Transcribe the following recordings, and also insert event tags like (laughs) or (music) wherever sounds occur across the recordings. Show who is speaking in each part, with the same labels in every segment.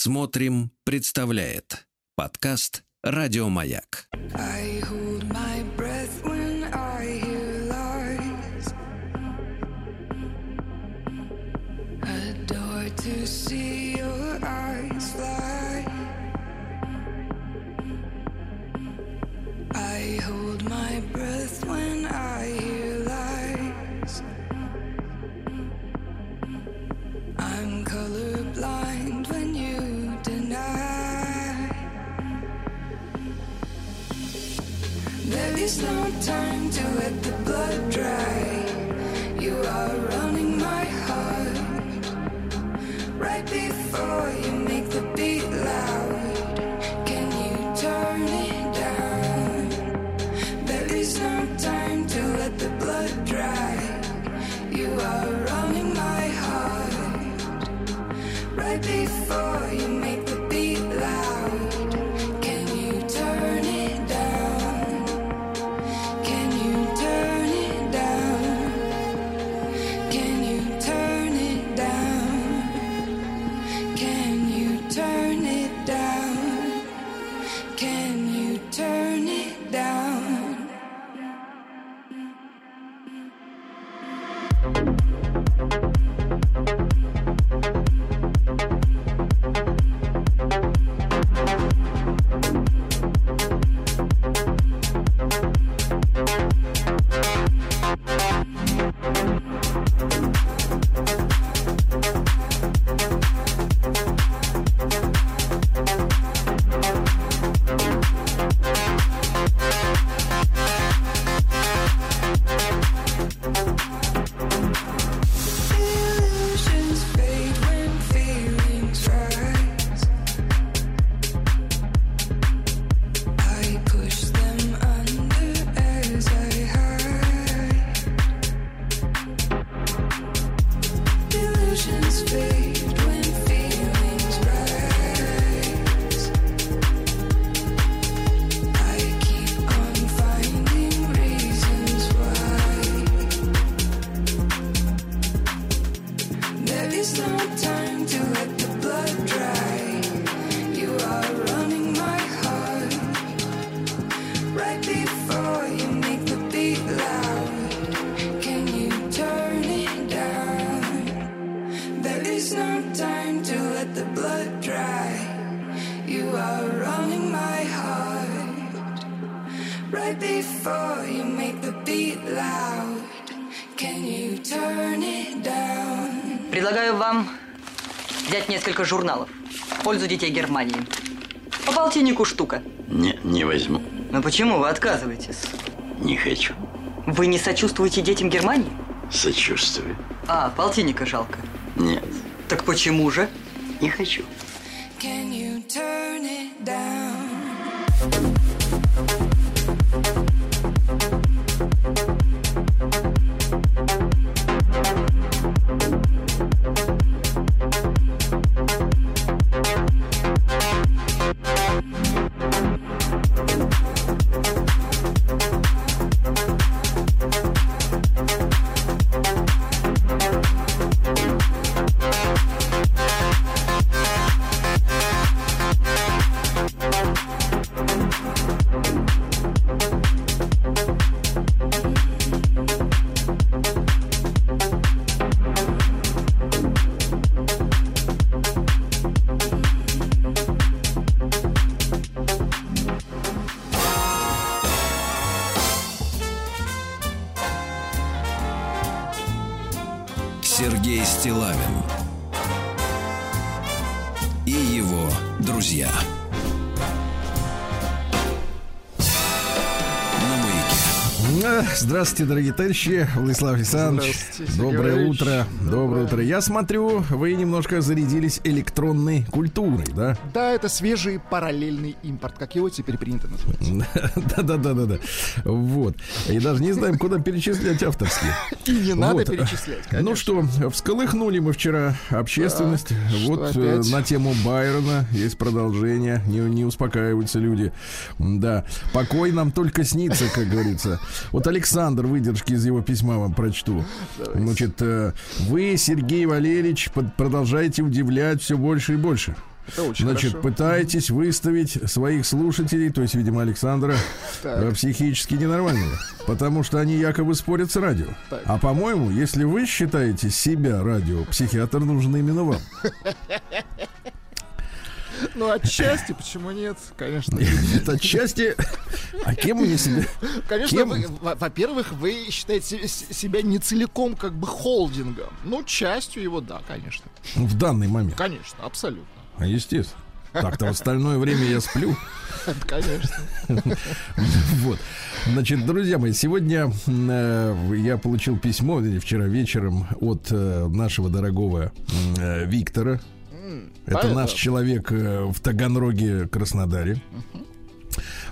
Speaker 1: Смотрим, представляет подкаст Радиомаяк.
Speaker 2: I time to let the
Speaker 3: в пользу детей Германии. По полтиннику штука.
Speaker 4: Не, не возьму.
Speaker 3: Но почему вы отказываетесь?
Speaker 4: Не хочу.
Speaker 3: Вы не сочувствуете детям Германии?
Speaker 4: Сочувствую.
Speaker 3: А, полтинника жалко.
Speaker 4: Нет,
Speaker 3: Так почему же?
Speaker 4: не хочу.
Speaker 5: Здравствуйте, дорогие товарищи. Владислав Александрович. Доброе утро. Доброе утро. Я смотрю, вы немножко зарядились электронной культурой, да?
Speaker 6: Да, это свежий параллельный импорт, как его теперь принято называть. (laughs)
Speaker 5: Да-да-да-да-да. Вот. И даже не знаем, куда перечислять авторские.
Speaker 6: И не надо перечислять,
Speaker 5: Ну что, всколыхнули мы вчера общественность. вот э, на тему Байрона есть продолжение. Не, успокаиваются люди. Да. Покой нам только снится, как говорится. Вот Александр, выдержки из его письма вам прочту. Значит, э, вы, Сергей Валерьевич, продолжаете удивлять все больше и больше.
Speaker 6: Это очень
Speaker 5: Значит,
Speaker 6: хорошо.
Speaker 5: пытаетесь выставить своих слушателей, то есть, видимо, Александра,
Speaker 6: Так.
Speaker 5: э, психически ненормальными, потому что они якобы спорят с радио.
Speaker 6: Так.
Speaker 5: А по-моему, если вы считаете себя радио, психиатр нужен именно вам. (laughs)
Speaker 6: Ну, отчасти, почему нет? Конечно. (laughs)
Speaker 5: Это отчасти... А кем мне себя...
Speaker 6: Конечно, вы- во-первых, вы считаете себя не целиком как бы холдингом. Ну, частью его, да, конечно.
Speaker 5: В данный момент.
Speaker 6: Конечно, абсолютно.
Speaker 5: А, Естественно. Так-то в остальное время я сплю. (laughs)
Speaker 6: Конечно. (laughs)
Speaker 5: Вот. Значит, друзья мои, сегодня э, я получил письмо вчера вечером от э, нашего дорогого м, Это
Speaker 6: Поэта.
Speaker 5: наш человек э, в Таганроге, Краснодаре.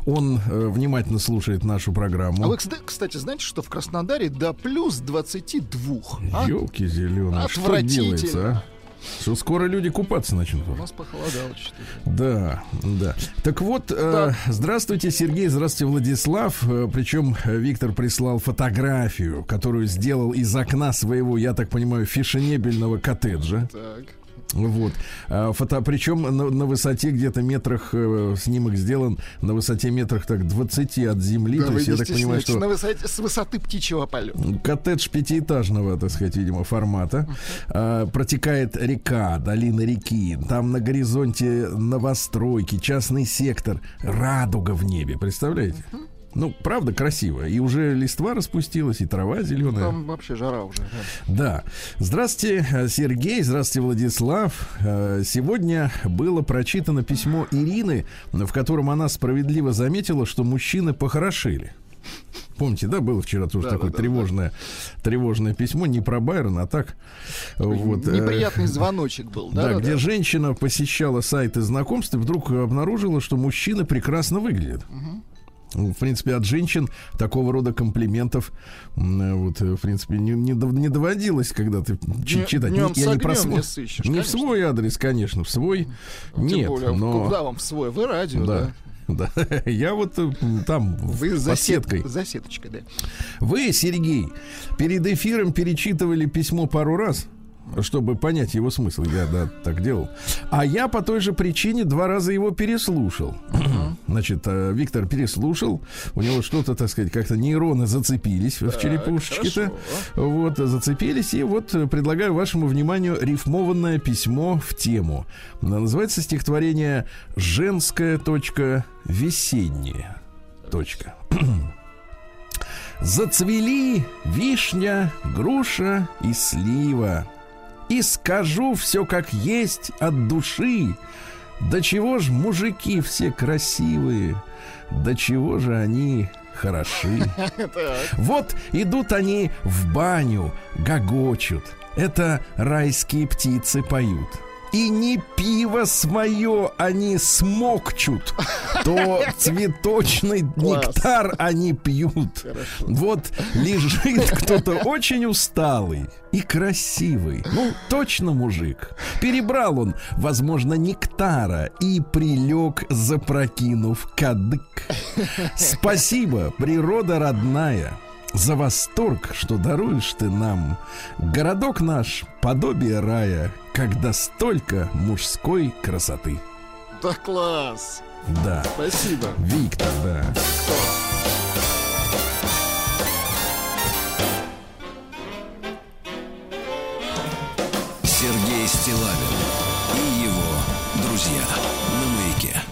Speaker 5: Он э, внимательно слушает нашу программу.
Speaker 6: А вы, кста- кстати, знаете, что в Краснодаре до плюс 22? А?
Speaker 5: Елки зеленые, что делается, а? Что скоро люди купаться начнут.
Speaker 6: У нас похолодало что-то.
Speaker 5: Да, да. Так вот, э, здравствуйте, Сергей, здравствуйте, Владислав. Э, причем э, Виктор прислал фотографию, которую сделал из окна своего, я так понимаю, фешенебельного коттеджа.
Speaker 6: Так.
Speaker 5: Вот. А, Фото, причем на, на высоте где-то метрах, э, снимок сделан на высоте метрах так 20 от земли.
Speaker 6: Да,
Speaker 5: То есть я так понимаю, что
Speaker 6: на высоте, с высоты птичьего полета.
Speaker 5: коттедж пятиэтажного, так сказать, видимо, формата. А, протекает река, долина реки. Там на горизонте новостройки, частный сектор, радуга в небе. Представляете? Ну, правда, красиво. И уже листва распустилась, и трава зеленая.
Speaker 6: Там вообще жара уже. да.
Speaker 5: Да. Здравствуйте, э, Сергей. Здравствуйте, Владислав. Э, Сегодня было прочитано письмо Ирины, в котором она справедливо заметила, что мужчины похорошели. Помните, да, было вчера тоже
Speaker 6: Да,
Speaker 5: такое
Speaker 6: да, да,
Speaker 5: тревожное, тревожное письмо, не про Байрона, а так. Вот, э,
Speaker 6: Неприятный (laughs) звоночек был, да?
Speaker 5: да, где женщина посещала сайты знакомств и вдруг обнаружила, что мужчины прекрасно выглядят. Ну, В принципе, от женщин такого рода комплиментов, э, вот, э, в принципе, не, не не доводилось, когда ты
Speaker 6: Днё-
Speaker 5: читать. Не- я не про свой,
Speaker 6: не сыщешь,
Speaker 5: не в свой адрес, конечно, в свой
Speaker 6: Тем
Speaker 5: нет,
Speaker 6: более,
Speaker 5: но
Speaker 6: куда вам в свой? Вы радио, да?
Speaker 5: да, да. (laughs) Я вот э, там
Speaker 6: Вы за сет-
Speaker 5: сеткой.
Speaker 6: за сеточкой, да.
Speaker 5: Вы, Сергей, перед эфиром перечитывали письмо пару раз, чтобы понять его смысл. Я, да, так делал. А я по той же причине два раза его переслушал. Значит, э, Виктор переслушал. У него что-то, так сказать, как-то нейроны зацепились в черепушечке-то. Вот, зацепились. И вот э, предлагаю вашему вниманию рифмованное письмо в тему. Называется стихотворение «Женская точка весенняя». Точка. Зацвели вишня, груша и слива. И скажу все как есть от души. Да чего ж мужики все красивые, да чего же они хороши. (laughs) Вот идут они в баню, гогочут. Это райские птицы поют. И не пиво свое они смокчут, то цветочный нектар они пьют. Вот лежит кто-то очень усталый и красивый. Ну, точно мужик. Перебрал он, возможно, нектара и прилег, запрокинув кадык. Спасибо, природа родная, за восторг, что даруешь ты нам. Городок наш — подобие рая, когда столько мужской красоты.
Speaker 6: Да класс.
Speaker 5: Да,
Speaker 6: Спасибо.
Speaker 5: Виктор, да.
Speaker 1: Сергей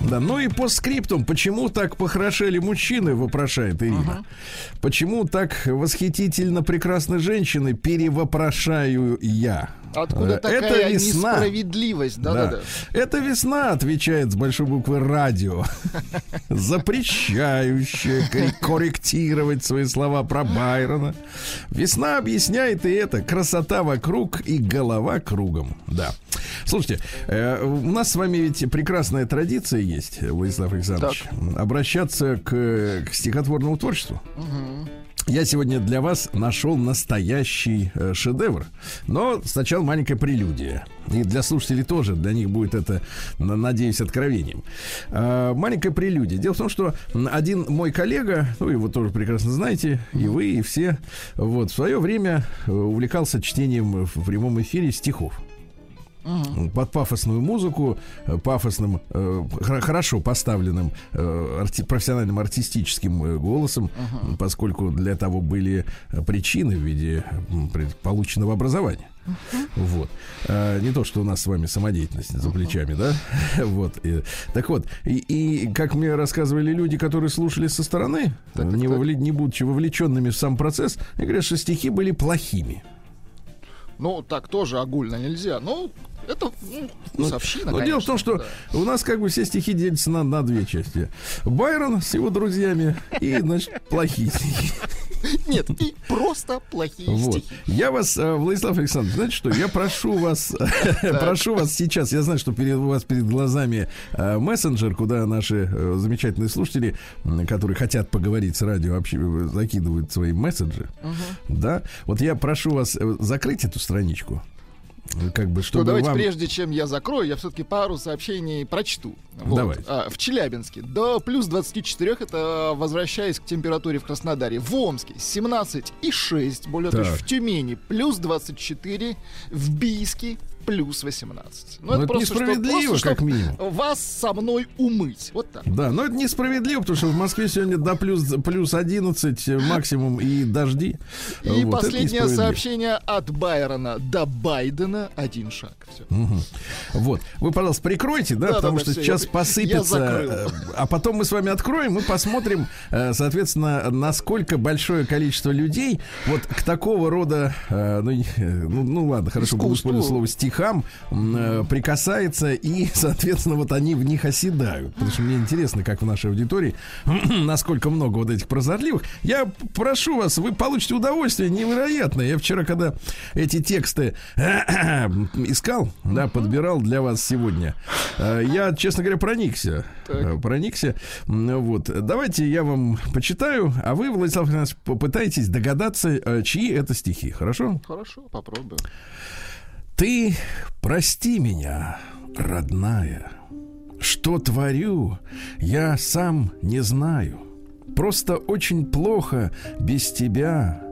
Speaker 5: Да, ну и по скриптум, почему так похорошели мужчины, вопрошает Ирина. Почему так восхитительно прекрасны женщины, перевопрошаю я.
Speaker 6: Откуда
Speaker 5: Э,
Speaker 6: такая
Speaker 5: Это весна.
Speaker 6: несправедливость? Да-да-да.
Speaker 5: Это весна, отвечает с большой буквы радио, (laughs) запрещающая кор- корректировать свои слова про Байрона. Весна объясняет и это. Красота вокруг и голова кругом. Да. Слушайте, э, у нас с вами ведь прекрасная традиция есть, Владислав Александрович, обращаться к, к стихотворному творчеству. Я сегодня для вас нашел настоящий э, шедевр. Но сначала маленькая прелюдия. И для слушателей тоже, для них будет это, на- надеюсь, откровением. Э, маленькая прелюдия. Дело в том, что один мой коллега, ну, его тоже прекрасно знаете, и вы, и все, вот, в свое время э, увлекался чтением в прямом эфире стихов. Под пафосную музыку, э, пафосным, э, хор- хорошо поставленным э, арти- профессиональным артистическим э, голосом, поскольку для того были э, причины в виде полученного образования. Вот. А, не то, что у нас с вами самодеятельность за плечами, да? (laughs) Вот. И- так вот, и, и как мне рассказывали люди, которые слушали со стороны, не, вовле- не будучи вовлеченными в сам процесс, они говорят, что стихи были плохими.
Speaker 6: Ну, так тоже огульно нельзя. Ну, это ну, вкусовщина,
Speaker 5: Но дело в том,
Speaker 6: конечно,
Speaker 5: что у нас как бы все стихи делятся на, на две части. Байрон с его друзьями и, значит, плохие стихи.
Speaker 6: Нет, и просто плохие
Speaker 5: Вот.
Speaker 6: стихи.
Speaker 5: Я вас, э, Владислав Александрович, знаете что, я прошу вас, (laughs) прошу вас сейчас, я знаю, что перед, у вас перед глазами э, мессенджер, куда наши э, замечательные слушатели, которые хотят поговорить с радио, вообще закидывают свои месседжи, да, вот я прошу вас закрыть эту страничку, как бы,
Speaker 6: Ну,
Speaker 5: чтобы
Speaker 6: давайте,
Speaker 5: вам...
Speaker 6: прежде чем я закрою, я все-таки пару сообщений прочту. Вот.
Speaker 5: Давай.
Speaker 6: А, в Челябинске до плюс 24, это возвращаясь к температуре в Краснодаре. В Омске 17,6, более
Speaker 5: Так.
Speaker 6: точно. В Тюмени плюс 24, в Бийске плюс 18.
Speaker 5: Ну, это
Speaker 6: просто, чтоб-
Speaker 5: несправедливо,
Speaker 6: просто,
Speaker 5: как минимум.
Speaker 6: Вас со мной умыть. Вот так.
Speaker 5: Да, но это несправедливо, потому что в Москве сегодня до плюс, плюс 11 максимум и дожди.
Speaker 6: И
Speaker 5: Вот, это
Speaker 6: последнее сообщение от Байрона до Байдена. Один шаг. Все.
Speaker 5: Вот. Вы, пожалуйста, прикройте, да,
Speaker 6: Да,
Speaker 5: потому
Speaker 6: да,
Speaker 5: что
Speaker 6: всё,
Speaker 5: сейчас
Speaker 6: я- я
Speaker 5: посыпется.
Speaker 6: закрыл.
Speaker 5: э, А потом мы с вами откроем и посмотрим, э, соответственно, насколько большое количество людей вот к такого рода, э, ну, ну, ну ладно, хорошо, буду
Speaker 6: Искусству.
Speaker 5: использовать слово стихам, м, э, прикасается, и, (laughs) соответственно, вот они в них оседают. Потому что мне интересно, как в нашей аудитории, (clears throat) насколько много вот этих прозорливых. Я прошу вас, вы получите удовольствие невероятное. Я вчера, когда эти тексты (clears throat) искал, да, подбирал для вас сегодня, э, я, честно говоря, проникся. Э, Проникся. М, Вот. Давайте я вам почитаю, а вы, Владислав Иванович, попытаетесь догадаться, э, чьи это стихи. Хорошо?
Speaker 6: Хорошо, попробуем.
Speaker 5: Ты прости меня, родная. Что творю, я сам не знаю. Просто очень плохо без тебя.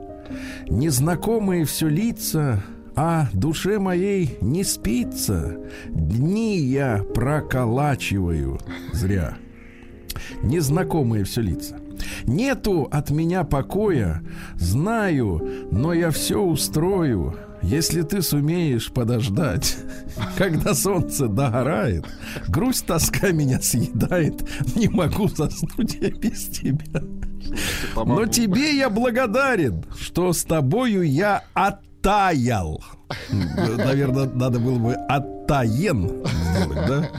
Speaker 5: Незнакомые все лица, а душе моей не спится. Дни я проколачиваю зря. Незнакомые все лица. Нету от меня покоя, знаю, но я все устрою. Если ты сумеешь подождать, (laughs) когда солнце догорает, грусть тоска меня съедает, не могу заснуть я без тебя. Но тебе я благодарен, что с тобою я оттаял. Наверное, надо было бы оттаен сделать, да?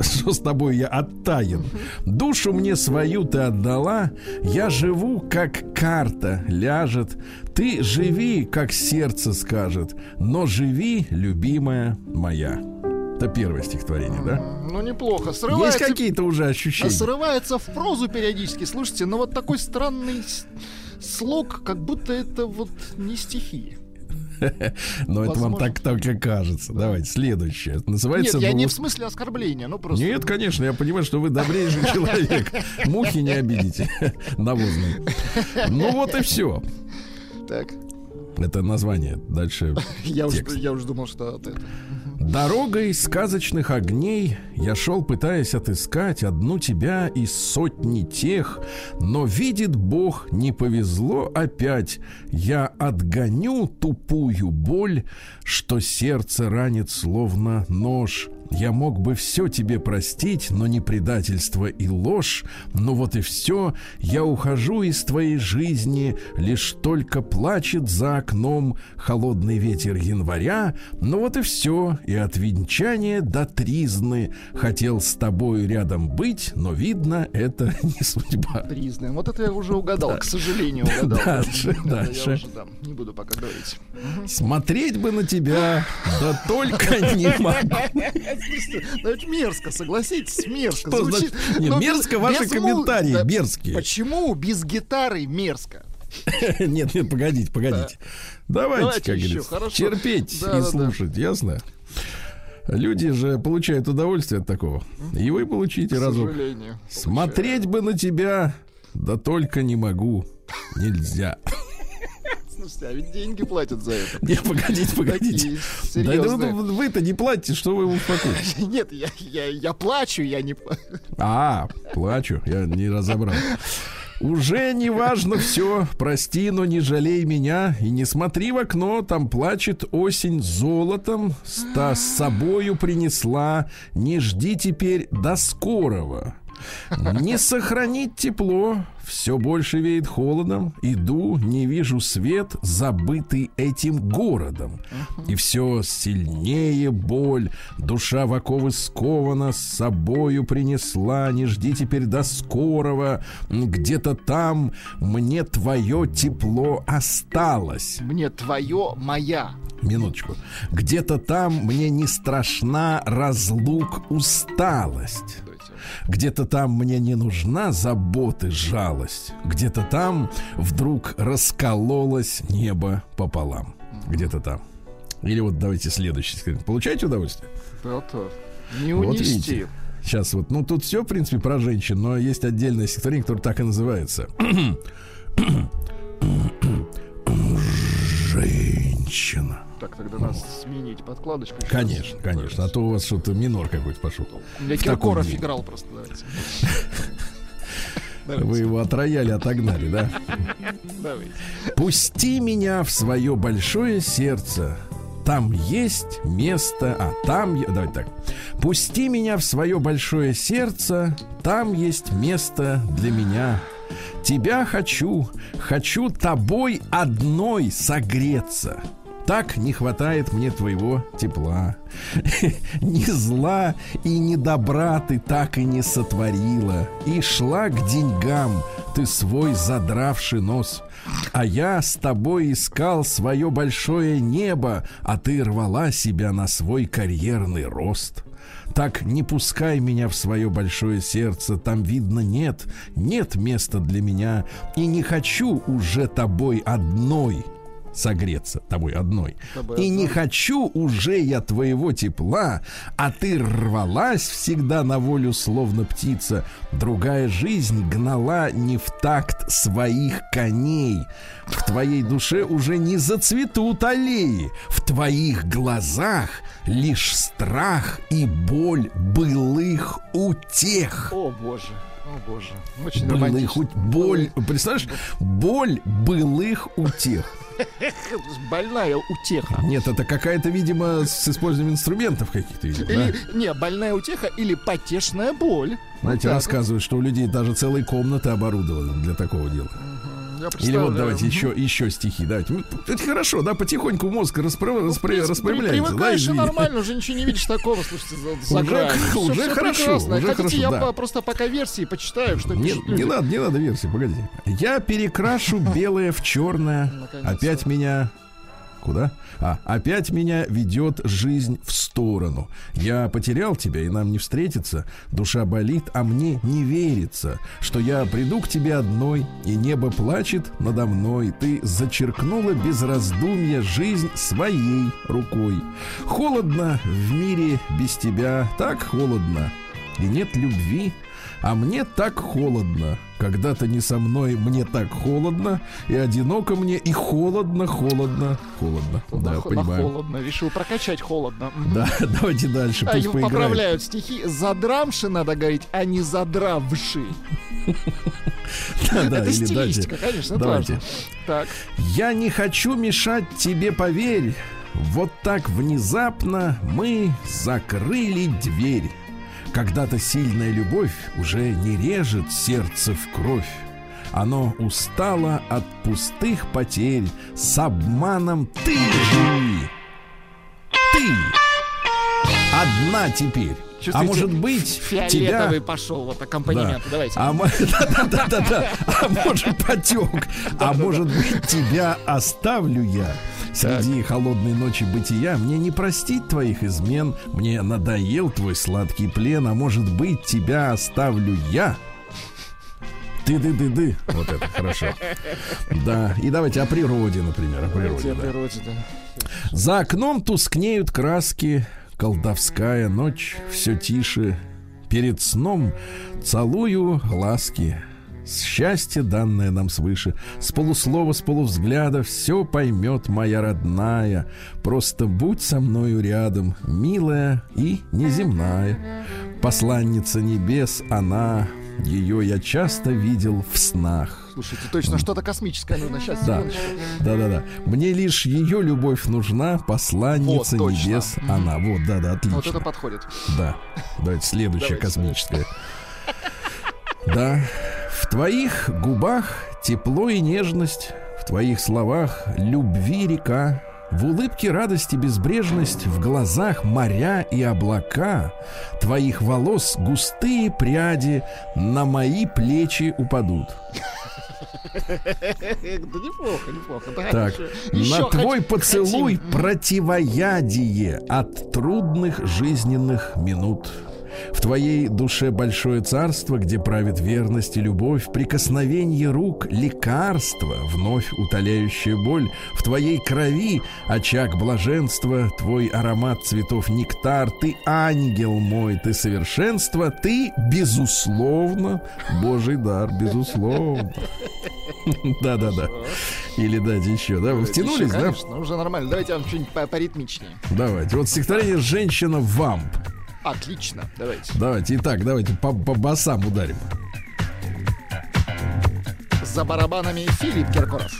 Speaker 5: Что с тобой я оттаян. Душу мне свою ты отдала, я живу, как карта ляжет. Ты живи, как сердце скажет, но живи, любимая моя. Это первое стихотворение, да?
Speaker 6: Ну, неплохо.
Speaker 5: Есть
Speaker 6: Срывается,
Speaker 5: какие-то уже
Speaker 6: а
Speaker 5: ощущения?
Speaker 6: срывается в прозу периодически. Слушайте, но вот такой странный слог, как будто это вот не стихи. (laughs)
Speaker 5: Но это вам так только кажется. Давайте, следующее. Это
Speaker 6: Нет,
Speaker 5: Называется...
Speaker 6: я не
Speaker 5: «Ну,
Speaker 6: в смысле оскорбления, ну просто...
Speaker 5: Нет, конечно, я понимаю, что вы добрейший (laughs) человек. Мухи не обидите (laughs) навозные. Ну вот и все.
Speaker 6: Так,
Speaker 5: Это название. Дальше
Speaker 6: я уже, я уже думал, что от этого.
Speaker 5: Дорогой сказочных огней я шел, пытаясь отыскать одну тебя из сотни тех, но видит Бог, не повезло опять. Я отгоню тупую боль, что сердце ранит словно нож. Я мог бы все тебе простить, но не предательство и ложь. Ну вот и все, я ухожу из твоей жизни, лишь только плачет за окном холодный ветер января. Ну вот и все, и от венчания до тризны хотел с тобой рядом быть, но видно, это (laughs) не судьба.
Speaker 6: Признан. Вот это я уже угадал, к сожалению, угадал.
Speaker 5: Дальше,
Speaker 6: Да, да,
Speaker 5: дальше.
Speaker 6: Я уже, да, не буду пока говорить.
Speaker 5: Смотреть бы на тебя, да только не могу.
Speaker 6: Ну это мерзко, согласитесь, мерзко.
Speaker 5: Что
Speaker 6: Звучит,
Speaker 5: значит? Не,
Speaker 6: но без-
Speaker 5: мерзко ваши
Speaker 6: без
Speaker 5: комментарии,
Speaker 6: да,
Speaker 5: мерзкие.
Speaker 6: Почему без гитары мерзко? (laughs)
Speaker 5: Нет, нет, погодите, погодите. Давайте,
Speaker 6: Давайте
Speaker 5: как
Speaker 6: еще,
Speaker 5: говорится,
Speaker 6: хорошо.
Speaker 5: терпеть
Speaker 6: Да,
Speaker 5: и
Speaker 6: да,
Speaker 5: слушать, ясно? Люди же получают удовольствие от такого. И вы получите
Speaker 6: сожалению.
Speaker 5: Смотреть бы на тебя, да только не могу. Нельзя.
Speaker 6: Слушайте, а ведь деньги платят за это.
Speaker 5: Не, погодите, погодите. Да, ну, вы-то не платите, что вы успокоитесь. (laughs)
Speaker 6: Нет, я, я, я плачу, я не... (laughs)
Speaker 5: А, плачу, я не разобрал. Уже не важно все, прости, но не жалей меня и не смотри в окно, там плачет осень золотом, ста с собою принесла, не жди теперь до скорого. Не сохранить тепло, все больше веет холодом, иду, не вижу свет, забытый этим городом. И все сильнее боль, душа в оковы скована, с собою принесла, не жди теперь до скорого, где-то там мне твое тепло осталось.
Speaker 6: Мне твое, моя.
Speaker 5: Минуточку. Где-то там мне не страшна разлук усталость. Где-то там мне не нужна заботы, жалость. Где-то там вдруг раскололось небо пополам. Где-то там. Или вот давайте следующий. Получаете удовольствие?
Speaker 6: Да-то. Не
Speaker 5: Вот
Speaker 6: унести.
Speaker 5: видите. Сейчас вот, ну тут все, в принципе, про женщин, но есть отдельное стихотворение, которое так и называется. (clears throat) Женщина.
Speaker 6: Так, тогда надо сменить подкладочку.
Speaker 5: Конечно, конечно. А то у вас что-то минор какой-то пошел. В
Speaker 6: Киркоров играл просто, давайте. (laughs)
Speaker 5: Вы его от рояля отогнали, да?
Speaker 6: Давайте.
Speaker 5: Пусти меня в свое большое сердце. Там есть место, а там... Давайте так. Пусти меня в свое большое сердце. Там есть место для меня. Тебя хочу, хочу тобой одной согреться. Так не хватает мне твоего тепла. (laughs) Ни зла и ни добра ты так и не сотворила. И шла к деньгам ты свой задравший нос. А я с тобой искал свое большое небо, а ты рвала себя на свой карьерный рост. Так не пускай меня в свое большое сердце, там видно нет, нет места для меня, и не хочу уже тобой одной согреться, тобой одной.
Speaker 6: Тобой
Speaker 5: и не хочу уже я твоего тепла, а ты рвалась всегда на волю, словно птица. Другая жизнь гнала не в такт своих коней. В твоей душе уже не зацветут аллеи. В твоих глазах лишь страх и боль былых утех.
Speaker 6: О, боже. О, боже. Очень
Speaker 5: Былых
Speaker 6: романтично.
Speaker 5: ут- боль, представляешь, боль былых утех. (laughs)
Speaker 6: Больная утеха.
Speaker 5: Нет, это какая-то, видимо, с использованием инструментов каких-то, видимо, да?
Speaker 6: Или, не, больная утеха или потешная боль.
Speaker 5: Знаете,
Speaker 6: так
Speaker 5: рассказывают, что у людей даже целые комнаты оборудованы для такого дела.
Speaker 6: вот. Я
Speaker 5: Или вот давайте еще, еще стихи. Давайте. Это хорошо, да, потихоньку мозг распро-
Speaker 6: Ну,
Speaker 5: распро- распрямляется. да,
Speaker 6: Привыкаешь и
Speaker 5: извини.
Speaker 6: нормально, уже ничего не видишь (laughs) такого, слушайте, за,
Speaker 5: Уже-.
Speaker 6: Всё-
Speaker 5: уже
Speaker 6: всё
Speaker 5: хорошо,
Speaker 6: прекрасно.
Speaker 5: уже
Speaker 6: Хотите,
Speaker 5: хорошо,
Speaker 6: я
Speaker 5: да.
Speaker 6: просто пока версии почитаю, что
Speaker 5: Не, не надо, не надо версии, погоди. Я перекрашу (laughs) белое в черное. Опять меня. Куда? А, опять меня ведет жизнь в сторону. Я потерял тебя, и нам не встретиться. Душа болит, а мне не верится, что я приду к тебе одной, и небо плачет надо мной. Ты зачеркнула без раздумья жизнь своей рукой. Холодно в мире без тебя, так холодно. И нет любви, а мне так холодно. Когда-то не со мной, мне так холодно, и одиноко мне, и холодно, холодно, холодно. Да,
Speaker 6: На- на
Speaker 5: понимаю.
Speaker 6: холодно. Решил прокачать холодно. (laughs)
Speaker 5: Да, давайте дальше,
Speaker 6: А,
Speaker 5: пусть
Speaker 6: его
Speaker 5: поиграет.
Speaker 6: поправляют стихи. Задрамши надо говорить, а не задравши. (laughs)
Speaker 5: Да, да,
Speaker 6: Это
Speaker 5: или
Speaker 6: стилистика, конечно,
Speaker 5: Давайте.
Speaker 6: Так.
Speaker 5: Я не хочу мешать тебе, поверь. Вот так внезапно мы закрыли дверь. Когда-то сильная любовь уже не режет сердце в кровь. Оно устало от пустых потерь. С обманом ты живи. Ты одна теперь. А
Speaker 6: Чувствуете,
Speaker 5: может быть, тебя
Speaker 6: Фиолетовый пошел вот аккомпанемент.
Speaker 5: да.
Speaker 6: Давайте.
Speaker 5: А, мо- (laughs) да-да-да-да. а может потек. А может быть тебя оставлю я. Среди холодной ночи бытия Мне не простить твоих измен Мне надоел твой сладкий плен А может быть тебя оставлю я Ты-ды-ды-ды Вот это хорошо Да, и давайте о природе, например О природе,
Speaker 6: О
Speaker 5: да.
Speaker 6: природе, да.
Speaker 5: За окном тускнеют краски, колдовская ночь все тише. Перед сном целую глазки. Счастье, данное нам свыше, с полуслова, с полувзгляда все поймет моя родная. Просто будь со мною рядом, милая и неземная. Посланница небес, она, ее я часто видел в снах.
Speaker 6: Слушайте, точно что-то космическое нужно. Сейчас,
Speaker 5: Да, да, да, да. Мне лишь ее любовь нужна, посланница
Speaker 6: Вот, точно.
Speaker 5: небес, она. Вот, да, да, отлично.
Speaker 6: Вот это подходит.
Speaker 5: Да. Давайте следующее
Speaker 6: Давайте.
Speaker 5: космическое. Да. В твоих губах тепло и нежность, в твоих словах любви река, в улыбке радости безбрежность, в глазах моря и облака, твоих волос густые пряди на мои плечи упадут.
Speaker 6: Да неплохо, неплохо. Да,
Speaker 5: Так,
Speaker 6: еще-
Speaker 5: на твой
Speaker 6: хоть-
Speaker 5: поцелуй
Speaker 6: хотим.
Speaker 5: противоядие от трудных жизненных минут. В твоей душе большое царство, где правит верность и любовь, прикосновение рук, лекарство, вновь утоляющее боль. В твоей крови очаг блаженства, твой аромат цветов нектар. Ты ангел мой, ты совершенство, ты, безусловно, Божий дар, безусловно. (laughs) Да-да-да. Или дайте еще, да? Вы втянулись, да?
Speaker 6: Конечно, уже нормально. Давайте я вам что-нибудь по- поритмичнее.
Speaker 5: Давайте. Вот стихотворение «Женщина вамп».
Speaker 6: Отлично, давайте.
Speaker 5: Давайте, итак, давайте по, по басам ударим.
Speaker 6: За барабанами Филипп Киркоров.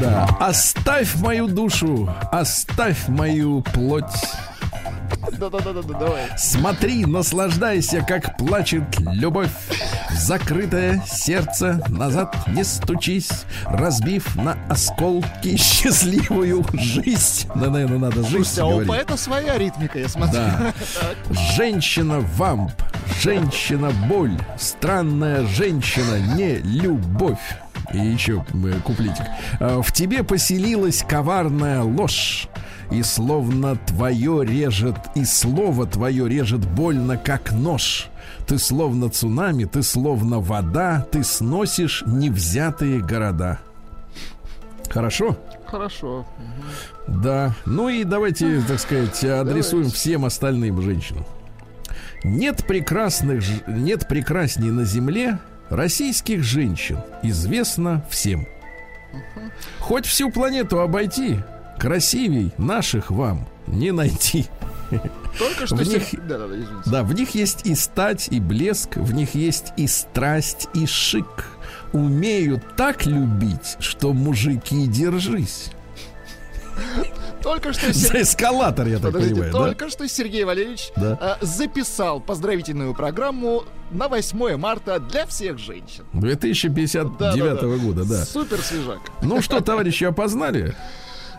Speaker 5: Да. Оставь мою душу, оставь мою плоть.
Speaker 6: Да-да-да-да, давай.
Speaker 5: Смотри, наслаждайся, как плачет любовь. Закрытое сердце назад не стучись, разбив на осколки счастливую жизнь. Да, наверное, надо жизнь
Speaker 6: Слушайте, а у поэта своя ритмика, я смотрю.
Speaker 5: Да. (laughs) Женщина вамп, женщина боль, странная женщина не любовь. И еще э, куплетик. А, В тебе поселилась коварная ложь. И словно твое режет, и слово твое режет больно, как нож. Ты словно цунами, ты словно вода, ты сносишь невзятые города. Хорошо?
Speaker 6: Хорошо.
Speaker 5: Да. Ну и давайте, так сказать, адресуем всем остальным женщинам. Нет прекрасных, нет прекрасней на земле российских женщин, известно всем. Хоть всю планету обойти, красивей наших вам не найти.
Speaker 6: Только что...
Speaker 5: В них-
Speaker 6: Да-да-да, извините.
Speaker 5: Да, в них есть и стать, и блеск, в них есть и страсть, и шик. Умеют так любить, что мужики держись.
Speaker 6: Только что...
Speaker 5: За
Speaker 6: Сергей-
Speaker 5: эскалатор, я так
Speaker 6: Подождите,
Speaker 5: понимаю, да?
Speaker 6: только что Сергей Валерьевич
Speaker 5: Да.
Speaker 6: э, записал поздравительную программу на 8 марта для всех женщин.
Speaker 5: 2059
Speaker 6: Да-да-да.
Speaker 5: года, да.
Speaker 6: Супер свежак.
Speaker 5: Ну что, товарищи, опознали?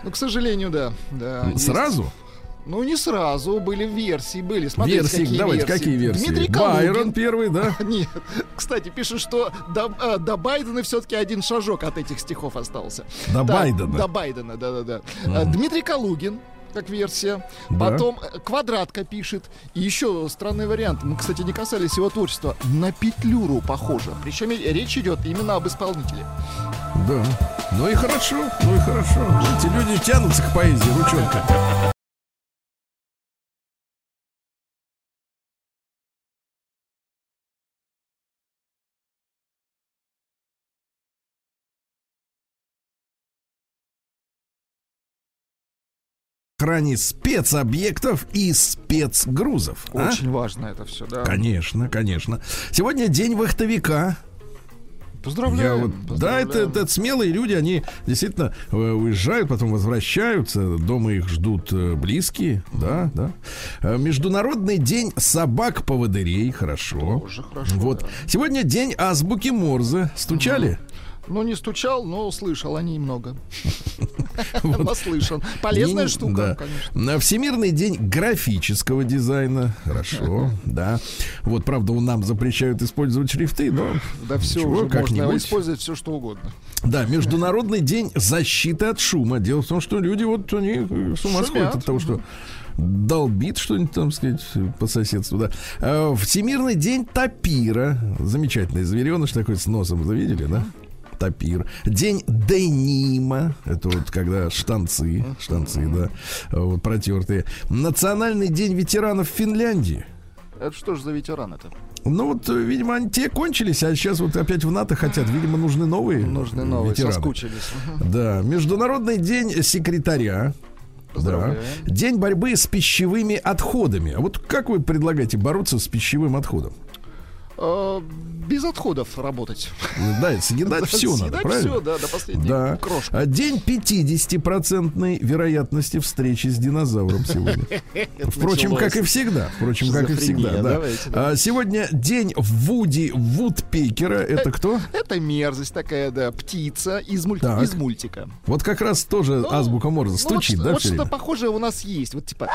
Speaker 6: Ну, к сожалению, да. да есть.
Speaker 5: Сразу?
Speaker 6: Ну, не сразу. Были версии, были. Смотрите,
Speaker 5: Версии,
Speaker 6: какие
Speaker 5: давайте,
Speaker 6: версии.
Speaker 5: какие версии?
Speaker 6: Дмитрий
Speaker 5: Байрон
Speaker 6: Калугин.
Speaker 5: первый, да? (laughs)
Speaker 6: Нет. Кстати, пишут, что до, э, до Байдена все-таки один шажок от этих стихов остался.
Speaker 5: До
Speaker 6: Да,
Speaker 5: Байдена.
Speaker 6: До Байдена, да-да-да. Э, Дмитрий Калугин, как версия.
Speaker 5: Да.
Speaker 6: Потом э, Квадратка пишет. И еще странный вариант. Мы, кстати, не касались его творчества. На Петлюру похоже. Причем речь идет именно об исполнителе.
Speaker 5: Да. Ну и хорошо, ну и хорошо. Эти люди тянутся к поэзии, ручонка. Охране спецобъектов и спецгрузов. а?
Speaker 6: Очень важно это все, да.
Speaker 5: Конечно, конечно. Сегодня день вахтовика. Я
Speaker 6: Поздравляем.
Speaker 5: вот, да, это, это смелые люди, они действительно э, уезжают, потом возвращаются, дома их ждут э, близкие, да, да. Э, Международный день собак-поводырей, хорошо.
Speaker 6: Тоже хорошо,
Speaker 5: Вот.
Speaker 6: да.
Speaker 5: Сегодня день азбуки Морзе. Стучали?
Speaker 6: Ну, не стучал, но слышал о ней много. (laughs) Наслышан. Полезная
Speaker 5: День-
Speaker 6: штука,
Speaker 5: да.
Speaker 6: конечно.
Speaker 5: Всемирный день графического дизайна. Хорошо, (laughs) да. Вот, правда, у нам запрещают использовать шрифты, но
Speaker 6: Да все
Speaker 5: ничего,
Speaker 6: уже можно использовать все, что угодно.
Speaker 5: Да, Международный день защиты от шума. Дело в том, что люди вот они э, с ума сходят от того, что долбит что-нибудь там, сказать, по соседству, да. А, Всемирный день тапира. Замечательный звереныш такой с носом, вы видели, да? Тапир. День денима. Это вот когда штанцы, штанцы, да, вот протертые. Национальный день ветеранов Финляндии.
Speaker 6: Это что же за ветеран это?
Speaker 5: Ну вот, э, видимо, они те кончились, а сейчас вот опять в НАТО хотят. Видимо, нужны новые.
Speaker 6: Нужны новые,
Speaker 5: ветераны.
Speaker 6: соскучились.
Speaker 5: Да, Международный день секретаря. Да. День борьбы с пищевыми отходами. А вот как вы предлагаете бороться с пищевым отходом?
Speaker 6: Э, Без отходов работать.
Speaker 5: Да, съедать все надо, правильно?
Speaker 6: все, да, до последней
Speaker 5: Да.
Speaker 6: крошки.
Speaker 5: А День 50% вероятности встречи с динозавром сегодня. (laughs) Впрочем, как и всегда. Впрочем, как и всегда. Да. А, Сегодня день Вуди Вудпекера. Это кто?
Speaker 6: Это мерзость такая, да, птица из, мультика.
Speaker 5: Вот как раз тоже
Speaker 6: Ну,
Speaker 5: азбука Морзе стучит, да,
Speaker 6: Вот
Speaker 5: время?
Speaker 6: похожее у нас есть. Вот типа,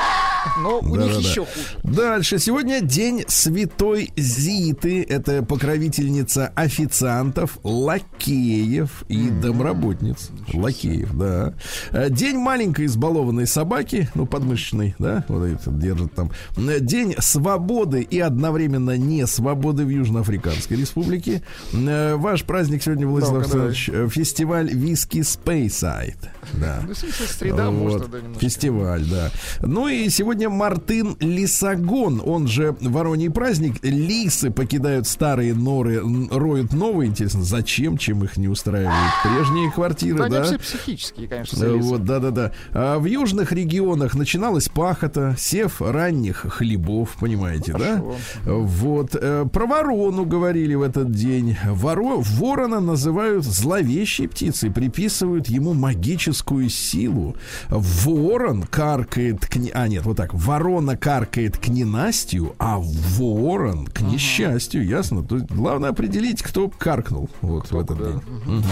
Speaker 6: но у них еще хуже.
Speaker 5: Дальше. Сегодня день Святой Зиты. Это покровительница официантов, лакеев и домработниц. Лакеев, да. Э, День маленькой избалованной собаки, ну, подмышечной, да, вот это держит там. Э, День свободы и одновременно не свободы в Южноафриканской республике. Э, Ваш праздник сегодня, Владислав
Speaker 6: давай.
Speaker 5: Александрович, фестиваль виски Спейсайд. Да.
Speaker 6: Ну, среда,
Speaker 5: Вот,
Speaker 6: можно, да, немножко.
Speaker 5: Фестиваль, да. Ну и сегодня Мартын Лисагон, он же Вороний праздник. Лисы покидают старые норы, роют новые. Интересно, зачем, чем их не устраивают прежние квартиры,
Speaker 6: Да, они
Speaker 5: да?
Speaker 6: все психические, конечно,
Speaker 5: Э. Вот, да-да-да. А в южных регионах начиналась пахота, сев ранних хлебов, понимаете, да? Вот. э, Про ворону говорили в этот день. Воро... Ворона называют зловещей птицей, приписывают ему магическую силу. Ворон каркает к... А, нет, вот так. Ворона каркает к ненастью, а ворон к несчастью, ясно? То есть главное определить, кто каркнул вот в этот день. Мгм.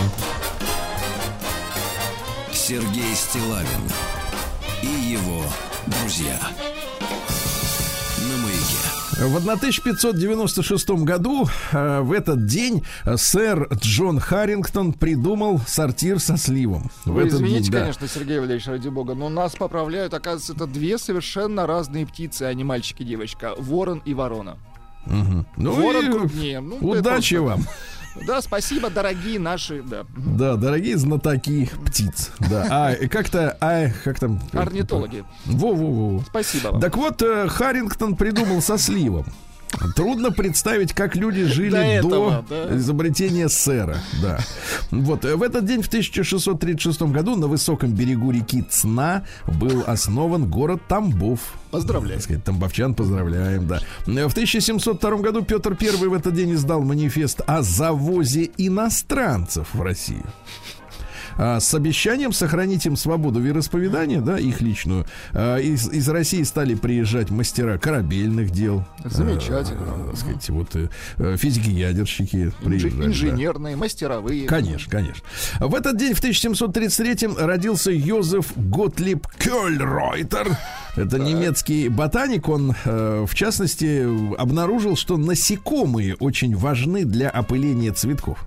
Speaker 1: Сергей Стилавин и его друзья. На маяке.
Speaker 5: В 1596 году э, в этот день э, сэр Джон Харрингтон придумал сортир со сливом. в
Speaker 6: Вы
Speaker 5: этот
Speaker 6: извините,
Speaker 5: день, да.
Speaker 6: конечно, Сергей Валерьевич, ради бога, но нас поправляют, оказывается, это две совершенно разные птицы, а не мальчик и девочка. Ворон и ворона.
Speaker 5: Ну
Speaker 6: Ворон
Speaker 5: и
Speaker 6: крупнее. Ну,
Speaker 5: удачи
Speaker 6: просто-
Speaker 5: вам. (laughs)
Speaker 6: Да, спасибо, дорогие наши, да.
Speaker 5: Да, дорогие знатоки птиц. Да. А как-то, а как там?
Speaker 6: Орнитологи.
Speaker 5: Во-во-во.
Speaker 6: Спасибо вам.
Speaker 5: Так вот, э, Харрингтон придумал со сливом. Трудно представить, как люди жили
Speaker 6: До
Speaker 5: до,
Speaker 6: этого, да.
Speaker 5: изобретения сэра. Да. Вот э, в этот день, в 1636 году, на высоком берегу реки Цна был основан город Тамбов.
Speaker 6: Поздравляю.
Speaker 5: Так сказать, тамбовчан поздравляем, да. Э, В 1702 году Петр I в этот день издал манифест о завозе иностранцев в Россию. А, с обещанием сохранить им свободу вероисповедания, да, их личную. А, из, из России стали приезжать мастера корабельных дел.
Speaker 6: Замечательно.
Speaker 5: А, так сказать, вот э, физики-ядерщики приезжали. да.
Speaker 6: инженерные, мастеровые.
Speaker 5: Конечно, конечно. В этот день, в 1733-м, родился Йозеф Готлиб Кёльройтер. Это немецкий ботаник. Он, э, в частности, обнаружил, что насекомые очень важны для опыления цветков.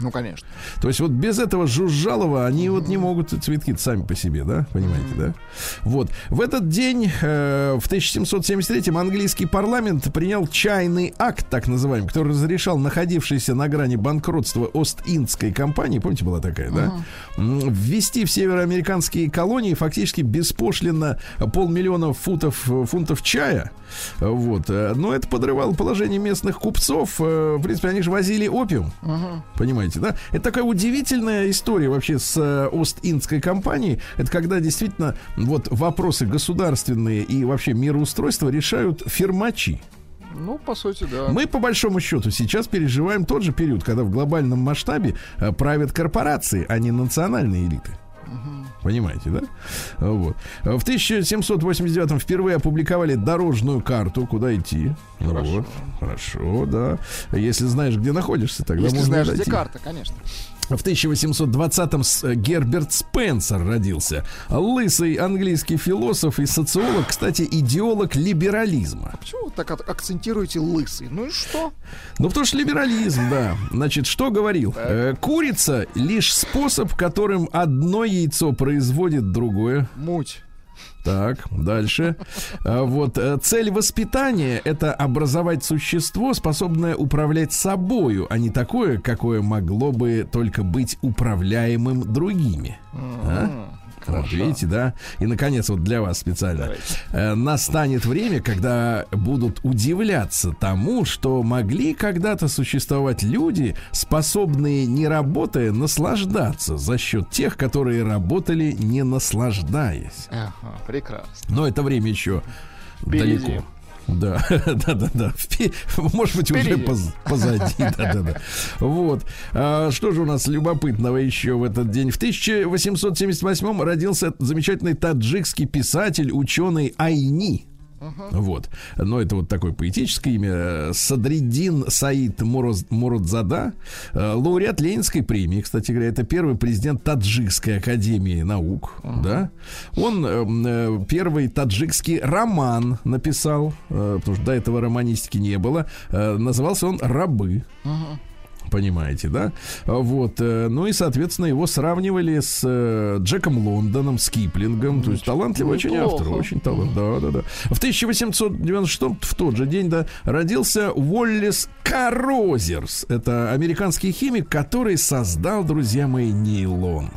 Speaker 6: Ну, конечно.
Speaker 5: То есть вот без этого жужжалова они вот не могут цветки сами по себе, да? Понимаете, да? Вот. В этот день, э, в 1773-м, английский парламент принял чайный акт, так называемый, который разрешал находившейся на грани банкротства Ост-Индской компании, помните, была такая, да? М, Ввести в североамериканские колонии фактически беспошлино полмиллиона футов, фунтов чая. Вот. Э, Но это подрывало положение местных купцов. Э, В принципе, они же возили опиум. Понимаете, да? Это такая удивительная история вообще с э, Ост-Индской компанией. Это когда действительно вот вопросы государственные и вообще мироустройства решают фирмачи.
Speaker 6: Ну, по сути, да.
Speaker 5: Мы, по большому счету, сейчас переживаем тот же период, когда в глобальном масштабе правят корпорации, а не национальные элиты. Понимаете, да? Вот. В 1789 впервые опубликовали дорожную карту, куда идти.
Speaker 6: Хорошо.
Speaker 5: Вот. Хорошо, да. Если знаешь, где находишься, тогда
Speaker 6: Если
Speaker 5: можно
Speaker 6: знаешь,
Speaker 5: дойти.
Speaker 6: где карта, конечно.
Speaker 5: В 1820-м с- э, Герберт Спенсер родился. Лысый английский философ и социолог, кстати, идеолог либерализма.
Speaker 6: Почему вы так ак- акцентируете лысый? Ну и что?
Speaker 5: Ну, потому что либерализм, да. Значит, что говорил? Э, курица лишь способ, которым одно яйцо производит другое.
Speaker 6: Муть.
Speaker 5: Так, дальше. А Вот э, цель воспитания это образовать существо, способное управлять собою, а не такое, какое могло бы только быть управляемым другими. А? Вот видите, да? И, наконец, вот для вас специально. Э, настанет время, когда будут удивляться тому, что могли когда-то существовать люди, способные, не работая, наслаждаться за счет тех, которые работали, не наслаждаясь.
Speaker 6: Ага, прекрасно.
Speaker 5: Но это время еще
Speaker 6: Впереди.
Speaker 5: далеко. Да, да, да, да. Может быть, уже позади. Да, да, да. Вот. А, что же у нас любопытного еще в этот день? В 1878 родился замечательный таджикский писатель, ученый Айни. Вот. Но это вот такое поэтическое имя. Садриддин Саид Муроз- Муродзада. Э, Лауреат Ленинской премии, кстати говоря. Это первый президент Таджикской академии наук. Да? Он эм, э, первый таджикский роман написал, э, потому что до этого романистики не было. Назывался он «Рабы». Понимаете, да? Вот. э, Ну и, соответственно, его сравнивали с э, Джеком Лондоном, с Киплингом. То есть талантливый очень автор. Очень талант. Да, да, да. В 1896 в тот же день, да, родился Уоллес Карозерс. Это американский химик, который создал, друзья мои, нейлон.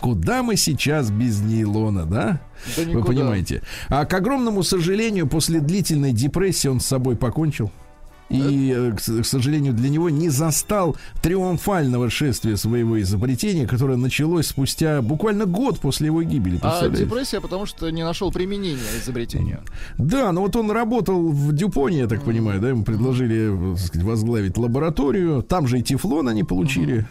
Speaker 5: Куда мы сейчас без нейлона, да?
Speaker 6: Да
Speaker 5: Вы понимаете. А к огромному сожалению, после длительной депрессии он с собой покончил. И, э, к сожалению, для него не застал триумфального шествия своего изобретения, которое началось спустя буквально год после его гибели.
Speaker 6: А депрессия, потому что не нашел применения изобретению.
Speaker 5: Да, но вот он работал в Дюпоне, я так понимаю, да, ему предложили, э, сказать, возглавить лабораторию, там же и тефлон они получили.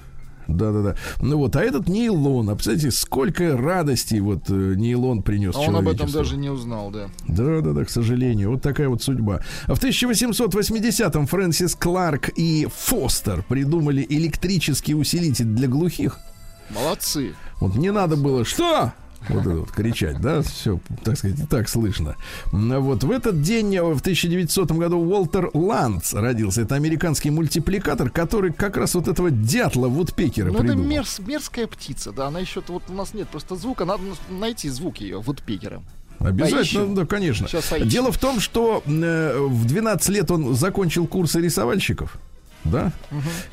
Speaker 5: Да-да-да. Ну вот, а этот нейлон, а представляете, сколько радости вот э, нейлон принес
Speaker 6: А он об этом даже не узнал, да.
Speaker 5: Да, да, да, к сожалению. Вот такая вот судьба. А В 1880-м Фрэнсис Кларк и Фостер придумали электрический усилитель для глухих.
Speaker 6: Молодцы.
Speaker 5: Вот не надо было что? Вот это вот кричать, да, все, так сказать, так слышно. М, Вот в этот день, э, в 1900 году, Уолтер Ландс родился. Это американский мультипликатор, который как раз вот этого дятла Вудпекера
Speaker 6: Ну, это
Speaker 5: придумал.
Speaker 6: мерз- мерзкая птица, да. Она еще вот у нас нет просто звука, надо найти звук ее вот пикером.
Speaker 5: Обязательно,
Speaker 6: Поищем.
Speaker 5: да, конечно. Дело в том, что э, в 12 лет он закончил курсы рисовальщиков. Да?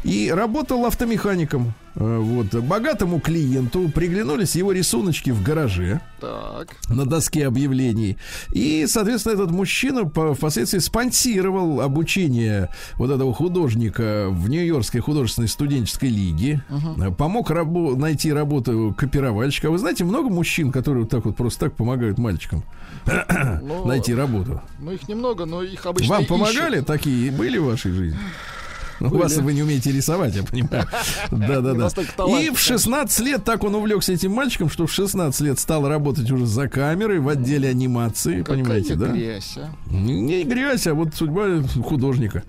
Speaker 5: И работал автомехаником. Э, Вот. Богатому клиенту приглянулись его рисуночки в гараже
Speaker 6: Так.
Speaker 5: на доске объявлений. И, соответственно, этот мужчина по- впоследствии спонсировал обучение вот этого художника в Нью-Йоркской художественной студенческой лиге. Э, Помог рабо- найти работу копировальщика. Вы знаете, много мужчин, которые вот так вот просто так помогают мальчикам (clears throat)
Speaker 6: Ну,
Speaker 5: найти работу.
Speaker 6: Ну, их немного, но их обычно
Speaker 5: Вам
Speaker 6: ищут.
Speaker 5: помогали? Такие были в вашей жизни? Ну, У вас вы не умеете рисовать, я понимаю. Да, да,
Speaker 6: Не
Speaker 5: да.
Speaker 6: настолько
Speaker 5: И в 16 лет так он увлекся этим мальчиком, что в 16 лет стал работать уже за камерой в отделе анимации, понимаете, да?
Speaker 6: грязь, а.
Speaker 5: Не грязь, а вот судьба художника.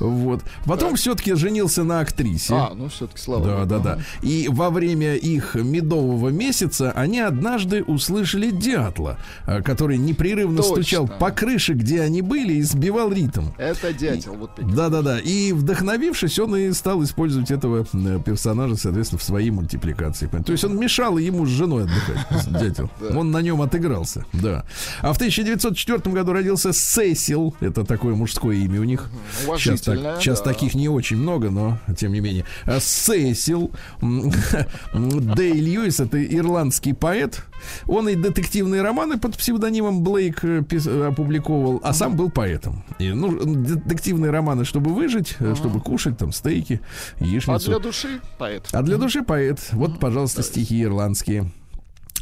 Speaker 5: Вот. Потом все-таки женился на актрисе.
Speaker 6: А, ну все-таки слава
Speaker 5: Да,
Speaker 6: богу.
Speaker 5: да, да. И во время их медового месяца они однажды услышали дятла, э, который непрерывно
Speaker 6: Точно.
Speaker 5: стучал по крыше, где они были, и сбивал ритм.
Speaker 6: Это дятел, вот пикер.
Speaker 5: Да, да, да. И вдохновившись, он и стал использовать этого э, персонажа, соответственно, в своей мультипликации. То есть он мешал ему с женой отдыхать, (laughs) дятел. Он на нем отыгрался, да. А в 1904 году родился Сесил. Это такое мужское имя у них. Сейчас, так- сейчас
Speaker 6: да.
Speaker 5: таких не очень много, но тем не менее. А Сесил (laughs) Дэй Льюис, это ирландский поэт. Он и детективные романы под псевдонимом Блейк э, э, опубликовал, а сам был поэтом. И, ну, детективные романы, чтобы выжить, э, чтобы кушать там стейки,
Speaker 6: А
Speaker 5: яичницу.
Speaker 6: для души поэт.
Speaker 5: А для души поэт. Вот, пожалуйста, стихи ирландские.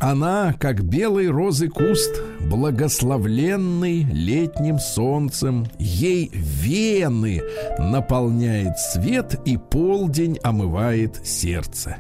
Speaker 5: Она, как белый розы куст, благословленный летним солнцем, ей вены наполняет свет и полдень омывает сердце.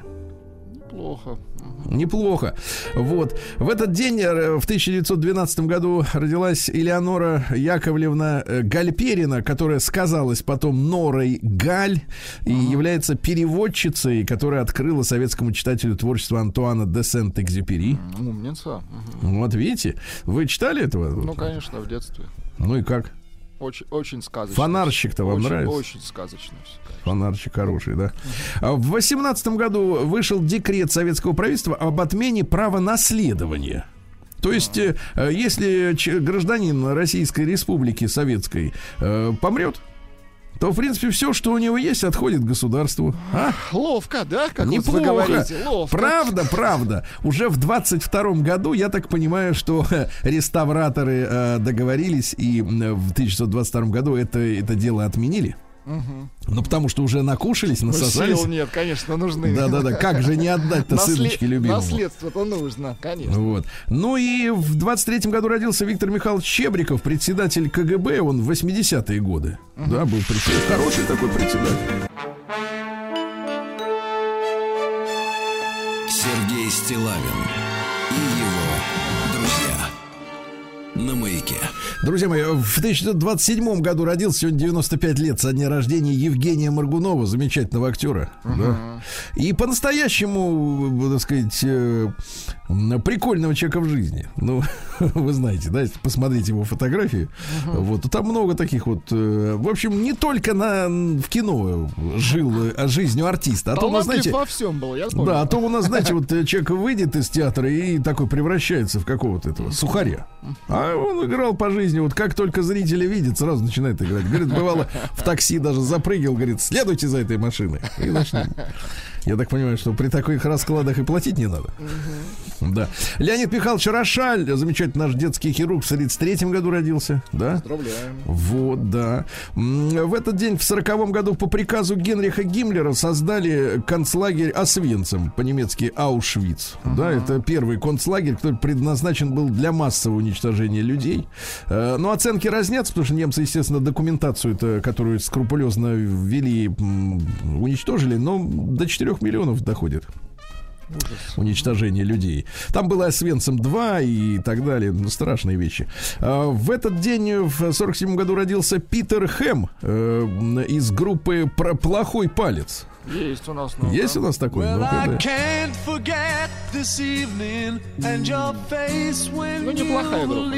Speaker 6: Плохо.
Speaker 5: Неплохо. Вот. В этот день, э, в 1912 году, родилась Элеонора Яковлевна э, Гальперина, которая сказалась потом Норой Галь и является переводчицей, которая открыла советскому читателю творчество Антуана де Сент-Экзюпери.
Speaker 6: М, Умница. Мгм.
Speaker 5: Вот видите, вы читали этого?
Speaker 6: Ну, конечно, в детстве.
Speaker 5: Ну и как?
Speaker 6: Очень, очень сказочно.
Speaker 5: Фонарщик-то вам
Speaker 6: Очень-
Speaker 5: нравится?
Speaker 6: Очень сказочно все.
Speaker 5: Фонарчик хороший, да. А В 18 году вышел декрет советского правительства об отмене права наследования. То есть, э, если гражданин Российской Республики Советской э, помрет, то, в принципе, все, что у него есть, отходит государству. А?
Speaker 6: Ловко, да? Как вы
Speaker 5: Неплохо.
Speaker 6: говорите. Ловко.
Speaker 5: Правда, правда. Уже в 22 году, я так понимаю, что (laughs) реставраторы э, договорились и в 1922 году это, это дело отменили. Ну, потому что уже накушались,
Speaker 6: Ну,
Speaker 5: насосались.
Speaker 6: Сил нет, конечно, нужны.
Speaker 5: Да-да-да, как же не отдать-то
Speaker 6: Наслед-
Speaker 5: сыночке любимому.
Speaker 6: Наследство-то нужно, конечно.
Speaker 5: Вот. Ну и в 23-м году родился Виктор Михайлович Чебриков, председатель КГБ, он в 80-е годы. Да, был председатель. Хороший такой председатель.
Speaker 1: Сергей Стилавин На маяке.
Speaker 5: Друзья мои, в 1927 году родился сегодня 95 лет со дня рождения Евгения Маргунова, замечательного актера. Да. И по-настоящему, так сказать, э, прикольного человека в жизни. Ну, (laughs) вы знаете, да, если посмотреть его фотографии. Вот, там много таких вот. э, В общем, не только на, в кино жил э, жизнью артиста, а то, вы
Speaker 6: Талантлив
Speaker 5: знаете,
Speaker 6: во всем был, я помню.
Speaker 5: да, а то у нас, знаете, вот человек выйдет из театра и такой превращается в какого-то этого сухаря. А он играл по жизни, вот как только зрители видят, сразу начинает играть. Говорит, бывало, в такси даже запрыгал, говорит, следуйте за этой машиной. И начали. Я так понимаю, что при таких раскладах и платить не надо. Да. Леонид Михайлович Рошаль, замечательный наш детский хирург, в 33 году родился, да?
Speaker 6: Поздравляем.
Speaker 5: Вот, да. В этот день, в сороковом году, по приказу Генриха Гиммлера создали концлагерь Освенцим, по-немецки Аушвиц. Да, это первый концлагерь, который предназначен был для массового уничтожения людей. Э, Но оценки разнятся, потому что немцы, естественно, документацию, -то, которую скрупулезно ввели, уничтожили, но до 4 миллионов доходит уничтожение людей. Там было Освенцим 2 и так далее. Ну, страшные вещи. А, В этот день, в 47 году, родился Питер Хэм э, из группы «Про- «Плохой палец».
Speaker 6: Есть у нас. ну,
Speaker 5: Есть
Speaker 6: да.
Speaker 5: у нас такой?
Speaker 7: Well, I
Speaker 5: да.
Speaker 7: can't forget this evening and your face when
Speaker 6: Ну, неплохая группа.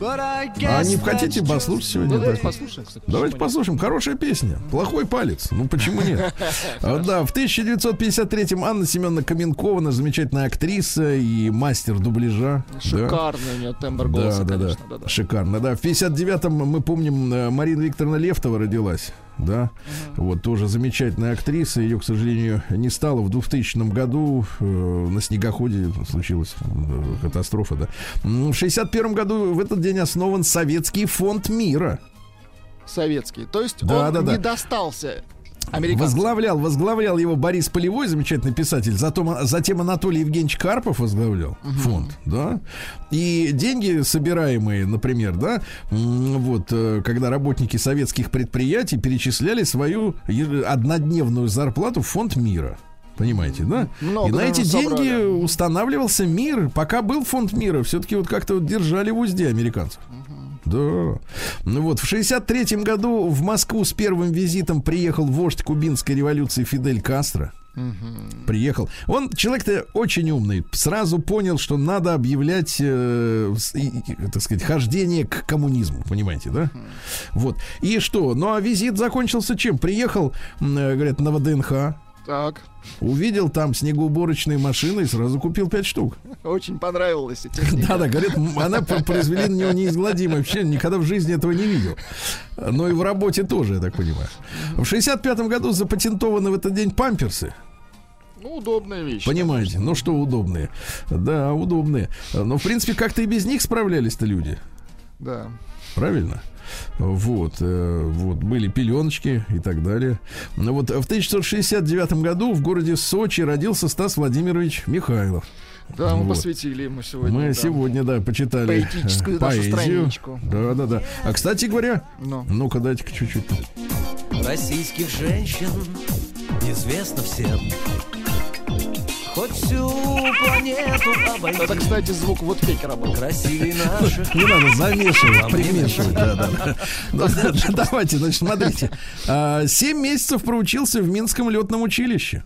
Speaker 5: А не хотите послушать сегодня?
Speaker 6: Ну, давайте
Speaker 5: Да.
Speaker 6: послушаем, кстати.
Speaker 5: Давайте послушаем. Хорошая песня. Плохой палец. Ну почему нет? (laughs) А, Да, в 1953-м Анна Семеновна Каменкова, наша замечательная актриса и мастер дубляжа. Да.
Speaker 6: Шикарный у нее тембр
Speaker 5: Да,
Speaker 6: голоса,
Speaker 5: да, да,
Speaker 6: конечно. Да, да.
Speaker 5: Шикарно, да. В 59-м мы помним, э, Марина Викторовна Левтова родилась. Да, вот тоже замечательная актриса. Ее, к сожалению, не стало в 2000 году. э, на снегоходе случилась э, катастрофа, да. М, В 61 году в этот день основан Советский фонд мира.
Speaker 6: Советский. То есть
Speaker 5: Да,
Speaker 6: он
Speaker 5: да, да.
Speaker 6: не достался американцам.
Speaker 5: Возглавлял, возглавлял его Борис Полевой, замечательный писатель. Затем, затем Анатолий Евгеньевич Карпов возглавлял фонд, да. И деньги, собираемые, например, да, вот, э, когда работники советских предприятий перечисляли свою однодневную зарплату в фонд мира. Понимаете, да?
Speaker 6: Много,
Speaker 5: и на эти
Speaker 6: наверное,
Speaker 5: деньги
Speaker 6: собрали.
Speaker 5: устанавливался мир. Пока был фонд мира, все-таки вот как-то вот держали в узде американцев. Да. Ну вот, в 63 году в Москву с первым визитом приехал вождь кубинской революции Фидель Кастро. Приехал. Он человек-то очень умный. Сразу понял, что надо объявлять, э, и- и, так сказать, хождение к коммунизму. Понимаете, да? Вот. И что? Ну а визит закончился чем? Приехал, э, говорят, на ВДНХ.
Speaker 6: Так,
Speaker 5: Увидел там снегоуборочные машины и сразу купил пять штук.
Speaker 6: очень понравилась техника.
Speaker 5: Да-да, говорят, м, она пр- произвели на него неизгладимое вообще никогда в жизни этого не видел. Но и в работе тоже, я так понимаю. В 65 году запатентованы в этот день памперсы.
Speaker 6: Ну, удобная вещь.
Speaker 5: Понимаете? Ну что удобные? Да, удобные. Но, в принципе, как-то и без них справлялись-то люди.
Speaker 6: Да.
Speaker 5: Правильно? Вот, э, вот, были пеленочки и так далее. Ну вот в 1969 году в городе Сочи родился Стас Владимирович Михайлов.
Speaker 6: Да, мы
Speaker 5: Вот.
Speaker 6: посвятили ему сегодня.
Speaker 5: Мы
Speaker 6: да.
Speaker 5: сегодня, да, почитали
Speaker 6: Поэтическую
Speaker 5: э,
Speaker 6: нашу
Speaker 5: поэзию.
Speaker 6: страничку.
Speaker 5: Да, да, да. А кстати говоря,
Speaker 6: Ну.
Speaker 5: ну-ка дайте-ка чуть-чуть.
Speaker 8: Российских женщин известно всем. Хоть всю планету обойти.
Speaker 6: Это, кстати, звук вот пекера был.
Speaker 8: Красивей (laughs) наших.
Speaker 5: Не надо замешивать, примешивать. Да, да, да. (laughs) Давайте, значит, смотрите. А, Семь месяцев проучился в Минском летном училище.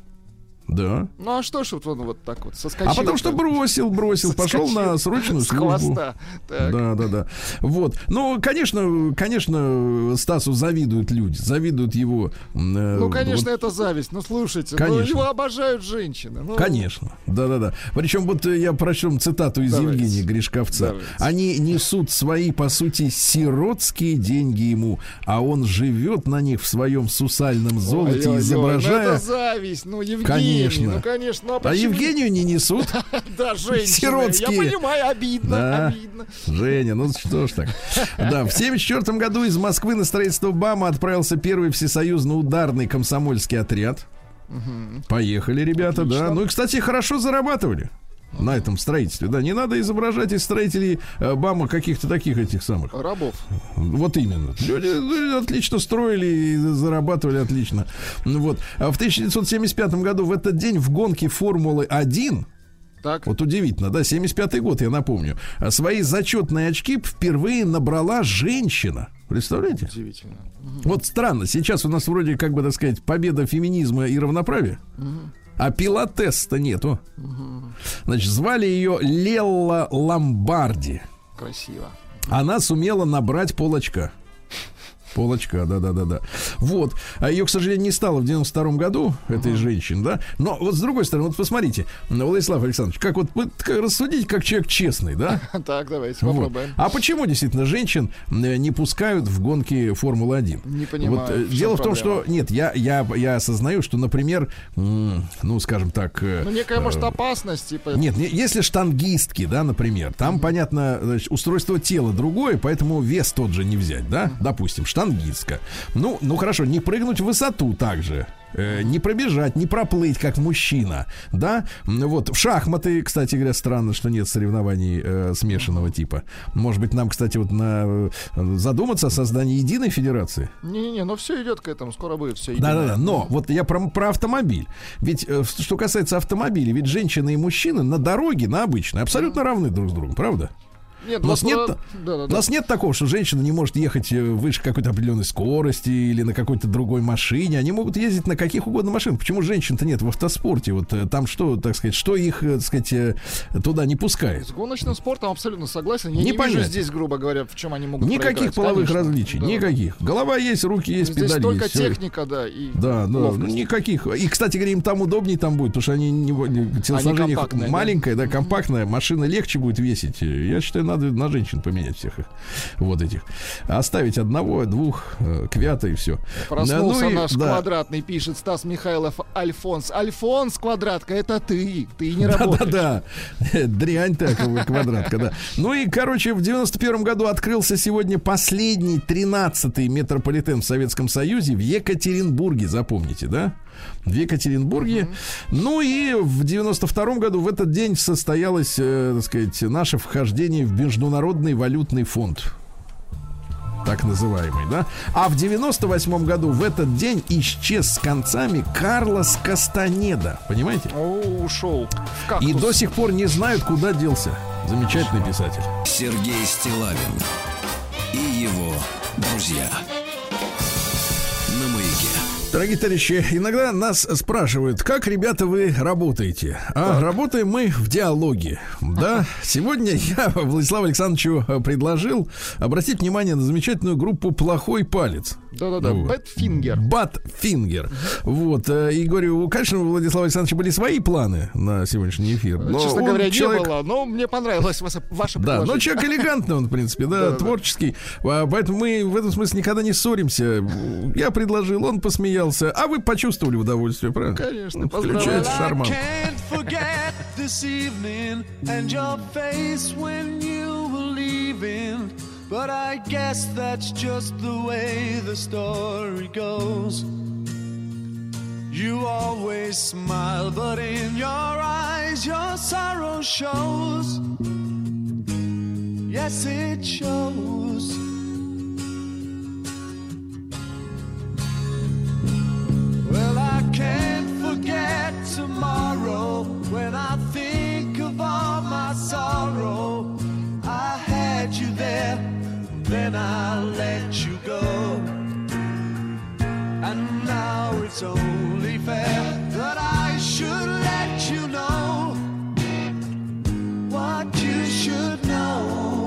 Speaker 5: Да.
Speaker 6: Ну а что ж вот он вот так вот соскочил?
Speaker 5: А потому что бросил, бросил, пошел на срочную
Speaker 6: с
Speaker 5: службу.
Speaker 6: хвоста. Так.
Speaker 5: Да, да, да. Вот. Ну, конечно, конечно, Стасу завидуют люди, завидуют его. э,
Speaker 6: Ну, конечно,
Speaker 5: вот-
Speaker 6: это зависть. Ну, слушайте, ну,
Speaker 5: Конечно.
Speaker 6: его обожают женщины. Ну,
Speaker 5: Конечно, да-да-да. Причем вот э, я прочтем цитату из
Speaker 6: Давайте.
Speaker 5: Евгения Гришковца.
Speaker 6: Давайте.
Speaker 5: Они несут свои, по сути, сиротские деньги ему, а он живет на них в своем сусальном золоте,
Speaker 6: ой-ой-ой,
Speaker 5: изображая...
Speaker 6: Ну, это зависть. Ну, Евгений.
Speaker 5: Конечно.
Speaker 6: Ну, конечно. Ну, а
Speaker 5: А
Speaker 6: почему-
Speaker 5: Евгению не несут. (laughs)
Speaker 6: Да, женщины.
Speaker 5: Сиротские.
Speaker 6: Я понимаю, обидно,
Speaker 5: Да.
Speaker 6: обидно.
Speaker 5: Женя, ну что ж так. Да, в 74 году из Москвы на строительство БАМа отправился первый всесоюзно ударный комсомольский отряд. Поехали, ребята, да. Ну и, кстати, хорошо зарабатывали на этом строительстве. Да, не надо изображать из строителей э, БАМа каких-то таких этих самых.
Speaker 6: Рабов.
Speaker 5: Вот именно. Люди, люди отлично строили и зарабатывали отлично. Ну Вот. А в 1975 году в этот день в гонке Формулы-1
Speaker 6: Так.
Speaker 5: вот удивительно, да, 75-й год, я напомню. А Свои зачетные очки впервые набрала женщина. Представляете?
Speaker 6: Удивительно.
Speaker 5: Вот странно, сейчас у нас вроде, как бы, так сказать, победа феминизма и равноправия. А пилотеста нету. Значит, звали ее Лелла Ламбарди.
Speaker 6: Красиво.
Speaker 5: Она сумела набрать полочка. Полочка, да-да-да-да. Вот. А ее, к сожалению, не стало в 92 году, этой женщины, да. Но вот с другой стороны, вот посмотрите, Владислав Александрович, как вот вы как рассудить, как человек честный, да? (laughs)
Speaker 6: Так, давайте
Speaker 5: Вот.
Speaker 6: попробуем.
Speaker 5: А почему действительно женщин э, не пускают в гонки Формулы-1?
Speaker 6: Не понимаю,
Speaker 5: Вот, э,
Speaker 6: чем
Speaker 5: дело в том,
Speaker 6: проблема?
Speaker 5: что нет, я, я, я осознаю, что, например, ну, скажем так, э,
Speaker 6: Ну, некая, может, опасность, типа...
Speaker 5: нет, не- если штангистки, да, например, там, понятно, значит, устройство тела другое, поэтому вес тот же не взять, да, допустим, штангистка. Ну, ну хорошо, не прыгнуть в высоту также. э, не пробежать, не проплыть, как мужчина, да, вот, в шахматы, кстати говоря, странно, что нет соревнований э, смешанного типа, может быть, нам, кстати, вот на, э, задуматься о создании единой федерации,
Speaker 6: Не-не-не, но все идет к этому, скоро будет все
Speaker 5: да-да-да, но вот я про, про автомобиль. Ведь э, что касается автомобилей, ведь женщины и мужчины на дороге, на обычной, абсолютно равны друг с другом, правда?
Speaker 6: Нет,
Speaker 5: У нас, нет,
Speaker 6: про-
Speaker 5: у
Speaker 6: Да-да-да.
Speaker 5: нас нет такого, что женщина не может ехать э, выше какой-то определенной скорости или на какой-то другой машине. Они могут ездить на каких угодно машинах. Почему женщин-то нет в автоспорте? Вот э, там что, так сказать, что их, э, так сказать, туда не пускает?
Speaker 6: С гоночным спортом абсолютно согласен. Я
Speaker 5: Не
Speaker 6: не, вижу здесь, грубо говоря, в чем они могут
Speaker 5: Никаких
Speaker 6: проиграть.
Speaker 5: половых
Speaker 6: Конечно.
Speaker 5: различий,
Speaker 6: Да.
Speaker 5: никаких. Голова есть, руки есть,
Speaker 6: Здесь
Speaker 5: педали
Speaker 6: только
Speaker 5: есть.
Speaker 6: техника, да, и
Speaker 5: Да, да, ну,
Speaker 6: ловкость.
Speaker 5: никаких. И, кстати говоря, им там удобнее там будет, потому что они не, телосложение
Speaker 6: да?
Speaker 5: маленькое, да? компактная, машина легче будет весить. Я считаю, надо на женщин поменять всех их, вот этих. Оставить одного, двух, э, квята и все.
Speaker 6: Проснулся наш квадратный, пишет Стас Михайлов Альфонс. Альфонс, квадратка, это ты. Ты не работаешь.
Speaker 5: Да-да-да. (laughs) Дрянь такая квадратка, да. Ну и, короче, в 91 году открылся сегодня последний 13-й метрополитен в Советском Союзе в Екатеринбурге, запомните, да? В Екатеринбурге. Ну и в 92 году в этот день состоялось, э, так сказать, наше вхождение в Международный валютный фонд так называемый, да? А в 98 году в этот день исчез с концами Карлос Кастанеда, понимаете?
Speaker 6: О, ушел.
Speaker 5: И до сих пор не знают, куда делся. Замечательный писатель.
Speaker 1: Сергей Стилавин и его друзья.
Speaker 5: Дорогие товарищи, иногда нас спрашивают, как, ребята, вы работаете? А работаем мы в диалоге. Да, сегодня я Владиславу Александровичу предложил обратить внимание на замечательную группу «Плохой палец».
Speaker 6: Да-да-да,
Speaker 5: Вот.
Speaker 6: Badfinger.
Speaker 5: Badfinger. Вот. э, И говорю, конечно, у Владислава Александровича были свои планы на сегодняшний эфир. но
Speaker 6: Честно говоря,
Speaker 5: человек-
Speaker 6: не было, но мне понравилось ваше, ваше
Speaker 5: Да, но
Speaker 6: предложение.
Speaker 5: человек элегантный он, в принципе, да, творческий. А, Поэтому мы в этом смысле никогда не ссоримся. Я предложил, он посмеялся. А вы почувствовали удовольствие, правильно?
Speaker 6: Конечно,
Speaker 5: Включается
Speaker 6: поздравляю.
Speaker 5: шарман.
Speaker 7: This evening and your face when you were leaving. But I guess that's just the way the story goes. You always smile, but in your eyes your sorrow shows. Yes, it shows. Well, I can't forget tomorrow when I think of all my sorrow. I had you there, then I'll let you go. And now it's only fair that I should let you know what you should know.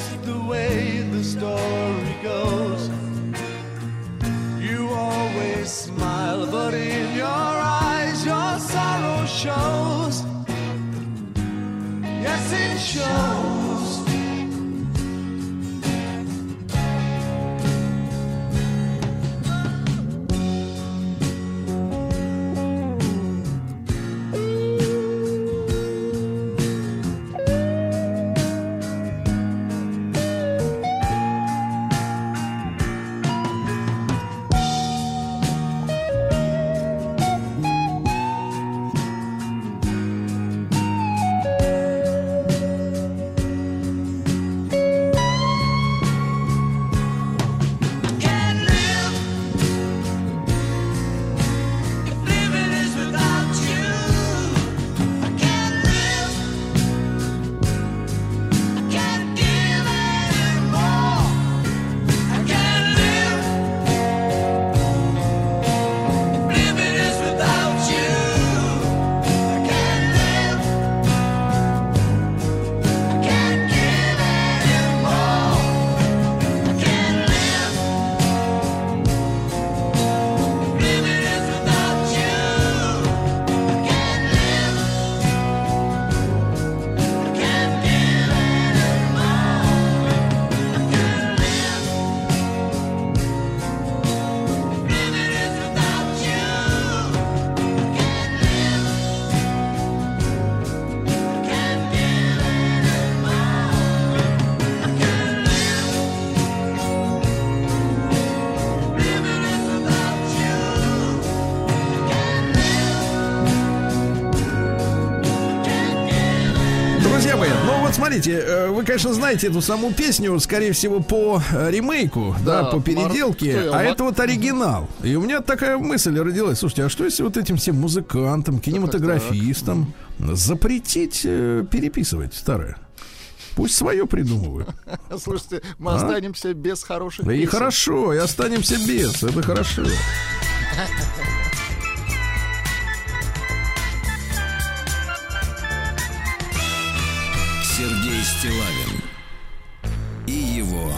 Speaker 7: Just the way the story goes. You always smile, but in your eyes your sorrow shows. Yes, it shows.
Speaker 5: Смотрите, э, вы, конечно, знаете эту саму песню, скорее всего, по э, ремейку, да,
Speaker 6: Да,
Speaker 5: по переделке,
Speaker 6: её,
Speaker 5: а
Speaker 6: Мар-
Speaker 5: это вот оригинал. И у меня такая мысль родилась, слушайте, а что если вот этим всем музыкантам, кинематографистам запретить э, переписывать старое? Пусть свое придумывают. (laughs)
Speaker 6: Слушайте, мы останемся без хороших
Speaker 5: А? И
Speaker 6: песен.
Speaker 5: хорошо, и останемся без, это хорошо. (laughs)
Speaker 1: Стилавин и его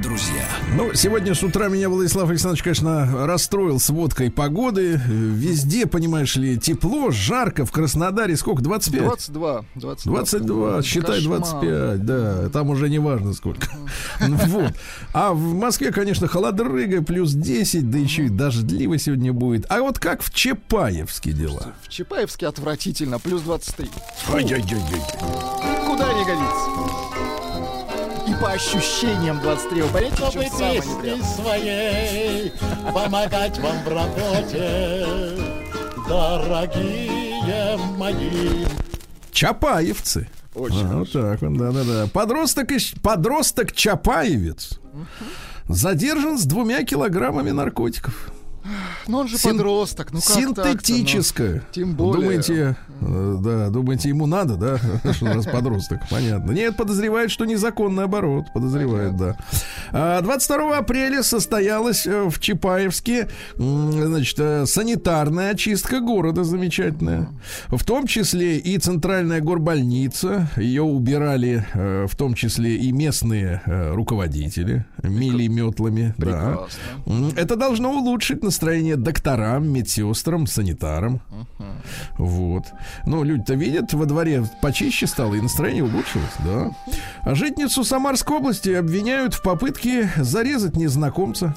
Speaker 1: друзья.
Speaker 5: Ну, сегодня с утра меня Владислав Александрович, конечно, расстроил с водкой погоды. Везде, понимаешь ли, тепло, жарко. В Краснодаре сколько? 25?
Speaker 6: 22. 22.
Speaker 5: 22, считай
Speaker 6: Кошмар.
Speaker 5: 25, да, там уже не важно сколько. (laughs) Ну, Вот. А в Москве, конечно, холодрыга, плюс 10, да еще и дождливо сегодня будет. А вот как в Чапаевске дела?
Speaker 6: В Чапаевске отвратительно, плюс 23.
Speaker 5: Ой-ой-ой-ой.
Speaker 6: Никуда не годится. И по ощущениям 23. Вы Понимаете, в чем самое
Speaker 9: своей помогать вам в работе, дорогие мои.
Speaker 5: Чапаевцы.
Speaker 6: Очень
Speaker 5: А, вот так вот, да-да-да. Подросток, подросток Чапаевец задержан с двумя килограммами наркотиков.
Speaker 6: Ну он же
Speaker 5: Син-
Speaker 6: подросток, ну как так-то, ну?
Speaker 5: Синтетическое.
Speaker 6: Тем более.
Speaker 5: Думаете, э, да, думаете, ему надо, да? (laughs) Что у нас подросток, понятно. Нет, подозревает, что незаконный оборот. Подозревает, да. А, 22 апреля состоялась э, в Чапаевске, значит, э, санитарная очистка города замечательная. В том числе и центральная горбольница. Ее убирали, э, в том числе и местные руководители, мили метлами. Да. Это должно улучшить настроение докторам, медсестрам, санитарам. Вот. Ну, люди-то видят, во дворе почище стало, и настроение улучшилось, да. А житницу Самарской области обвиняют в попытке зарезать незнакомца.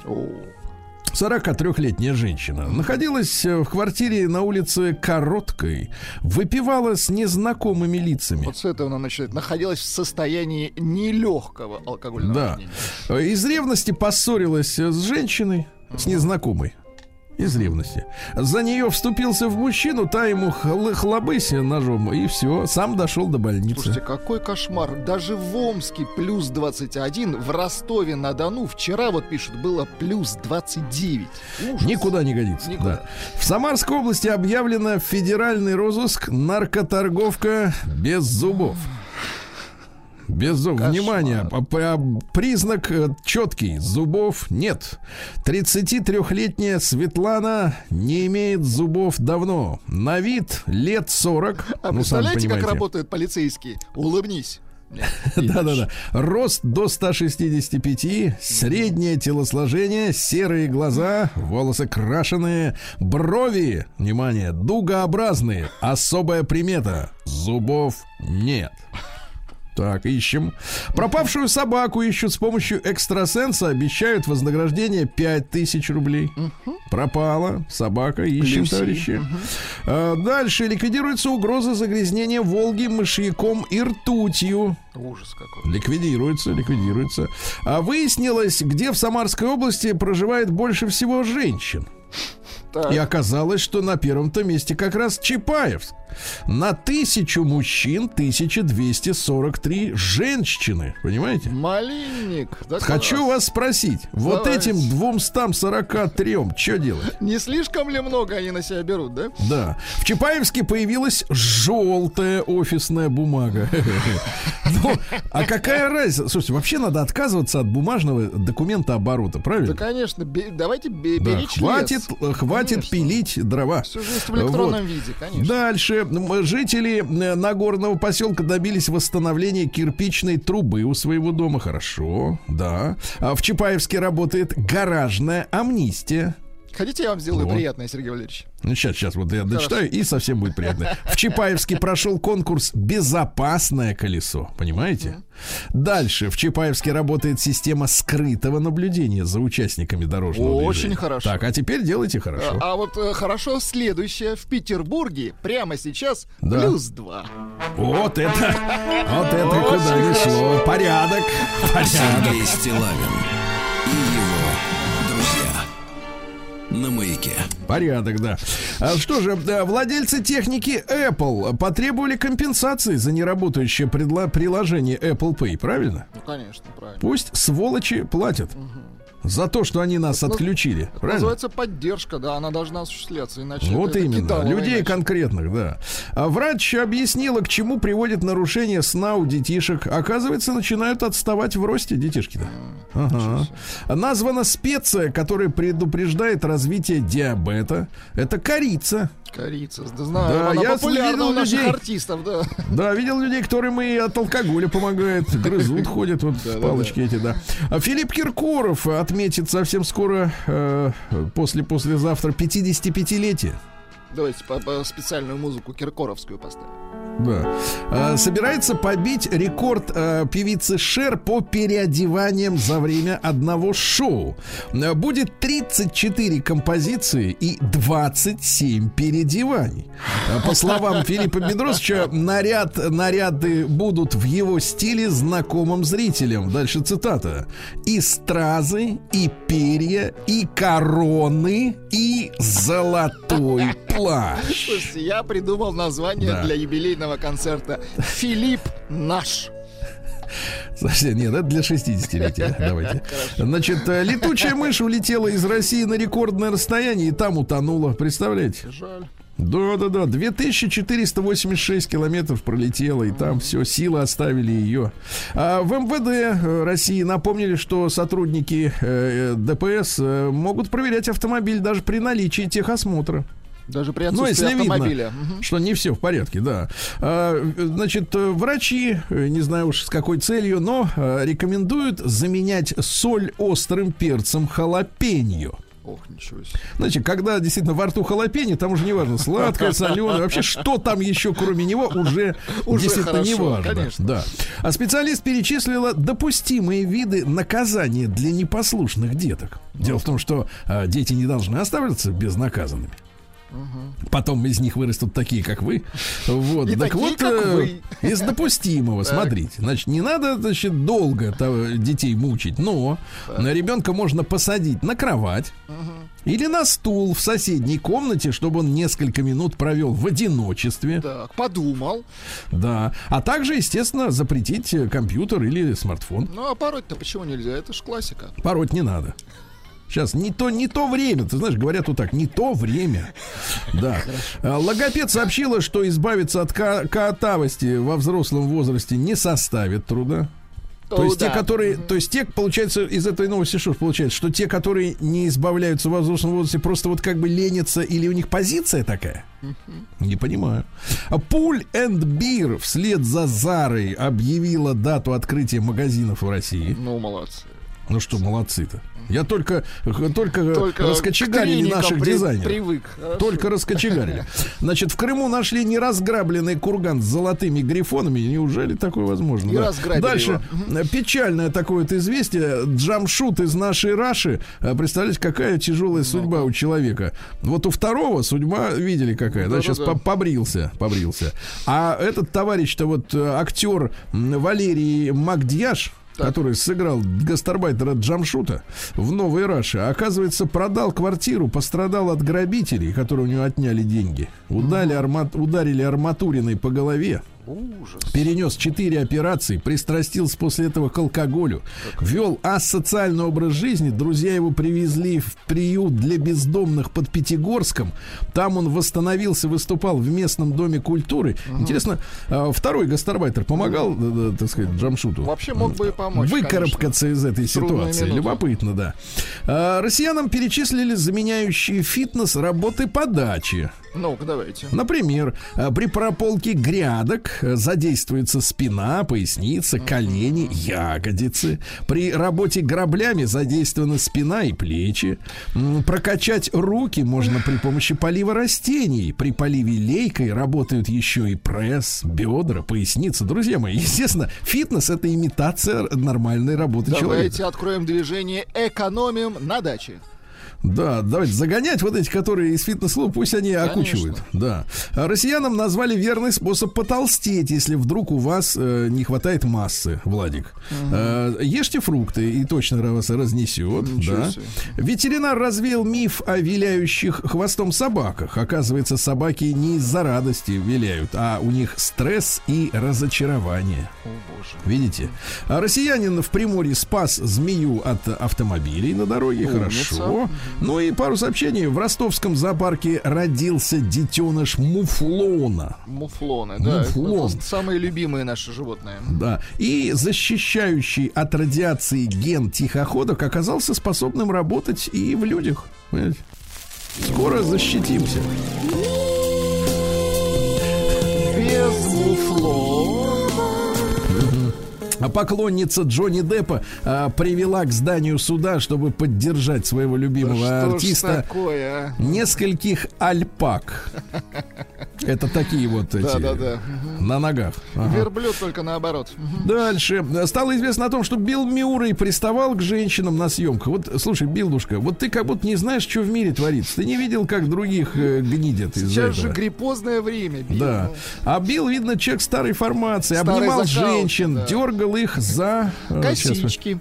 Speaker 5: 43-летняя женщина находилась в квартире на улице Короткой, выпивала с незнакомыми лицами.
Speaker 6: Вот с этого она начинает. Находилась в состоянии нелегкого алкогольного
Speaker 5: Да.
Speaker 6: опьянения.
Speaker 5: Э, Из ревности поссорилась с женщиной, с незнакомой. Из ревности. За нее вступился в мужчину, та ему хл- хлобысь ножом, и все, сам дошел до больницы.
Speaker 6: Слушайте, какой кошмар. Даже в Омске плюс 21, в Ростове-на-Дону вчера, вот пишут, было плюс 29. Ужас.
Speaker 5: Никуда не годится.
Speaker 6: Никуда.
Speaker 5: да. В Самарской области объявлено федеральный розыск наркоторговка без зубов. Без зубов.
Speaker 6: Кошмар.
Speaker 5: Внимание, признак э, четкий. Зубов нет. 33-летняя Светлана не имеет зубов давно. На вид лет 40.
Speaker 6: А
Speaker 5: ну,
Speaker 6: представляете, как работают полицейские? Улыбнись. (laughs)
Speaker 5: Да-да-да. Рост до 165, среднее телосложение, серые глаза, волосы крашеные, брови, внимание, дугообразные. Особая примета. Зубов нет. Так, ищем. Пропавшую собаку ищут с помощью экстрасенса. Обещают вознаграждение 5000 рублей. Пропала собака. Ищем,
Speaker 6: Люси.
Speaker 5: товарищи. А, Дальше ликвидируется угроза загрязнения Волги мышьяком и ртутью.
Speaker 6: Ужас какой.
Speaker 5: Ликвидируется, ликвидируется. А выяснилось, где в Самарской области проживает больше всего женщин.
Speaker 6: Так.
Speaker 5: И оказалось, что на первом-то месте как раз Чапаевск. На тысячу мужчин 1243 женщины. Понимаете?
Speaker 6: Малинник. да
Speaker 5: Хочу вас спросить, вот
Speaker 6: Давайте.
Speaker 5: этим 243 что делать? (laughs)
Speaker 6: Не слишком ли много они на себя берут, да?
Speaker 5: Да. В Чапаевске появилась желтая офисная бумага. (laughs) Ну, а какая разница? Слушайте, вообще надо отказываться от бумажного документа оборота,
Speaker 6: Да,
Speaker 5: правильно?
Speaker 6: конечно, бе- давайте бе-
Speaker 5: Да,
Speaker 6: беречь
Speaker 5: хватит, э, хватит
Speaker 6: Конечно.
Speaker 5: пилить дрова.
Speaker 6: Всю жизнь в электронном
Speaker 5: Вот.
Speaker 6: виде, конечно.
Speaker 5: Дальше жители э, Нагорного поселка добились восстановления кирпичной трубы у своего дома. Хорошо, да. А в Чапаевске работает гаражная амнистия.
Speaker 6: Хотите, я вам сделаю
Speaker 5: Вот.
Speaker 6: приятное, Сергей Валерьевич?
Speaker 5: Ну, сейчас, сейчас вот я дочитаю, и совсем будет приятно. В Чапаевске прошел конкурс «Безопасное колесо». Понимаете? Дальше. В Чапаевске работает система скрытого наблюдения за участниками дорожного
Speaker 6: Очень
Speaker 5: движения.
Speaker 6: хорошо.
Speaker 5: Так, а теперь делайте хорошо.
Speaker 6: А, а вот э, хорошо следующее. В Петербурге прямо сейчас
Speaker 5: Да.
Speaker 6: плюс два.
Speaker 5: Вот это, вот это
Speaker 6: Очень
Speaker 5: куда ни шло. Порядок, порядок.
Speaker 1: Сергей Стилавин Маяке.
Speaker 5: Порядок, да. А что же, да, владельцы техники Apple потребовали компенсации за неработающее предло- приложение Apple Pay, правильно?
Speaker 6: Ну, конечно, правильно.
Speaker 5: Пусть сволочи платят за то, что они нас
Speaker 6: Ну,
Speaker 5: отключили,
Speaker 6: Это
Speaker 5: правильно?
Speaker 6: Называется поддержка, да, она должна осуществляться, иначе
Speaker 5: Вот
Speaker 6: это- это
Speaker 5: именно,
Speaker 6: кидалово
Speaker 5: людей
Speaker 6: иначе.
Speaker 5: конкретных, да. А врач объяснила, к чему приводит нарушение сна у детишек. Оказывается, начинают отставать в росте детишки-то. Ага. Названа специя, которая предупреждает развитие диабета. Это корица.
Speaker 6: Корица, да знаю,
Speaker 5: Да,
Speaker 6: она
Speaker 5: я видел
Speaker 6: у наших
Speaker 5: людей.
Speaker 6: артистов, да.
Speaker 5: Да, видел людей, которым и от алкоголя помогает. Грызут, ходят, вот палочки эти, да. А Филипп Киркоров отметит совсем скоро, э, после послезавтра, 55-летие.
Speaker 6: Давайте по- по специальную музыку киркоровскую поставим.
Speaker 5: Да. А, собирается побить рекорд а, певицы Шер по переодеваниям за время одного шоу. А, Будет 34 композиции и 27 переодеваний. По словам Филиппа Бедросовича, наряд, наряды будут в его стиле знакомым зрителям. Дальше цитата. И стразы, и перья, и короны, и золотой плащ.
Speaker 6: Слушайте, я придумал название
Speaker 5: Да.
Speaker 6: для юбилейного концерта «Филипп наш».
Speaker 5: Слушайте, нет, это для 60-летия. (laughs) Давайте. Значит, э, летучая (laughs) мышь улетела из России на рекордное расстояние и там утонула. Представляете?
Speaker 6: Жаль.
Speaker 5: Да, да, да. 2486 километров пролетела, и там все, силы оставили ее. А в МВД э, России напомнили, что сотрудники э, ДПС могут проверять автомобиль даже при наличии техосмотра.
Speaker 6: Даже при
Speaker 5: Ну,
Speaker 6: отсутствии
Speaker 5: если
Speaker 6: автомобиля.
Speaker 5: видно,
Speaker 6: Мгм.
Speaker 5: что не все в порядке, да. А, Значит, э, врачи, э, не знаю уж с какой целью, но э, рекомендуют заменять соль острым перцем халапеньо.
Speaker 6: Ох, ничего себе.
Speaker 5: Значит, когда действительно во рту халапеньо, там уже не важно, сладкое, (laughs) соленое, вообще что там еще кроме него уже,
Speaker 6: Уже
Speaker 5: действительно не
Speaker 6: хорошо,
Speaker 5: важно.
Speaker 6: конечно.
Speaker 5: Да. А специалист перечислила допустимые виды наказания для непослушных деток. Дело в том, что а, дети не должны оставаться безнаказанными. Потом из них вырастут такие, как вы. Вот.
Speaker 6: И
Speaker 5: так
Speaker 6: такие,
Speaker 5: вот,
Speaker 6: как
Speaker 5: э,
Speaker 6: вы.
Speaker 5: из допустимого,
Speaker 6: Так.
Speaker 5: смотрите. Значит, не надо, значит, долго детей мучить, но на ребенка можно посадить на кровать или на стул в соседней комнате, чтобы он несколько минут провел в одиночестве.
Speaker 6: Так, подумал.
Speaker 5: Да. А также, естественно, запретить э, компьютер или смартфон.
Speaker 6: Ну, а пороть-то почему нельзя? Это ж классика.
Speaker 5: Пороть не надо. Сейчас не то, не то время. Ты знаешь, говорят вот так, не то время. Да. А, Логопед сообщила, что избавиться от ка- катавости во взрослом возрасте не составит труда. То есть те, которые, то есть те, получается, из этой новости что получается, что те, которые не избавляются в возрастном возрасте, просто вот как бы ленятся или у них позиция такая? Не понимаю. А Пуль энд Бир вслед за Зарой объявила дату открытия магазинов в России.
Speaker 6: Ну, молодцы.
Speaker 5: Ну что, молодцы-то. Я только, только,
Speaker 6: Только
Speaker 5: раскочегарили наших
Speaker 6: при-
Speaker 5: дизайнеров.
Speaker 6: Привык. Хорошо.
Speaker 5: Только раскочегарили. Значит, в Крыму нашли неразграбленный курган с золотыми грифонами. Неужели такое возможно?
Speaker 6: Разграбили
Speaker 5: Дальше.
Speaker 6: его.
Speaker 5: э, Печальное такое вот известие. Джамшут из нашей Раши. Э, Представляете, какая тяжелая судьба у человека. Вот у второго судьба, видели какая, да? Сейчас
Speaker 6: Да-да-да.
Speaker 5: побрился, побрился. А этот товарищ-то вот э, актер Валерий Макдьяш, который сыграл гастарбайтера Джамшута в Новой Раше, оказывается, продал квартиру, пострадал от грабителей, которые у него отняли деньги. Удали арма- ударили арматуриной по голове.
Speaker 6: Ужас.
Speaker 5: Перенес четыре операции, пристрастился после этого к алкоголю, вел асоциальный образ жизни. Друзья его привезли в приют для бездомных под Пятигорском. Там он восстановился, выступал в местном доме культуры. Интересно, а, второй гастарбайтер помогал, да, так сказать, Джамшуту?
Speaker 6: Вообще мог бы и помочь,
Speaker 5: Выкарабкаться из этой
Speaker 6: трудную
Speaker 5: ситуации.
Speaker 6: минуту.
Speaker 5: Любопытно, да. А, Россиянам перечислили заменяющие фитнес работы по даче.
Speaker 6: Ну-ка, давайте.
Speaker 5: Например, э, при прополке грядок э, задействуется спина, поясница, колени, ягодицы. При работе граблями задействована спина и плечи. Прокачать руки можно при помощи полива растений. При поливе лейкой работают еще и пресс, бедра, поясница. Друзья мои, (laughs) естественно, фитнес это имитация нормальной работы человека.
Speaker 6: Давайте откроем движение «Экономим на даче».
Speaker 5: Да, давайте загонять вот эти, которые из фитнес-клуба, пусть они
Speaker 6: Конечно.
Speaker 5: окучивают. Да. А Россиянам назвали верный способ потолстеть, если вдруг у вас э, не хватает массы, Владик. Э, ешьте фрукты, и точно вас разнесет.
Speaker 6: Ничего
Speaker 5: Да.
Speaker 6: себе.
Speaker 5: Ветеринар развеял миф о виляющих хвостом собаках. Оказывается, собаки не из-за радости виляют, а у них стресс и разочарование.
Speaker 6: О, боже.
Speaker 5: Видите? А россиянин в Приморье спас змею от автомобилей на дороге.
Speaker 6: Умница.
Speaker 5: Хорошо. Ну и пару сообщений. В ростовском зоопарке родился детеныш муфлона.
Speaker 6: Муфлоны, да. это
Speaker 5: Муфлон.
Speaker 6: просто самые любимые наши животные.
Speaker 5: Да. И защищающий от радиации ген тихоходок оказался способным работать и в людях. Понимаете? Скоро защитимся.
Speaker 6: Без муфлона.
Speaker 5: А поклонница Джонни Деппа а, привела к зданию суда, чтобы поддержать своего любимого
Speaker 6: ж
Speaker 5: артиста
Speaker 6: такое, а?
Speaker 5: нескольких альпак. Это такие вот эти
Speaker 6: Да-да-да.
Speaker 5: на ногах. Ага.
Speaker 6: Верблюд только наоборот.
Speaker 5: Дальше. Стало известно о том, что Билл Мюррей приставал к женщинам на съемках. Вот, слушай, Билдушка, вот ты как будто не знаешь, что в мире творится. Ты не видел, как других э, гнидят из-за
Speaker 6: Сейчас же
Speaker 5: этого.
Speaker 6: гриппозное время. Билл.
Speaker 5: Да. А Билл, видно, человек старой формации.
Speaker 6: Старой
Speaker 5: обнимал
Speaker 6: закалки,
Speaker 5: женщин,
Speaker 6: да.
Speaker 5: дергал их за... э, сейчас,
Speaker 6: Косички.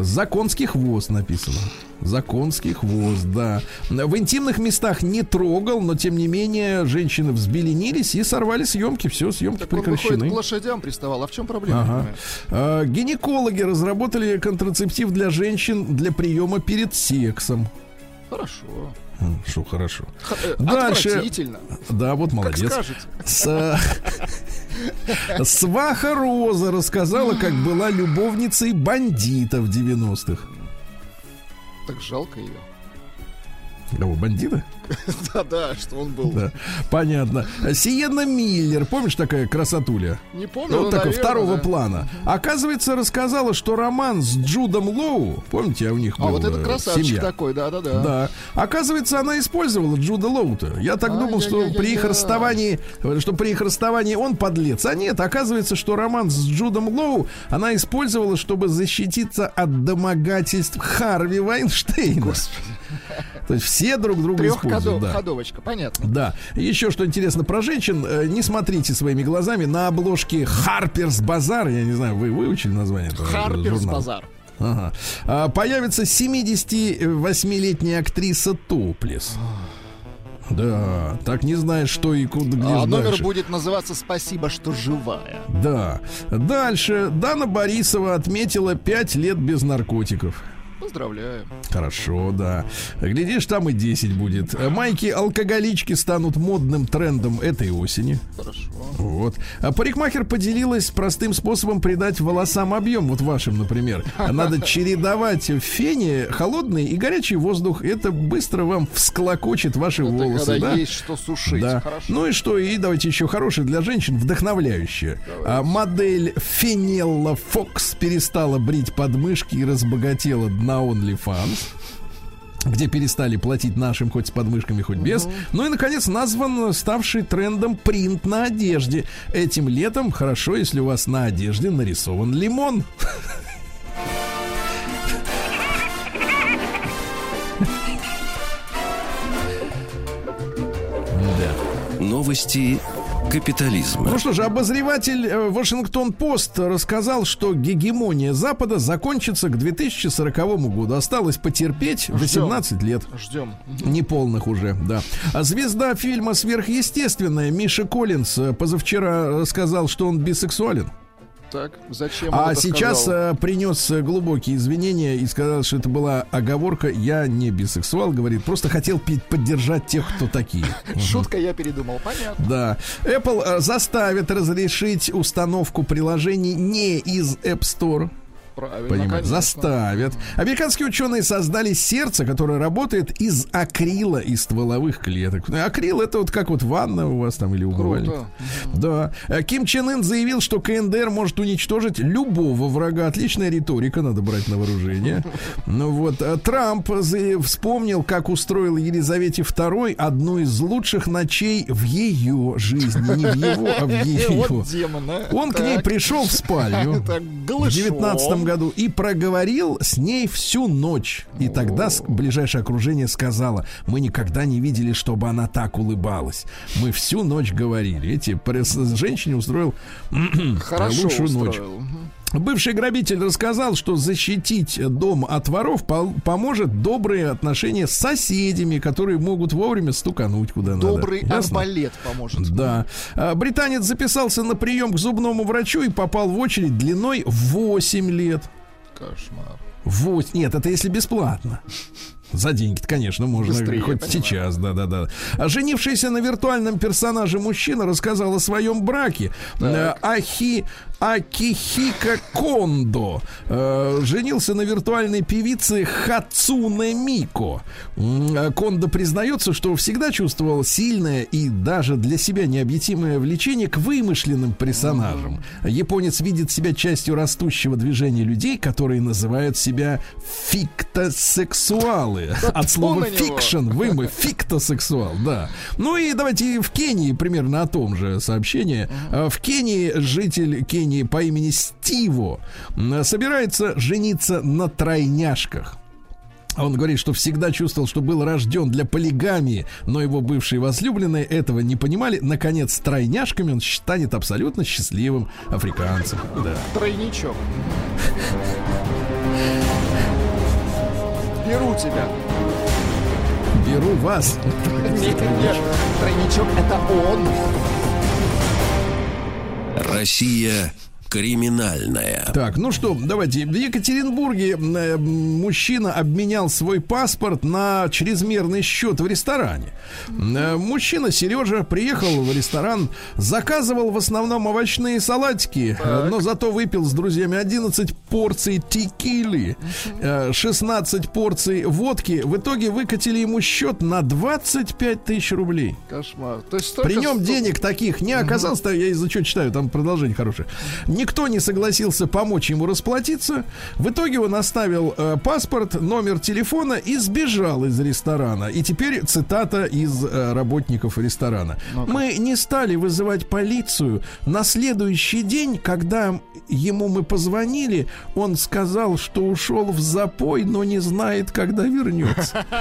Speaker 5: за конский хвост написано. За конский хвост, да. В интимных местах не трогал, но тем не менее женщины взбеленились и сорвали съемки. Все, съемки
Speaker 6: Так он выходит
Speaker 5: прекращены.
Speaker 6: к лошадям приставал. А в чем проблема?
Speaker 5: Ага. А, гинекологи разработали контрацептив для женщин для приема перед сексом.
Speaker 6: Хорошо.
Speaker 5: Что хорошо.
Speaker 6: Э,
Speaker 5: Дальше. Да, вот
Speaker 6: Как
Speaker 5: молодец.
Speaker 6: скажете.
Speaker 5: С- Сваха Роза рассказала, как была любовницей бандита в 90-х.
Speaker 6: Так жалко ее.
Speaker 5: Кого, бандита? (laughs)
Speaker 6: Да-да, что он был.
Speaker 5: Да, понятно. Сиенна Миллер, помнишь такая красотуля?
Speaker 6: Не помню,
Speaker 5: Вот такой
Speaker 6: наверное,
Speaker 5: второго
Speaker 6: да.
Speaker 5: плана. Оказывается, рассказала, что роман с Джудом Лоу, помните, а у них
Speaker 6: А
Speaker 5: был,
Speaker 6: вот этот
Speaker 5: э,
Speaker 6: красавчик
Speaker 5: семья.
Speaker 6: такой, да-да-да.
Speaker 5: Да. Оказывается, она использовала Джуда Лоута. Я так думал, что
Speaker 6: Ай-яй-яй-яй-яй.
Speaker 5: при их расставании, что при их расставании он подлец. А нет, оказывается, что роман с Джудом Лоу она использовала, чтобы защититься от домогательств Харви Вайнштейна. То есть все друг друга используют. да.
Speaker 6: Трехходовочка, понятно.
Speaker 5: Да. Еще что интересно про женщин, э, не смотрите своими глазами. На обложке Харперс Базар, я не знаю, вы выучили название этого
Speaker 6: Харперс? Базар.
Speaker 5: Ага. А, появится 78-летняя актриса Топлес. Да, так не знаешь, что и куда, где
Speaker 6: А номер
Speaker 5: дальше.
Speaker 6: будет называться «Спасибо, что живая».
Speaker 5: Да. Дальше. Дана Борисова отметила 5 лет без наркотиков.
Speaker 6: Поздравляю.
Speaker 5: Хорошо, да. Глядишь, там и 10 будет. Майки-алкоголички станут модным трендом этой осени.
Speaker 6: Хорошо.
Speaker 5: Вот. А парикмахер поделилась простым способом придать волосам объем. Вот вашим, например. Надо чередовать в фене холодный и горячий воздух. Это быстро вам всклокочет ваши
Speaker 6: Это
Speaker 5: волосы. да?
Speaker 6: есть что сушить.
Speaker 5: Да.
Speaker 6: Хорошо.
Speaker 5: Ну и что? И давайте еще хорошее для женщин, вдохновляющее. А, модель Фенелла Фокс перестала брить подмышки и разбогатела на OnlyFans где перестали платить нашим хоть с подмышками, хоть без. Ну и, наконец, назван ставший трендом принт на одежде. Этим летом хорошо, если у вас на одежде нарисован лимон. Да.
Speaker 1: Новости капитализма.
Speaker 5: Ну что же, обозреватель э, Вашингтон-Пост рассказал, что гегемония Запада закончится к 2040 году. Осталось потерпеть 18 лет.
Speaker 6: Ждем.
Speaker 5: Неполных уже, да. А звезда фильма «Сверхъестественное» Миша Коллинз э, позавчера сказал, что он бисексуален.
Speaker 6: Так, зачем
Speaker 5: А сейчас
Speaker 6: сказал?
Speaker 5: э, принес глубокие извинения и сказал, что это была оговорка. Я не бисексуал, говорит, просто хотел поддержать тех, кто такие. (laughs)
Speaker 6: Шутка, я передумал. Понятно.
Speaker 5: Да. Apple э, заставит разрешить установку приложений не из App Store.
Speaker 6: Правильно,
Speaker 5: заставят. Американские ученые создали сердце, которое работает из акрила и стволовых клеток. Э, акрил это вот как вот ванна у вас там или умывальник. Да. Э, Ким Чен Ын заявил, что КНДР может уничтожить любого врага. Отличная риторика, надо брать на вооружение. Ну вот, э, Трамп вспомнил, как устроил Елизавете II одну из лучших ночей в ее жизни. Не в его, а в (laughs) ее. Он к ней пришел в спальню (laughs) в 19 году и проговорил с ней всю ночь. И тогда ближайшее окружение сказала, мы никогда не видели, чтобы она так улыбалась. Мы всю ночь говорили. Эти женщине устроил (clears throat)
Speaker 6: Хорошо
Speaker 5: лучшую ночь.
Speaker 6: устроил. Мгм.
Speaker 5: Бывший грабитель рассказал, что защитить дом от воров поможет добрые отношения с соседями, которые могут вовремя стукануть куда надо.
Speaker 6: Добрый арбалет поможет.
Speaker 5: Да. А, Британец записался на прием к зубному врачу и попал в очередь длиной 8 лет.
Speaker 6: Кошмар.
Speaker 5: Вот, нет, это если бесплатно. За деньги конечно, можно
Speaker 6: Быстрее,
Speaker 5: хоть сейчас, да-да-да. А женившийся на виртуальном персонаже мужчина рассказал о своем браке. Э, Ахи Акихика Кондо э, женился на виртуальной певице Хацуне Мико. Э, Кондо признается, что всегда чувствовал сильное и даже для себя необъяснимое влечение к вымышленным персонажам. Японец видит себя частью растущего движения людей, которые называют себя фиктосексуалы. От слова fiction, вымы, фиктосексуал, да. Ну и давайте в Кении примерно о том же сообщение. А, В Кении житель Кении по имени Стиво собирается жениться на тройняшках. Он говорит, что всегда чувствовал, что был рожден для полигамии, но его бывшие возлюбленные этого не понимали. Наконец, с тройняшками он станет абсолютно счастливым африканцем. Да.
Speaker 6: Тройничок. Беру тебя.
Speaker 5: Беру вас.
Speaker 6: Нет, нет, тройничок это он.
Speaker 1: Россия криминальная.
Speaker 5: Так, ну что, давайте. В Екатеринбурге э, мужчина обменял свой паспорт на чрезмерный счет в ресторане. Э, Мужчина Сережа приехал в ресторан, заказывал в основном овощные салатики, э, но зато выпил с друзьями 11 порций текили, э, 16 порций водки. В итоге выкатили ему счет на 25 тысяч рублей.
Speaker 6: Кошмар. То есть столько
Speaker 5: При нем денег таких не оказалось, я из-за чего читаю, там продолжение хорошее. Никто не согласился помочь ему расплатиться. В итоге он оставил э, паспорт, номер телефона и сбежал из ресторана. И теперь цитата из э, работников ресторана. Мы не стали вызывать полицию. На следующий день, когда ему мы позвонили, он сказал, что ушел в запой, но не знает, когда вернется. (laughs)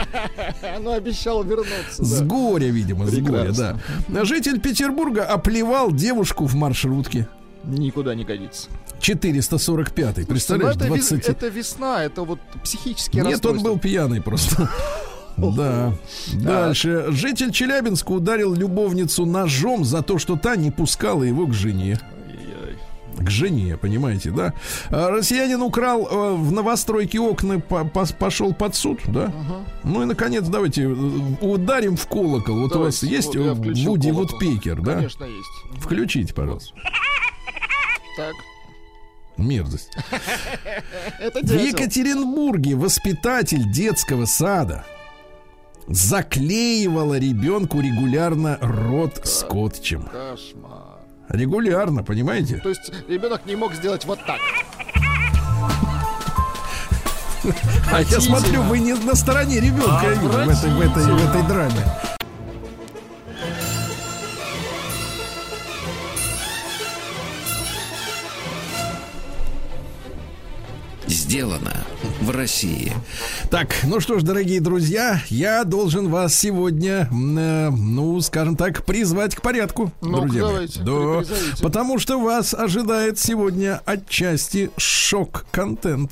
Speaker 6: Ну, обещал вернуться.
Speaker 5: С горя, видимо, с горя, да. Житель Петербурга оплевал девушку в маршрутке.
Speaker 6: Никуда не годится.
Speaker 5: 445 представляешь,
Speaker 6: Ну, это, вес-
Speaker 5: 20...
Speaker 6: это весна, это вот психические
Speaker 5: Нет, он был пьяный просто. (laughs) Да. Дальше. Житель Челябинска ударил любовницу ножом за то, что та не пускала его к жене. К жене, понимаете, да? А Россиянин украл э, в новостройке окна, по- пошел под суд, да? Ну и, наконец, давайте э, ударим в колокол. Вот у вас есть э, Вуди
Speaker 6: колокол.
Speaker 5: Вудпекер, да?
Speaker 6: Конечно, есть.
Speaker 5: Включите, пожалуйста.
Speaker 6: Так.
Speaker 5: Мерзость. (laughs) В. Екатеринбурге воспитатель детского сада заклеивала ребенку регулярно рот скотчем.
Speaker 6: Кошмар.
Speaker 5: Регулярно, понимаете?
Speaker 6: То есть ребенок не мог сделать вот так.
Speaker 5: А я смотрю, вы не на стороне ребенка я вижу, в этой, в этой, в этой драме.
Speaker 1: Сделано в России.
Speaker 5: Так, ну что ж, дорогие друзья, я должен вас сегодня, э, ну, скажем так, призвать к порядку,
Speaker 6: Ну-ка,
Speaker 5: друзья мои.
Speaker 6: давайте,
Speaker 5: Да, потому что вас ожидает сегодня отчасти шок-контент.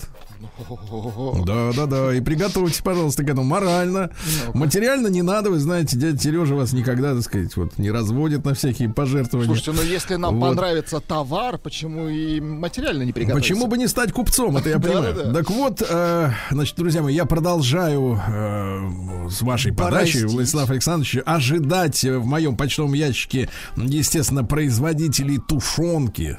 Speaker 5: Да, да, да. И приготовьтесь, пожалуйста, к этому морально. Материально не надо, вы знаете, дядя Сережа вас никогда, так сказать, вот не разводит на всякие пожертвования.
Speaker 6: Слушайте, ну если нам
Speaker 5: Вот.
Speaker 6: понравится товар, почему и материально не приготовиться?
Speaker 5: Почему бы не стать купцом, это я понимаю. Так вот, э, значит, друзья мои, я продолжаю э, с вашей подачи,
Speaker 6: Бороздить.
Speaker 5: Владислав Александрович, ожидать э, в моем почтовом ящике, естественно, производителей тушенки,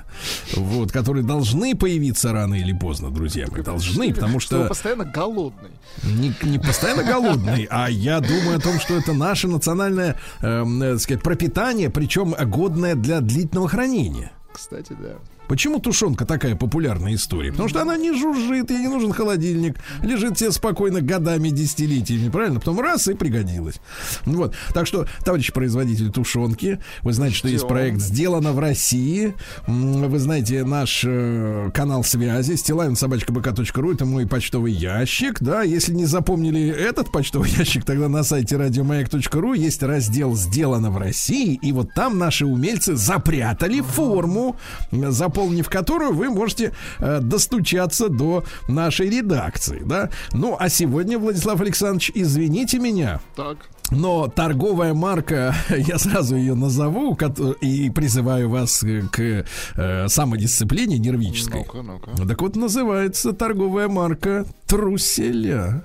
Speaker 5: вот, которые должны появиться рано или поздно, друзья мои, должны, потому
Speaker 6: Что
Speaker 5: что
Speaker 6: постоянно голодный.
Speaker 5: не, не постоянно голодный, а я думаю о том, что это наше национальное, эм, э, так сказать, пропитание, причем годное для длительного хранения.
Speaker 6: Кстати, да.
Speaker 5: Почему тушенка такая популярная история? Потому что она не жужжит, ей не нужен холодильник, лежит себе спокойно годами, десятилетиями, правильно? Потом раз и пригодилась. Вот. Так что, товарищ производитель тушенки, вы знаете, что есть проект «Сделано в России». Вы знаете наш э, канал связи стилавинсобачкабк.ру, это мой почтовый ящик, да, если не запомнили этот почтовый (laughs) ящик, тогда на сайте радиомаяк.ру есть раздел «Сделано в России», и вот там наши умельцы запрятали форму, э, заполнив которую вы можете э, достучаться до нашей редакции, да. Ну, а сегодня, Владислав Александрович, извините меня,
Speaker 6: Так.
Speaker 5: но торговая марка, (laughs) я сразу ее назову, кото- и призываю вас э, к э, самодисциплине нервической.
Speaker 6: Ну-ка, ну-ка.
Speaker 5: Так вот, называется торговая марка Труселя.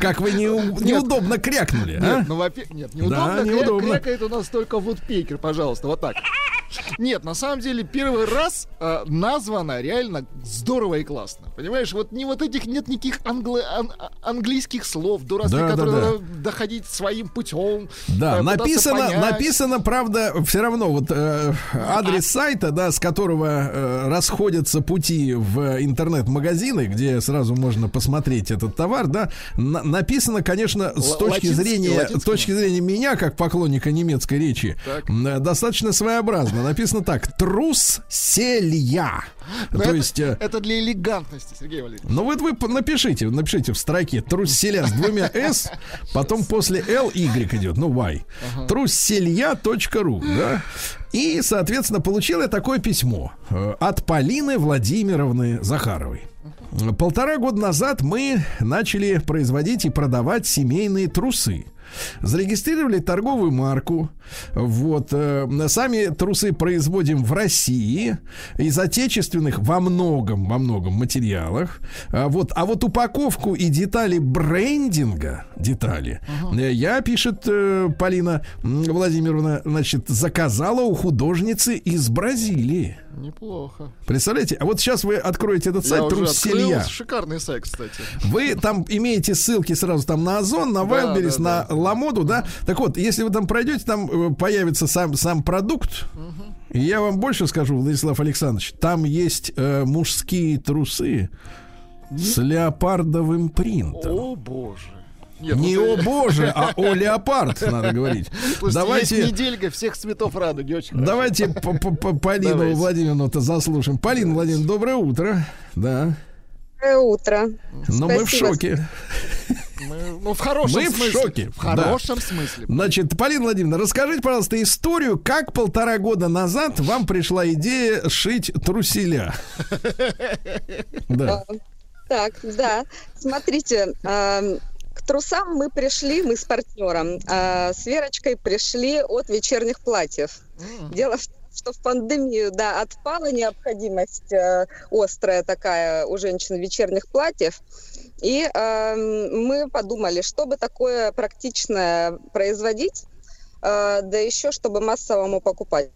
Speaker 5: Как вы не- неудобно крякнули, а?
Speaker 6: Нет, ну, во-первых, нет, неудобно.
Speaker 5: Да,
Speaker 6: Кря-
Speaker 5: неудобно.
Speaker 6: Крякает у нас только вудпекер, пожалуйста, вот так. Нет, на самом деле первый раз э, названо реально здорово и классно. Понимаешь, вот не вот этих нет никаких англо- ан- а- английских слов, дурацких,
Speaker 5: Да, да,
Speaker 6: которые
Speaker 5: да.
Speaker 6: надо доходить своим путем.
Speaker 5: Да,
Speaker 6: э,
Speaker 5: написано, написано, правда, все равно вот э, адрес сайта, да, с которого э, расходятся пути в интернет-магазины, где сразу можно посмотреть этот товар, да, на- написано, конечно, с
Speaker 6: Л-
Speaker 5: точки
Speaker 6: латинский-
Speaker 5: зрения,
Speaker 6: латинский?
Speaker 5: точки зрения меня, как поклонника немецкой речи,
Speaker 6: Так.
Speaker 5: э, достаточно своеобразно. Написано так: трус селья.
Speaker 6: Но
Speaker 5: То
Speaker 6: это,
Speaker 5: есть. э,
Speaker 6: это для элегантности, Сергей Валерьевич.
Speaker 5: ну вот вы напишите, напишите в строке трусселя с двумя с, потом после L Y идет, ну Y. Трусселя.ру, да? И, соответственно, получил я такое письмо э, от Полины Владимировны Захаровой. Полтора года назад мы начали производить и продавать семейные трусы. Зарегистрировали торговую марку. Вот. э, Сами трусы производим в России из отечественных во многом, во многом материалах. А вот, а вот упаковку и детали брендинга, детали, э, я, пишет э, Полина Владимировна, значит, заказала у художницы из Бразилии.
Speaker 6: Неплохо.
Speaker 5: Представляете? А вот сейчас вы откроете этот
Speaker 6: Я
Speaker 5: сайт
Speaker 6: уже
Speaker 5: Трусселья.
Speaker 6: открыл. Шикарный сайт, кстати.
Speaker 5: Вы там имеете ссылки сразу там на Озон, на
Speaker 6: Да,
Speaker 5: Вайлберис,
Speaker 6: да,
Speaker 5: на Ламоду, да? Так вот, если вы там пройдете, там появится сам, сам продукт. Я вам больше скажу, Владислав Александрович, там есть э, мужские трусы с леопардовым принтом.
Speaker 6: О, боже. Нет,
Speaker 5: Не
Speaker 6: вот,
Speaker 5: о
Speaker 6: э,
Speaker 5: боже, а о (laughs) леопард, надо говорить.
Speaker 6: слушайте,
Speaker 5: Давайте,
Speaker 6: есть неделька всех цветов радуги. Очень
Speaker 5: давайте по- по- по- Полину. Владимировну-то заслушаем. Полина Владимировна, доброе утро. Да.
Speaker 10: Доброе утро.
Speaker 5: Но мы в
Speaker 10: Спасибо.
Speaker 5: шоке.
Speaker 6: Мы, ну, в хорошем
Speaker 5: Мы в
Speaker 6: смысле.
Speaker 5: шоке,
Speaker 6: В хорошем смысле.
Speaker 5: Значит, Полина Владимировна, расскажите, пожалуйста, историю, как полтора года назад вам пришла идея шить труселя. Да.
Speaker 10: Так, да. Смотрите, эм, к трусам мы пришли, мы с партнером, э, с Верочкой пришли от вечерних платьев. Дело в том, что в пандемию, да, отпала необходимость э, острая такая у женщин вечерних платьев. И э, мы подумали, чтобы такое практичное производить, э, да еще чтобы массовому покупать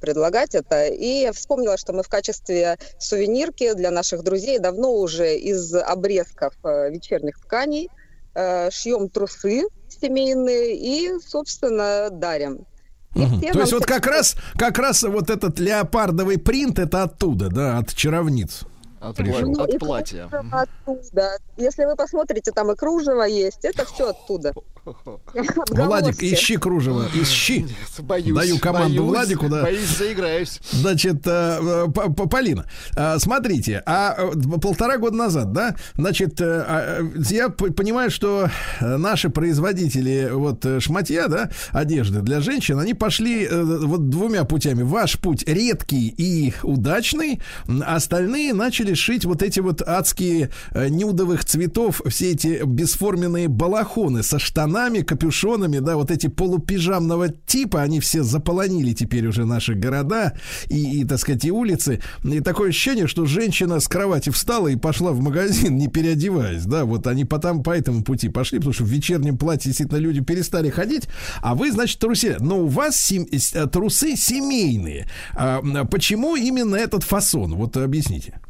Speaker 10: предлагать это. И я вспомнила, что мы в качестве сувенирки для наших друзей давно уже из обрезков э, вечерних тканей э, шьем трусы семейные и, собственно, дарим. И все
Speaker 5: То есть вот как раз, как раз вот этот леопардовый принт это оттуда, да, от чаровниц.
Speaker 6: От,
Speaker 5: Пришел.
Speaker 6: пла- от платья.
Speaker 10: оттуда. Если вы посмотрите, там и кружево есть, это все оттуда. (laughs)
Speaker 5: Владик, ищи кружево, ищи.
Speaker 6: Боюсь,
Speaker 5: Даю команду
Speaker 6: боюсь,
Speaker 5: Владику, да.
Speaker 6: Боюсь, заиграюсь.
Speaker 5: Значит, э, э, Полина, э, смотрите, а полтора года назад, да, значит, а, я понимаю, что наши производители вот шматья, да, одежды для женщин, они пошли вот двумя путями. Ваш путь редкий и удачный, остальные начали шить вот эти вот адские э, нюдовых цветов, все эти бесформенные балахоны со штанами, капюшонами, да, вот эти полупижамного типа, они все заполонили теперь уже наши города и, и, так сказать, и улицы. И такое ощущение, что женщина с кровати встала и пошла в магазин, не переодеваясь, да, вот они потом по этому пути пошли, потому что в вечернем платье действительно люди перестали ходить, а вы, значит, трусе. Но у вас сем- э, трусы семейные. А, почему именно этот фасон? Вот объясните.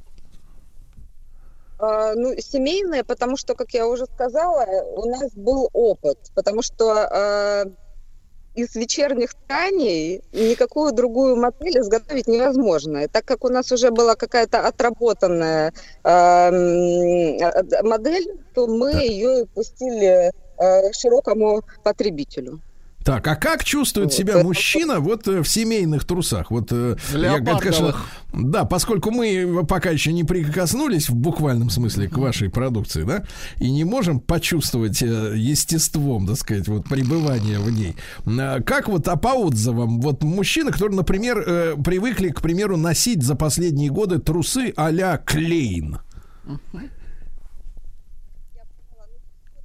Speaker 10: А, Ну, семейные, потому что, как я уже сказала, у нас был опыт, потому что а, из вечерних тканей никакую другую модель изготовить невозможно. И так как у нас уже была какая-то отработанная а, модель, то мы ее пустили а, широкому потребителю.
Speaker 5: Так, а как чувствует себя мужчина вот э, в семейных трусах? Вот, э, я, конечно, да, поскольку мы пока еще не прикоснулись в буквальном смысле к вашей продукции, да, и не можем почувствовать э, естеством, так сказать, вот пребывание в ней. Как вот, а по отзывам, вот мужчины, которые, например, привыкли, к примеру, носить за последние годы трусы а-ля Клейн.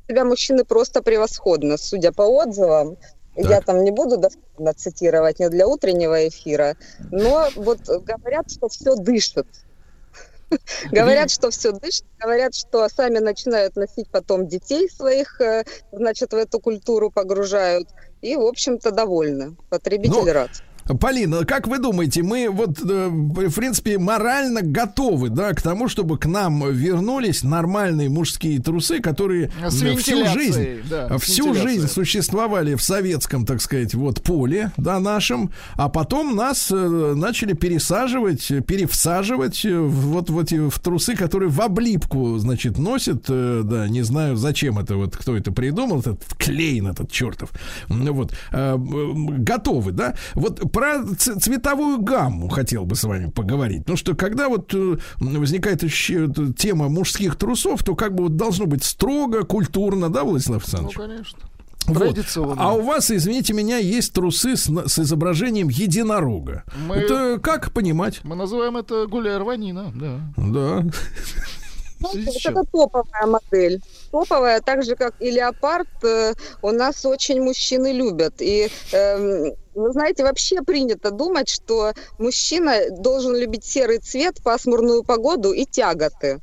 Speaker 10: себя мужчины просто превосходно, судя по отзывам. Я там не буду дословно цитировать не для утреннего эфира, но вот говорят, что все дышит. Говорят, что все дышит, говорят, что сами начинают носить потом детей своих, э, значит, в эту культуру погружают. И, в общем-то, довольны. Потребитель
Speaker 5: Ну,
Speaker 10: рад.
Speaker 5: Полина, как вы думаете, мы вот, э, в принципе, морально готовы, да, к тому, чтобы к нам вернулись нормальные мужские трусы, которые м, всю жизнь,
Speaker 6: да,
Speaker 5: э, всю жизнь существовали в советском, так сказать, вот поле, да, нашем, а потом нас э, начали пересаживать, э, перевсаживать э, в- вот в трусы, которые в облипку, значит, носят, э, да, не знаю, зачем это, вот кто это придумал, этот клейн этот чертов, Ну вот, э, готовы, да, вот про цветовую гамму хотел бы с вами поговорить, потому что когда вот э, возникает э, тема мужских трусов, то как бы вот должно быть строго, культурно, да, Владислав
Speaker 6: Ну,
Speaker 5: Александрович?
Speaker 6: конечно.
Speaker 5: Вот.
Speaker 6: Традиционно.
Speaker 5: А у вас, извините меня, есть трусы с, с изображением единорога.
Speaker 6: Мы-
Speaker 5: Это как понимать?
Speaker 6: Мы называем это гуляй рванина, да.
Speaker 5: Да.
Speaker 10: Ну, это топовая модель. Топовая, так же как и леопард, э, у нас очень мужчины любят. И эм, вы знаете, вообще принято думать, что мужчина должен любить серый цвет, пасмурную погоду и тяготы.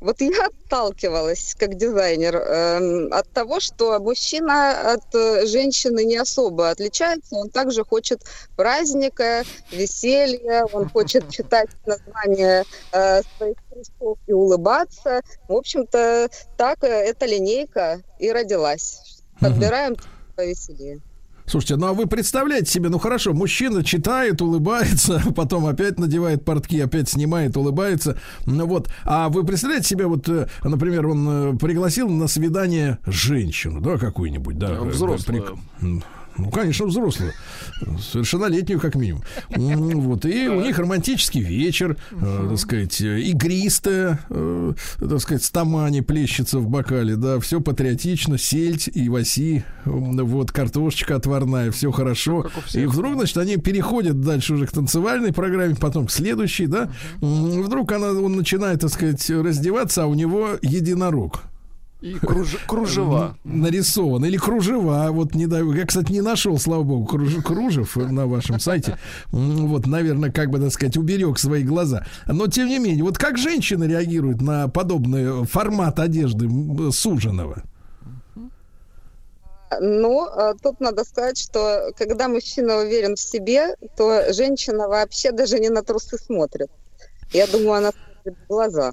Speaker 10: Вот я отталкивалась как дизайнер эм, от того, что мужчина от э, женщины не особо отличается. Он также хочет праздника, веселья, он хочет (laughs) читать названия э, своих трусов и улыбаться. В общем-то, так э, эта линейка и родилась. Подбираем повеселее.
Speaker 5: Слушайте, ну а вы представляете себе, ну хорошо, мужчина читает, улыбается, (laughs) потом опять надевает портки, опять снимает, улыбается. Ну вот, а вы представляете себе, вот, э, например, он э, пригласил на свидание женщину, да, какую-нибудь, да. э,
Speaker 6: Взрослую.
Speaker 5: прик- Ну, конечно, взрослую. Совершеннолетнюю, как минимум. Вот. И у них романтический вечер, э, так сказать, игристая, э, так сказать, стамани плещется в бокале, да, все патриотично, сельдь и васи, вот, картошечка отварная, все хорошо. И вдруг, значит, они переходят дальше уже к танцевальной программе, потом к следующей, да. Вдруг она, он начинает, так сказать, раздеваться, а у него единорог.
Speaker 6: И круж- кружева.
Speaker 5: нарисован. Или кружева. Вот не дай- Я, кстати, не нашел, слава богу, круж- кружев на вашем сайте. Вот, наверное, как бы, так сказать, уберег свои глаза. Но, тем не менее, вот как женщины реагируют на подобный формат одежды суженого?
Speaker 10: Ну, э, тут надо сказать, что когда мужчина уверен в себе, то женщина вообще даже не на трусы смотрит. Я думаю, она смотрит в глаза.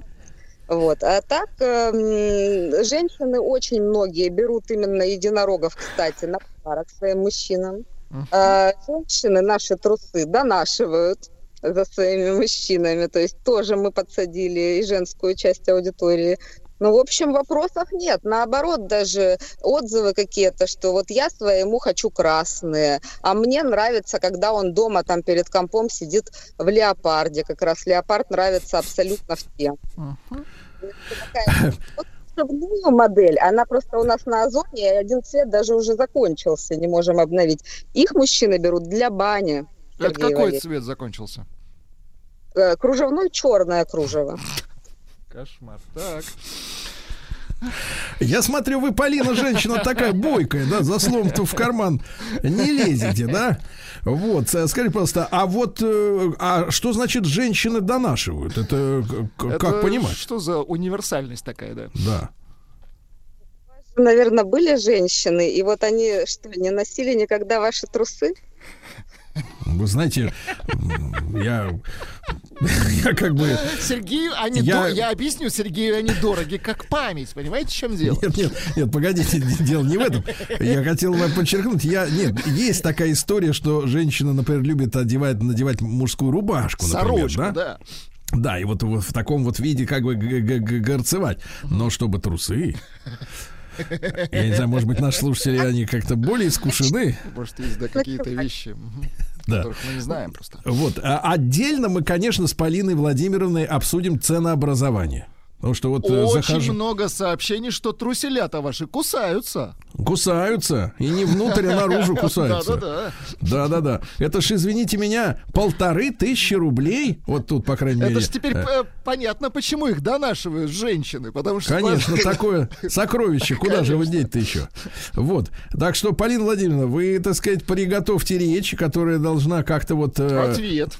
Speaker 10: Вот. А так, э, м, женщины очень многие берут именно единорогов, кстати, на подарок своим мужчинам. А женщины наши трусы донашивают за своими мужчинами. То есть тоже мы подсадили и женскую часть аудитории. Ну, в общем, вопросов нет. Наоборот, даже отзывы какие-то, что вот я своему хочу красные, а мне нравится, когда он дома там перед компом сидит в леопарде. Как раз леопард нравится абсолютно всем. Такая модель, она просто у нас на Озоне, и один цвет даже уже закончился, не можем обновить. Их мужчины берут для бани.
Speaker 6: Это
Speaker 10: Сергей
Speaker 6: какой
Speaker 10: Валерьевич.
Speaker 6: цвет закончился?
Speaker 10: Э, Кружевной черное кружево.
Speaker 6: Кошмар. Так.
Speaker 5: Я смотрю, вы, Полина, женщина такая бойкая, да, за словом-то в карман не лезете, да? Вот, э, скажи, пожалуйста, а вот, э, а что значит женщины донашивают? Это к-
Speaker 6: Это
Speaker 5: как понимать?
Speaker 6: Что за универсальность такая, да?
Speaker 5: Да.
Speaker 10: Наверное, были женщины, и вот они что, не носили никогда ваши трусы?
Speaker 5: Вы знаете, я, я как бы...
Speaker 6: Сергею они
Speaker 5: Я-
Speaker 6: я... я объясню, Сергею они дороги, как память. Понимаете, в чем дело?
Speaker 5: Нет, нет, нет, погодите, дело не в этом. Я хотел вам подчеркнуть, я, нет, есть такая история, что женщина, например, любит одевать, надевать мужскую рубашку, например,
Speaker 6: Сорочку,
Speaker 5: да?
Speaker 6: да.
Speaker 5: Да, и вот, вот в таком вот виде как бы горцевать. Но чтобы трусы... Я не знаю, может быть, наши слушатели, они как-то более искушены.
Speaker 6: Может, есть да, какие-то вещи,
Speaker 5: Да.
Speaker 6: которых мы не знаем просто.
Speaker 5: Вот. А отдельно мы, конечно, с Полиной Владимировной обсудим ценообразование. Потому что вот э,
Speaker 6: Очень
Speaker 5: захожу...
Speaker 6: много сообщений, что труселята ваши кусаются.
Speaker 5: Кусаются. И не внутрь, а наружу (laughs) кусаются.
Speaker 6: Да-да-да.
Speaker 5: Да-да-да. Это ж, извините меня, полторы тысячи рублей. Вот тут, по крайней мере.
Speaker 6: Это же теперь
Speaker 5: э,
Speaker 6: э, понятно, почему их донашивают женщины, потому что...
Speaker 5: Конечно, (laughs) такое сокровище. Куда же вы деть-то еще? Вот. Так что, Полина Владимировна, вы, так сказать, приготовьте речь, которая должна как-то вот... э,
Speaker 6: Ответ.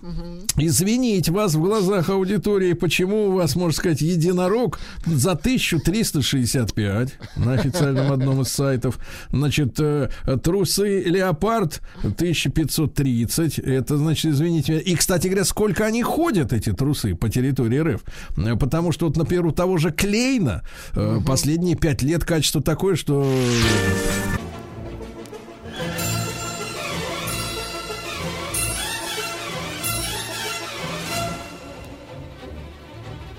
Speaker 5: Извинить вас в глазах аудитории, почему у вас, можно сказать, единорог за 1365 на официальном одном из сайтов. Значит, э, трусы леопард 1530. Это, значит, извините меня. И, кстати говоря, сколько они ходят, эти трусы, по территории РФ. Потому что, вот, например, у того же Клейна э, последние пять лет качество такое, что...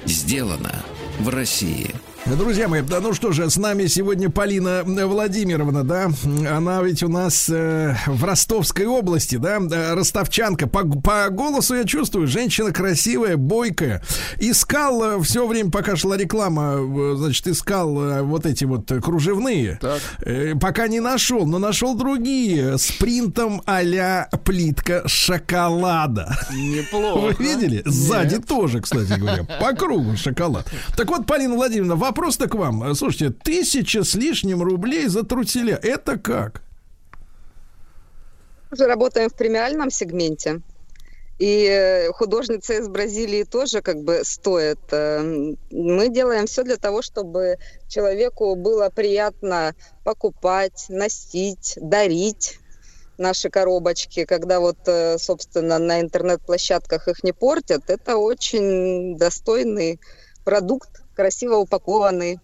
Speaker 1: Сделано в России.
Speaker 5: Друзья мои, да, ну что же, с нами сегодня Полина Владимировна, да, она ведь у нас э, в Ростовской области, да, э, ростовчанка. По, по голосу я чувствую, женщина красивая, бойкая. Искал все время, пока шла реклама, э, значит, искал э, вот эти вот э, кружевные.
Speaker 6: Так.
Speaker 5: Э, пока не нашел, но нашел другие с принтом а-ля плитка шоколада.
Speaker 6: Неплохо.
Speaker 5: Вы видели? Сзади
Speaker 6: Нет.
Speaker 5: тоже, кстати говоря, по кругу шоколад. Так вот, Полина Владимировна, вопрос-то к вам. Слушайте, тысяча с лишним рублей за труселя. Это как?
Speaker 10: Мы работаем в премиальном сегменте. И э, художница из Бразилии тоже как бы стоит. Э, Мы делаем все для того, чтобы человеку было приятно покупать, носить, дарить наши коробочки, когда вот, э, собственно, на интернет-площадках их не портят. Это очень достойный продукт, красиво упакованный.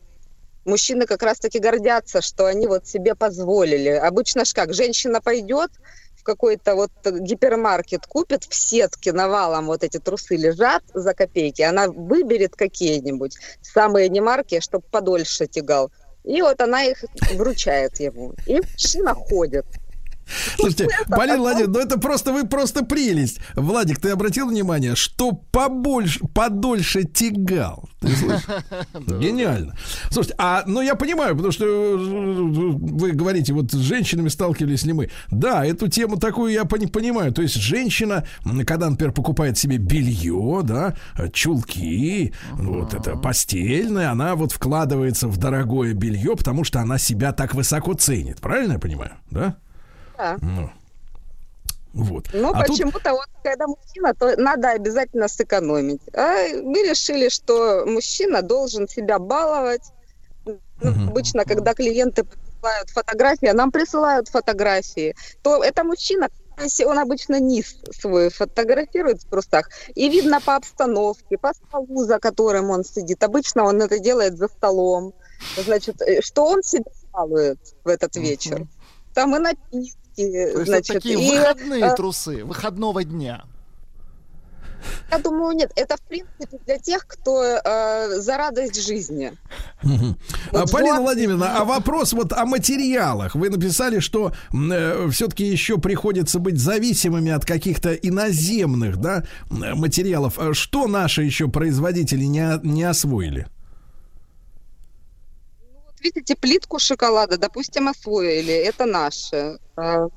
Speaker 10: Мужчины как раз-таки гордятся, что они вот себе позволили. Обычно ж как, женщина пойдет, в какой-то вот гипермаркет купит в сетке навалом вот эти трусы лежат за копейки, она выберет какие-нибудь самые не марки, чтобы подольше тягал. И вот она их вручает ему. И мужчина ходит. (laughs)
Speaker 5: Слушайте, Полина Владимировна, ну это просто вы просто прелесть. Владик, ты обратил внимание, что побольше, подольше тягал? Ты слышишь? (laughs) Гениально. Слушайте, а, ну я понимаю, потому что э, вы говорите, вот с женщинами сталкивались ли мы. Да, эту тему такую я пони- понимаю. То есть женщина, когда, например, покупает себе белье, да, э, чулки, вот это постельное, она вот вкладывается в дорогое белье, потому что она себя так высоко ценит. Правильно я понимаю? Да?
Speaker 10: Да.
Speaker 5: Ну, вот.
Speaker 10: Ну,
Speaker 5: А тут-
Speaker 10: почему-то вот, когда мужчина, то надо обязательно сэкономить. А мы решили, что мужчина должен себя баловать. Ну, Обычно, когда клиенты присылают фотографии, а нам присылают фотографии, то это мужчина, если он обычно низ свой фотографирует в трусах, и видно по обстановке, по столу, за которым он сидит. Обычно он это делает за столом. Значит, э, что он себя балует в этот вечер. Там и напитки,
Speaker 6: То есть
Speaker 10: значит,
Speaker 6: это такие
Speaker 10: и,
Speaker 6: выходные
Speaker 10: э,
Speaker 6: трусы, выходного дня.
Speaker 10: Я думаю, нет. Это, в принципе, для тех, кто э, за радость жизни.
Speaker 5: А,
Speaker 10: Вот
Speaker 5: Полина
Speaker 10: вот.
Speaker 5: Владимировна, а вопрос вот о материалах. Вы написали, что все-таки еще приходится быть зависимыми от каких-то иноземных да, материалов. А Что наши еще производители не, не освоили?
Speaker 10: Видите, плитку шоколада, допустим, освоили. Это наше. А,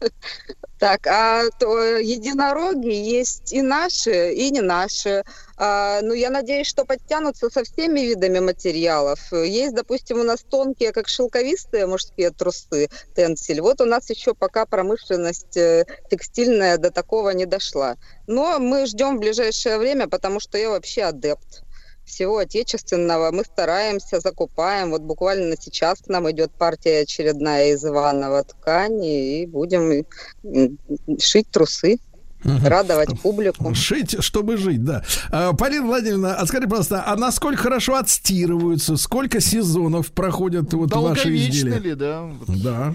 Speaker 10: (laughs) Так, а то единороги есть и наши, и не наши. А, ну, я надеюсь, что подтянутся со всеми видами материалов. Есть, допустим, у нас тонкие, как шелковистые мужские трусы, тенсель. Вот у нас еще пока промышленность э, текстильная до такого не дошла. Но мы ждем в ближайшее время, потому что я вообще адепт всего отечественного. Мы стараемся, закупаем. Вот буквально сейчас к нам идет партия очередная из Иванова ткани, и будем шить трусы, радовать публику.
Speaker 5: Шить, чтобы жить, да. А, Полина Владимировна, а скажи, пожалуйста, а насколько хорошо отстирываются? Сколько сезонов проходят вот ваши изделия?
Speaker 6: ли, да?
Speaker 5: Да.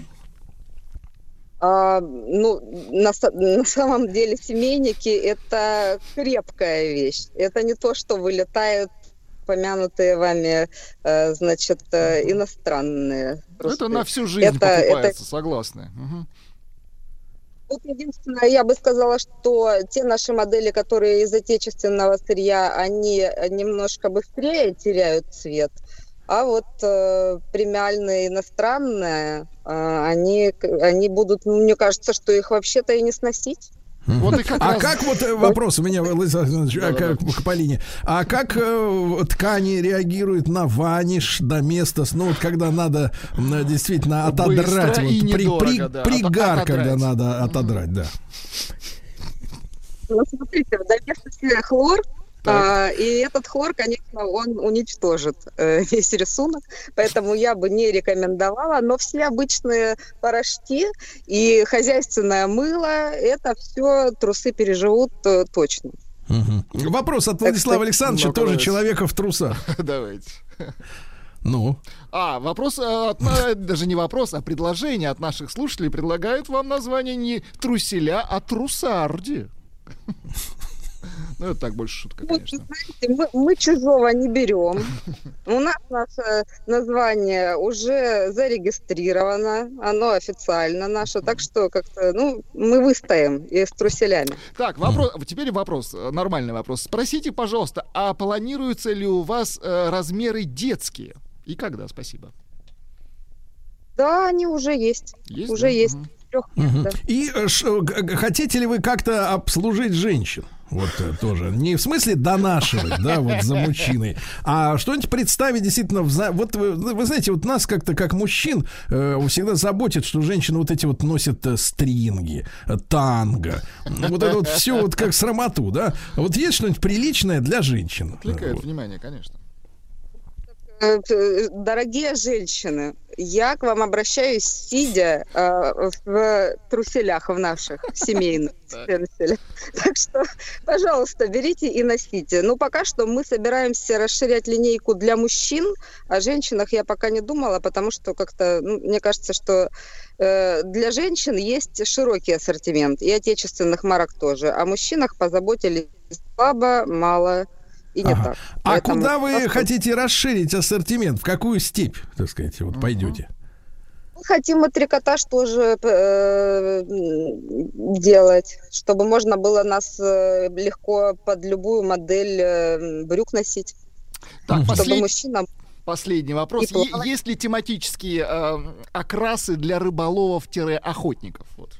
Speaker 10: А, ну, на, на самом деле семейники – это крепкая вещь. Это не то, что вылетают помянутые вами, э, значит, э, иностранные. Трусы.
Speaker 6: Это на всю жизнь
Speaker 10: Это- это
Speaker 6: покупается, согласны. Мгм.
Speaker 10: Вот единственное, я бы сказала, что те наши модели, которые из отечественного сырья, они немножко быстрее теряют цвет, а вот э, премиальные иностранные, э, они, они будут, ну, мне кажется, что их вообще-то и не сносить.
Speaker 6: Вот и как
Speaker 5: а
Speaker 6: раз-
Speaker 5: как вот э, вопрос у меня, Владислав Александрович, а
Speaker 6: Да-да-да.
Speaker 5: как к Полине. А как э, ткани реагируют на ваниш до места, ну вот когда надо м, действительно отодрать,
Speaker 6: Быстро
Speaker 5: вот, при-
Speaker 6: недорого,
Speaker 5: при-
Speaker 6: да,
Speaker 5: пригар,
Speaker 6: от-
Speaker 5: когда надо отодрать, да.
Speaker 10: Ну, смотрите, в доместности хлор, а, и этот хлор, конечно, он уничтожит э, (laughs) весь рисунок, поэтому я бы не рекомендовала, но все обычные порошки и хозяйственное мыло, это все трусы переживут э, точно.
Speaker 5: Мгм. Вопрос от Владислава Александровича, тоже
Speaker 6: давайте.
Speaker 5: человека в трусах. (laughs)
Speaker 6: Давайте.
Speaker 5: Ну,
Speaker 6: А, вопрос, э, от (laughs) даже не вопрос, а предложение от наших слушателей предлагают вам название не труселя, а трусарди. Ну, это так больше шутка,
Speaker 10: Вот,
Speaker 6: конечно.
Speaker 10: знаете, мы, мы чужого не берем. У нас наше название уже зарегистрировано, оно официально наше, так что как-то, ну, мы выстоим и с труселями.
Speaker 6: Так, вопрос, теперь вопрос, э, нормальный вопрос. Спросите, пожалуйста, а планируются ли у вас э, размеры детские? И когда? Спасибо.
Speaker 10: Да, они уже есть.
Speaker 6: Есть,
Speaker 10: уже
Speaker 6: да?
Speaker 10: есть.
Speaker 6: Мгм.
Speaker 10: Трёх-
Speaker 5: мгм.
Speaker 10: да.
Speaker 5: И э, ш- хотите ли вы как-то обслужить женщин? Вот э, тоже. Не в смысле донашивать, да, вот за мужчиной, а что-нибудь представить действительно. вза- Вот вы, вы знаете, вот нас как-то, как мужчин, э, всегда заботит, что женщины вот эти вот носят э, стринги, э, танго. Вот это вот все вот как срамоту, да? Вот есть что-нибудь приличное для женщин?
Speaker 6: Отвлекает
Speaker 5: Вот.
Speaker 6: внимание, конечно.
Speaker 10: Э, э, Дорогие женщины, я к вам обращаюсь, сидя э, в труселях в наших (laughs) семейных труселях. Так что, пожалуйста, берите и носите. Ну, пока что мы собираемся расширять линейку для мужчин. О женщинах я пока не думала, потому что как-то, ну, мне кажется, что э, для женщин есть широкий ассортимент, и отечественных марок тоже. О мужчинах позаботились слабо, мало и не
Speaker 5: Ага.
Speaker 10: так.
Speaker 5: А
Speaker 10: Поэтому
Speaker 5: куда вы
Speaker 10: просто-
Speaker 5: хотите расширить ассортимент? В какую степь, так сказать, вот пойдете?
Speaker 10: Мы хотим и трикотаж тоже э, делать, чтобы можно было нас э, легко под любую модель э, брюк носить.
Speaker 6: Так,
Speaker 10: Чтобы
Speaker 6: послед-
Speaker 10: мужчина...
Speaker 6: Последний вопрос.
Speaker 10: И
Speaker 6: есть ли тематические э, окрасы для рыболовов-охотников? Вот.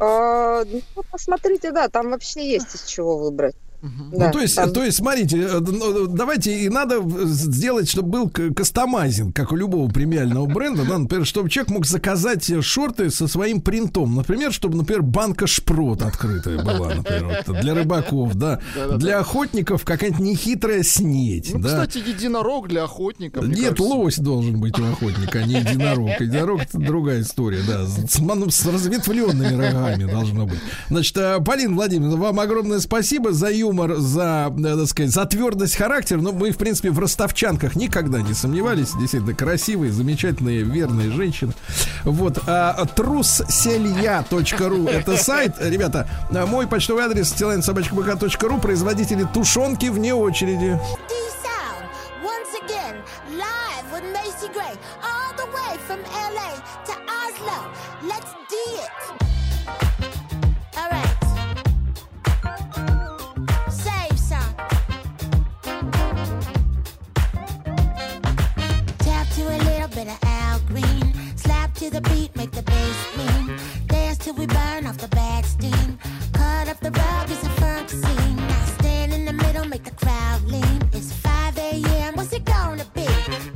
Speaker 10: А, ну, посмотрите, да, там вообще есть из чего выбрать. Да,
Speaker 5: ну, то есть,
Speaker 10: там-
Speaker 5: то есть, смотрите, э, ну, давайте и надо в- сделать, чтобы был кастомайзинг, как у любого премиального бренда, да, например, чтобы человек мог заказать э, шорты со своим принтом, например, чтобы, например, банка шпрот открытая была, например, вот, для рыбаков, да,
Speaker 6: Да-да-да.
Speaker 5: для охотников какая-нибудь нехитрая снеть,
Speaker 6: Ну,
Speaker 5: да.
Speaker 6: кстати, единорог для охотников.
Speaker 5: Нет,
Speaker 6: кажется.
Speaker 5: лось должен быть у охотника, а не единорог. (laughs) Единорог это другая история, да. С, ну, с разветвленными рогами должно быть. Значит, а, Полина Владимировна, вам огромное спасибо за юмор, за, э, так сказать, за твердость характера. Ну, мы, в принципе, в ростовчанках никогда не сомневались. Действительно красивые, замечательные, верные женщины. Вот. А, трусселья.ру это сайт. Ребята, мой почтовый адрес собачкабк.ру производители тушенки вне очереди.
Speaker 11: Let's do it. To the beat, make the bass mean. Dance till we burn off the bad steam. Cut up the rug, it's a funk scene. Now stand in the middle, make the crowd lean. It's 5 a.m., what's it gonna be?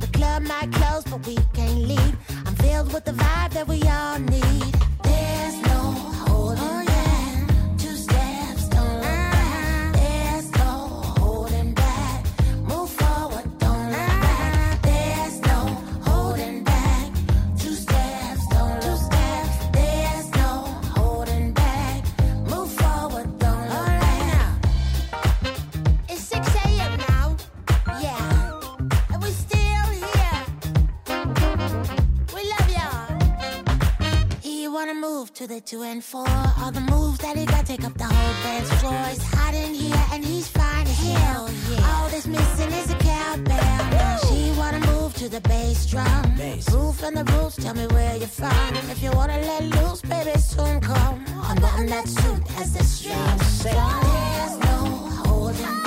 Speaker 11: The club might close, but we can't leave. I'm filled with the vibe that we move to the two and four. All the moves that he got take up the whole dance floor. It's hot in here and he's fine as hell. All that's missing is a cowbell. Now she wanna move to the bass drum. Roof and the roots, tell me where you're from. If you wanna let loose, baby, soon come. Unbutton that suit as the strings. There's no holding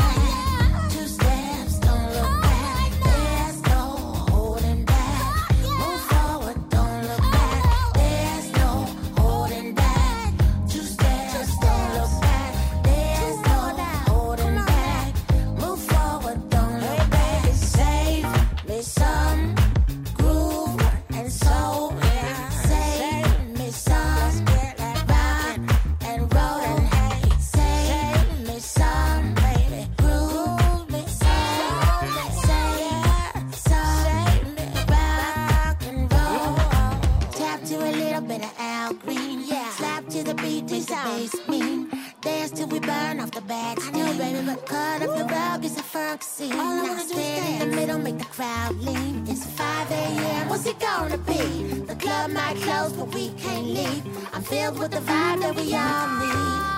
Speaker 11: Dance till we burn off the bad. I know, baby, but cut up the rug, it's a funk scene. All I wanna do stand in the middle, make the crowd lean. It's 5 a.m. What's it gonna be? The club might close, but we can't leave. I'm filled with the vibe that we all need.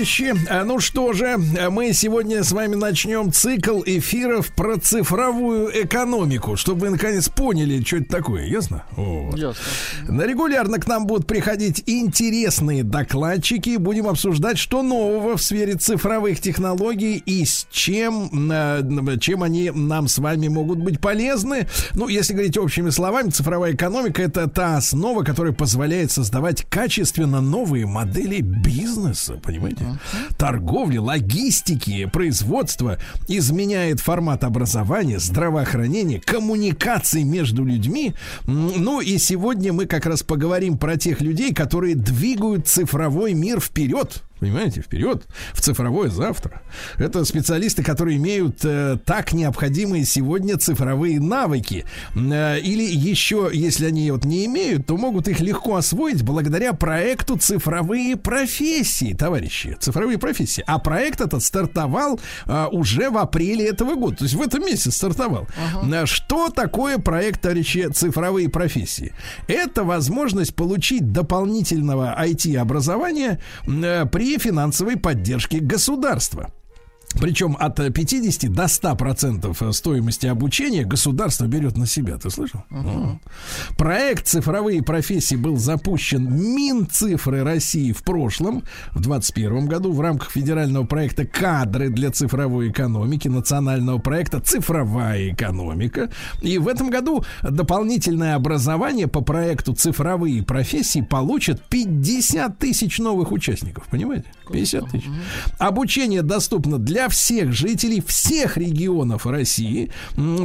Speaker 5: Товарищи, э, ну что же, э, мы сегодня с вами начнем цикл эфиров про цифровую экономику, чтобы вы наконец поняли, что это такое, ясно? Вот.
Speaker 6: Ясно.
Speaker 5: Регулярно к нам будут приходить интересные докладчики. Будем обсуждать, что нового в сфере цифровых технологий и с чем, э, чем они нам с вами могут быть полезны. Ну, если говорить общими словами, цифровая экономика это та основа, которая позволяет создавать качественно новые модели бизнеса, понимаете? Торговли, логистики, производства изменяет формат образования, здравоохранения, коммуникаций между людьми. Ну и сегодня мы как раз поговорим про тех людей, которые двигают цифровой мир вперед. Понимаете, вперед, в цифровое завтра. Это специалисты, которые имеют э, так необходимые сегодня цифровые навыки. Э, или еще, если они вот не имеют, то могут их легко освоить благодаря проекту «Цифровые профессии», товарищи. Цифровые профессии. А проект этот стартовал э, уже в апреле этого года. То есть в этом месяце стартовал. Э, Что такое проект, товарищи, «Цифровые профессии»? Это возможность получить дополнительного IT-образования э, при финансовой поддержке государства. Причем от 50 до 100 процентов стоимости обучения государство берет на себя. Ты слышал? Мгм. Проект «Цифровые профессии» был запущен Минцифры России в прошлом, в 2021 году, в рамках федерального проекта «Кадры для цифровой экономики», национального проекта «Цифровая экономика». И в этом году дополнительное образование по проекту «Цифровые профессии» получат 50 тысяч новых участников. Понимаете? 50 тысяч. Обучение доступно для всех жителей всех регионов России.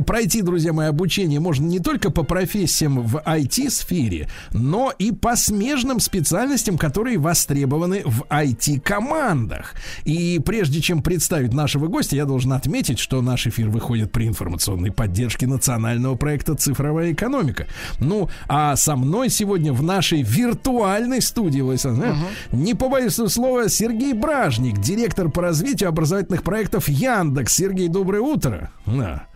Speaker 5: Пройти, друзья мои, обучение можно не только по профессиям в IT-сфере, но и по смежным специальностям, которые востребованы в IT-командах. И прежде чем представить нашего гостя, я должен отметить, что наш эфир выходит при информационной поддержке национального проекта «Цифровая экономика». Ну, а со мной сегодня в нашей виртуальной студии, Владислав, э, не побоюсь слова, Сергей Бражник, директор по развитию образовательных проектов Яндекс. Сергей, доброе утро. Да.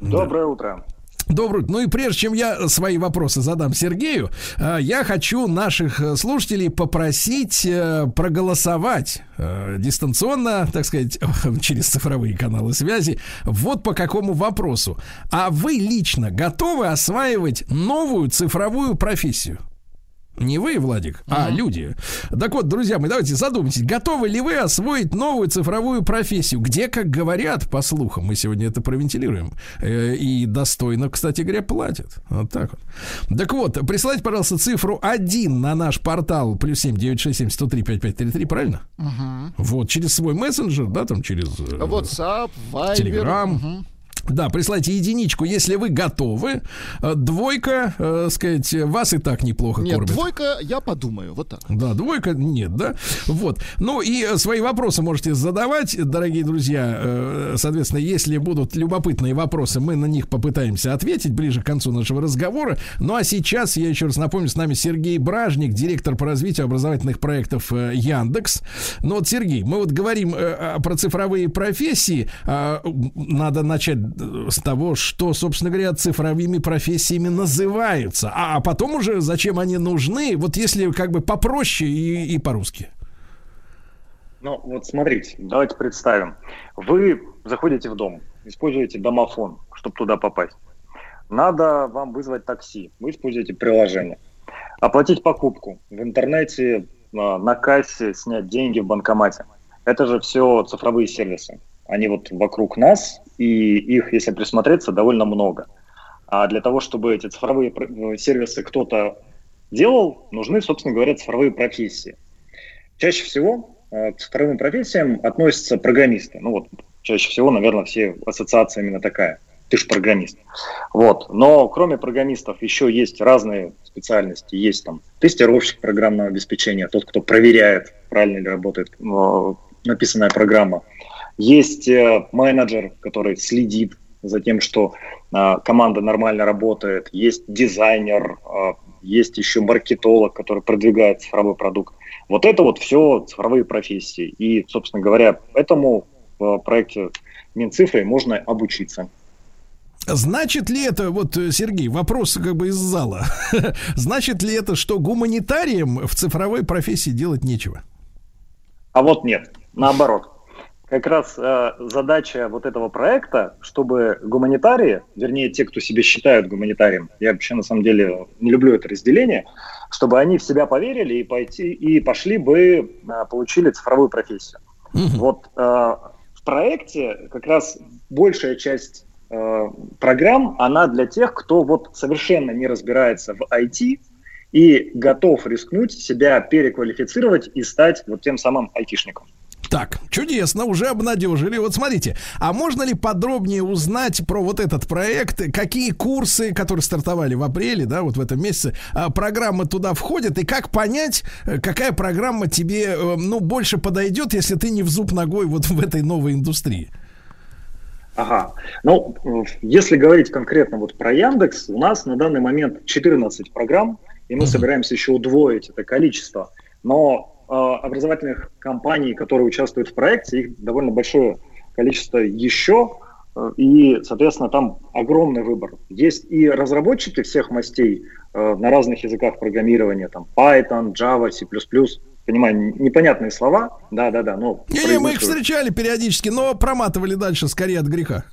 Speaker 12: Доброе утро.
Speaker 5: Добрый. Ну и прежде чем я свои вопросы задам Сергею, э, я хочу наших э, слушателей попросить э, проголосовать э, дистанционно, так сказать, (laughs) через цифровые каналы связи. Вот по какому вопросу. А вы лично готовы осваивать новую цифровую профессию? Не вы, Владик, а люди. Так вот, друзья мои, давайте задумайтесь, готовы ли вы освоить новую цифровую профессию, где, как говорят, по слухам, мы сегодня это провентилируем, э, и достойно, кстати говоря, платят. Вот так вот. Так вот, присылайте, пожалуйста, цифру 1 на наш портал плюс 7 967 103 5533, правильно?
Speaker 6: Мгм.
Speaker 5: Вот, через свой мессенджер, да, там через... э,
Speaker 6: WhatsApp, Viber.
Speaker 5: Телеграм.
Speaker 6: Мгм.
Speaker 5: Да, прислайте единичку, если вы готовы. Э, Двойка, э, сказать, вас и так неплохо
Speaker 6: Нет,
Speaker 5: кормят.
Speaker 6: двойка, я подумаю. Вот так.
Speaker 5: Да, двойка нет, да. Вот. Ну и э, свои вопросы можете задавать, дорогие друзья. Э, Соответственно, если будут любопытные вопросы, мы на них попытаемся ответить ближе к концу нашего разговора. Ну а сейчас я еще раз напомню, с нами Сергей Бражник, директор по развитию образовательных проектов э, Яндекс. Ну вот, Сергей, мы вот говорим э, э, про цифровые профессии. М, Надо начать э, с того, что, собственно говоря, цифровыми профессиями называются. А, а потом уже зачем они нужны, вот если как бы попроще и, и по-русски.
Speaker 12: Ну, вот смотрите, давайте представим. Вы заходите в дом, используете домофон, чтобы туда попасть. Надо вам вызвать такси. Вы используете приложение. Оплатить покупку в интернете, а, на кассе, снять деньги в банкомате. Это же все цифровые сервисы. Они вот вокруг нас, и их, если присмотреться, довольно много. А для того, чтобы эти цифровые э, сервисы кто-то делал, нужны, собственно говоря, цифровые профессии. Чаще всего э, к цифровым профессиям относятся программисты. Ну вот, чаще всего, наверное, все ассоциация именно такая. Ты же программист. Вот. Но кроме программистов еще есть разные специальности. Есть там тестировщик программного обеспечения, тот, кто проверяет, правильно ли работает э, написанная программа. Есть э, менеджер, который следит за тем, что э, команда нормально работает. Есть дизайнер, э, есть еще маркетолог, который продвигает цифровой продукт. Вот это вот все цифровые профессии. И, собственно говоря, этому в проекте Минцифры можно обучиться.
Speaker 5: Значит ли это, вот, э, Сергей, вопрос как бы из зала. (laughs) Значит ли это, что гуманитариям в цифровой профессии делать нечего?
Speaker 12: А вот нет, наоборот. Как раз э, задача вот этого проекта, чтобы гуманитарии, вернее те, кто себя считают гуманитарием, я вообще на самом деле не люблю это разделение, чтобы они в себя поверили и пойти и пошли бы э, получили цифровую профессию. Вот э, в проекте как раз большая часть э, программ, она для тех, кто вот совершенно не разбирается в IT и готов рискнуть себя переквалифицировать и стать вот тем самым айтишником.
Speaker 5: Так, чудесно, уже обнадежили. Вот смотрите, а можно ли подробнее узнать про вот этот проект? Какие курсы, которые стартовали в апреле, да, вот в этом месяце, а, программы туда входят? И как понять, э, какая программа тебе, э, ну, больше подойдет, если ты не в зуб ногой вот в этой новой индустрии?
Speaker 12: Ага. Ну, если говорить конкретно вот про Яндекс, у нас на данный момент 14 программ, и мы собираемся еще удвоить это количество. Но образовательных компаний, которые участвуют в проекте, их довольно большое количество еще, э, и, соответственно, там огромный выбор. Есть и разработчики всех мастей э, на разных языках программирования, там Python, Java, C++, понимаю, непонятные слова, да-да-да, но...
Speaker 5: Не, мы их встречали периодически, но проматывали дальше скорее от греха.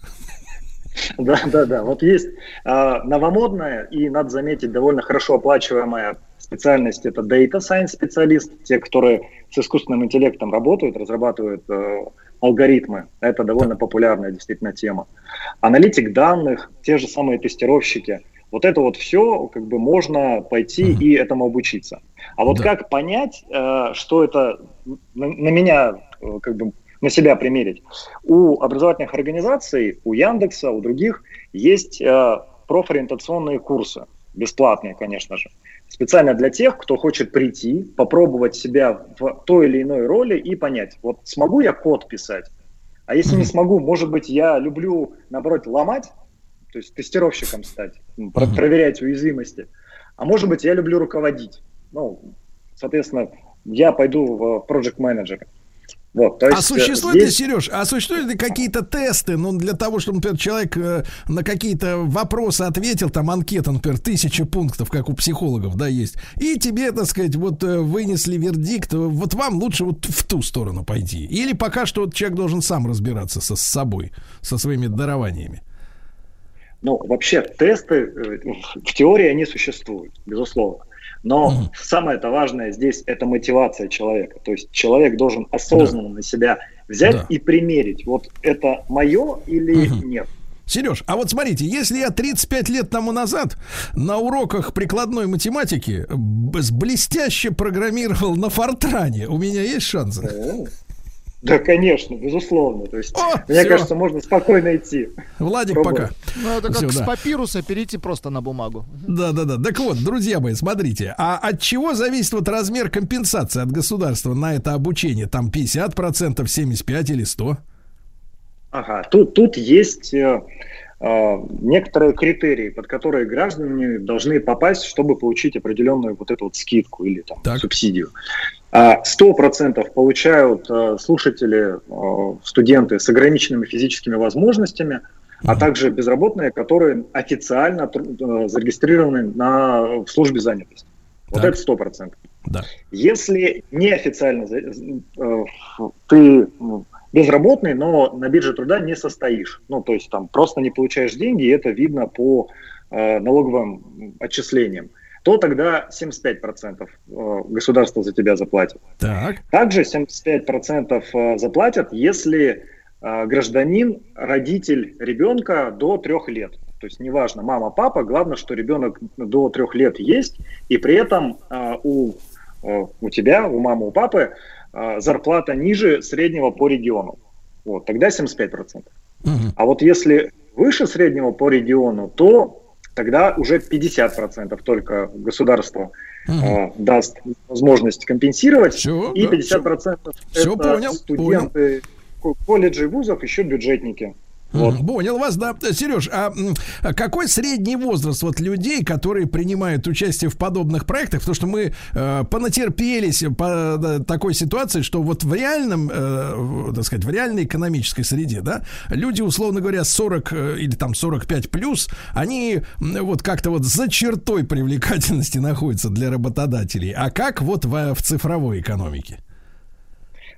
Speaker 12: Да, да, да. Вот есть э, новомодная и, надо заметить, довольно хорошо оплачиваемая специальность. Это Data Science специалист, те, которые с искусственным интеллектом работают, разрабатывают э, алгоритмы. Это довольно популярная действительно тема. Аналитик данных, те же самые тестировщики. Вот это вот все как бы можно пойти и этому обучиться. А вот
Speaker 5: Да.
Speaker 12: как понять, э, что это на, на меня э, как бы на себя примерить? У образовательных организаций, у Яндекса, у других есть э, профориентационные курсы, бесплатные, конечно же, специально для тех, кто хочет прийти, попробовать себя в той или иной роли и понять, вот смогу я код писать, а если не смогу, может быть, я люблю, наоборот, ломать, то есть тестировщиком стать, про- проверять уязвимости, а может быть, я люблю руководить. Ну, соответственно, я пойду в project менеджеры. Вот, то
Speaker 5: А
Speaker 12: есть, э,
Speaker 5: существуют ли,
Speaker 12: здесь-
Speaker 5: Сереж, а существуют ли какие-то тесты, ну, для того, чтобы, например, человек э, на какие-то вопросы ответил, там анкета, например, тысяча пунктов, как у психологов, да, есть, и тебе, так сказать, вот э, вынесли вердикт, вот вам лучше вот в ту сторону пойти. Или пока что вот человек должен сам разбираться со с собой, со своими дарованиями.
Speaker 12: Ну, вообще, тесты э, в теории они существуют, безусловно. Но самое-то важное здесь это мотивация человека. То есть человек должен осознанно на себя взять
Speaker 5: Да.
Speaker 12: и примерить, вот это мое или нет.
Speaker 5: Сереж, а вот смотрите, если я 35 лет тому назад на уроках прикладной математики блестяще программировал на Фортране, у меня есть шансы?
Speaker 12: Да, конечно, безусловно. То есть,
Speaker 5: О,
Speaker 12: мне
Speaker 5: всё.
Speaker 12: кажется, можно спокойно идти.
Speaker 5: Владик,
Speaker 12: Пробовать.
Speaker 5: пока.
Speaker 6: Ну, это как
Speaker 5: Всё,
Speaker 6: с
Speaker 5: да.
Speaker 6: папируса перейти просто на бумагу.
Speaker 5: Да, да, да. Так вот, друзья мои, смотрите, а от чего зависит вот размер компенсации от государства на это обучение? Там 50%, 75 или 100?
Speaker 12: Ага, тут, тут есть э, некоторые критерии, под которые граждане должны попасть, чтобы получить определенную вот эту вот скидку или там субсидию. А, Сто процентов получают э, слушатели, э, студенты с ограниченными физическими возможностями, а также безработные, которые официально э, зарегистрированы на, в службе занятости. Вот
Speaker 5: Так.
Speaker 12: это сто процентов.
Speaker 5: Да.
Speaker 12: Если неофициально э, ты безработный, но на бирже труда не состоишь, ну то есть там просто не получаешь деньги, и это видно по э, налоговым отчислениям, то тогда 75% э, государство за тебя заплатит.
Speaker 5: Так.
Speaker 12: Также 75% э, заплатят, если э, гражданин, родитель ребенка до трех лет. То есть неважно, мама, папа, главное, что ребенок до трех лет есть, и при этом у, у тебя, у мамы, у папы зарплата ниже среднего по региону. Вот, тогда 75%. А вот если выше среднего по региону, то тогда уже 50% только государство э, даст возможность компенсировать, и
Speaker 5: да,
Speaker 12: 50%
Speaker 5: всё
Speaker 12: это
Speaker 5: понял,
Speaker 12: студенты ко- колледжей, вузов, еще бюджетники.
Speaker 5: Мгм, Понял вас, да. Сереж, а какой средний возраст вот людей, которые принимают участие в подобных проектах? Потому что мы э, понатерпелись по да, такой ситуации, что вот в реальном, э, так сказать, в реальной экономической среде, да, люди, условно говоря, 40 э, или там 45 плюс, они вот как-то вот за чертой привлекательности (laughs) находятся для работодателей. А как вот в, в цифровой экономике?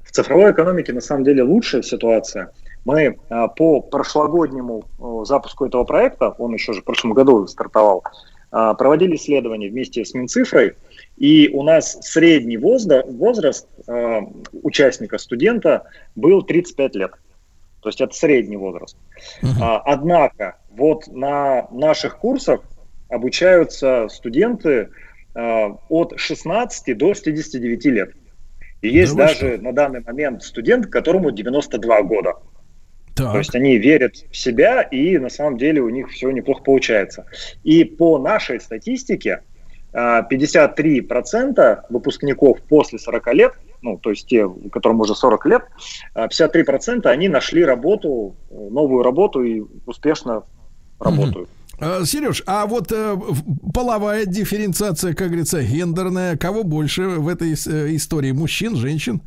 Speaker 12: В цифровой экономике на самом деле лучшая ситуация. Мы а, по прошлогоднему а, запуску этого проекта, он еще же в прошлом году стартовал, а, проводили исследования вместе с Минцифрой, и у нас средний возраст, возраст участника, студента был 35 лет. То есть это средний возраст. А, однако вот на наших курсах обучаются студенты от 16 до 69 лет. И есть
Speaker 5: Да
Speaker 12: даже на данный момент студент, которому 92 года.
Speaker 5: Так.
Speaker 12: То есть они верят в себя, и на самом деле у них все неплохо получается. И по нашей статистике а, 53% выпускников после 40 лет, ну, то есть те, которым уже 40 лет, а, 53% они нашли работу, новую работу и успешно работают.
Speaker 5: А, Сереж, а вот э, половая дифференциация, как говорится, гендерная, кого больше в этой э, истории? Мужчин, женщин?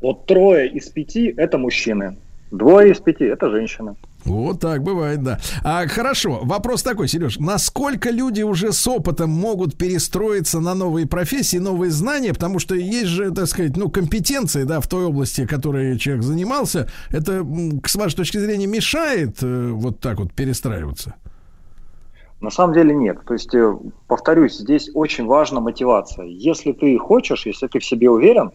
Speaker 12: Вот трое из пяти – это мужчины, двое из пяти – это женщины.
Speaker 5: Вот так бывает, да. А хорошо, вопрос такой, Сереж, насколько люди уже с опытом могут перестроиться на новые профессии, новые знания, потому что есть же, так сказать, ну, компетенции, да, в той области, которой человек занимался, это, с вашей точки зрения, мешает э, вот так вот перестраиваться?
Speaker 12: На самом деле нет. То есть, э, повторюсь, здесь очень важна мотивация. Если ты хочешь, если ты в себе уверен,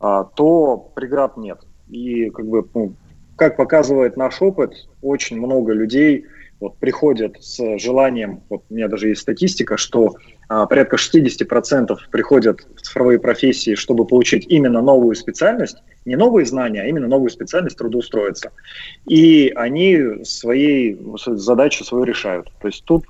Speaker 12: а, то преград нет. И как бы, ну, как показывает наш опыт, очень много людей вот, приходят с желанием, вот у меня даже есть статистика, что а, порядка 60% приходят в цифровые профессии, чтобы получить именно новую специальность, не новые знания, а именно новую специальность трудоустроиться. И они своей задачу свою решают. То есть тут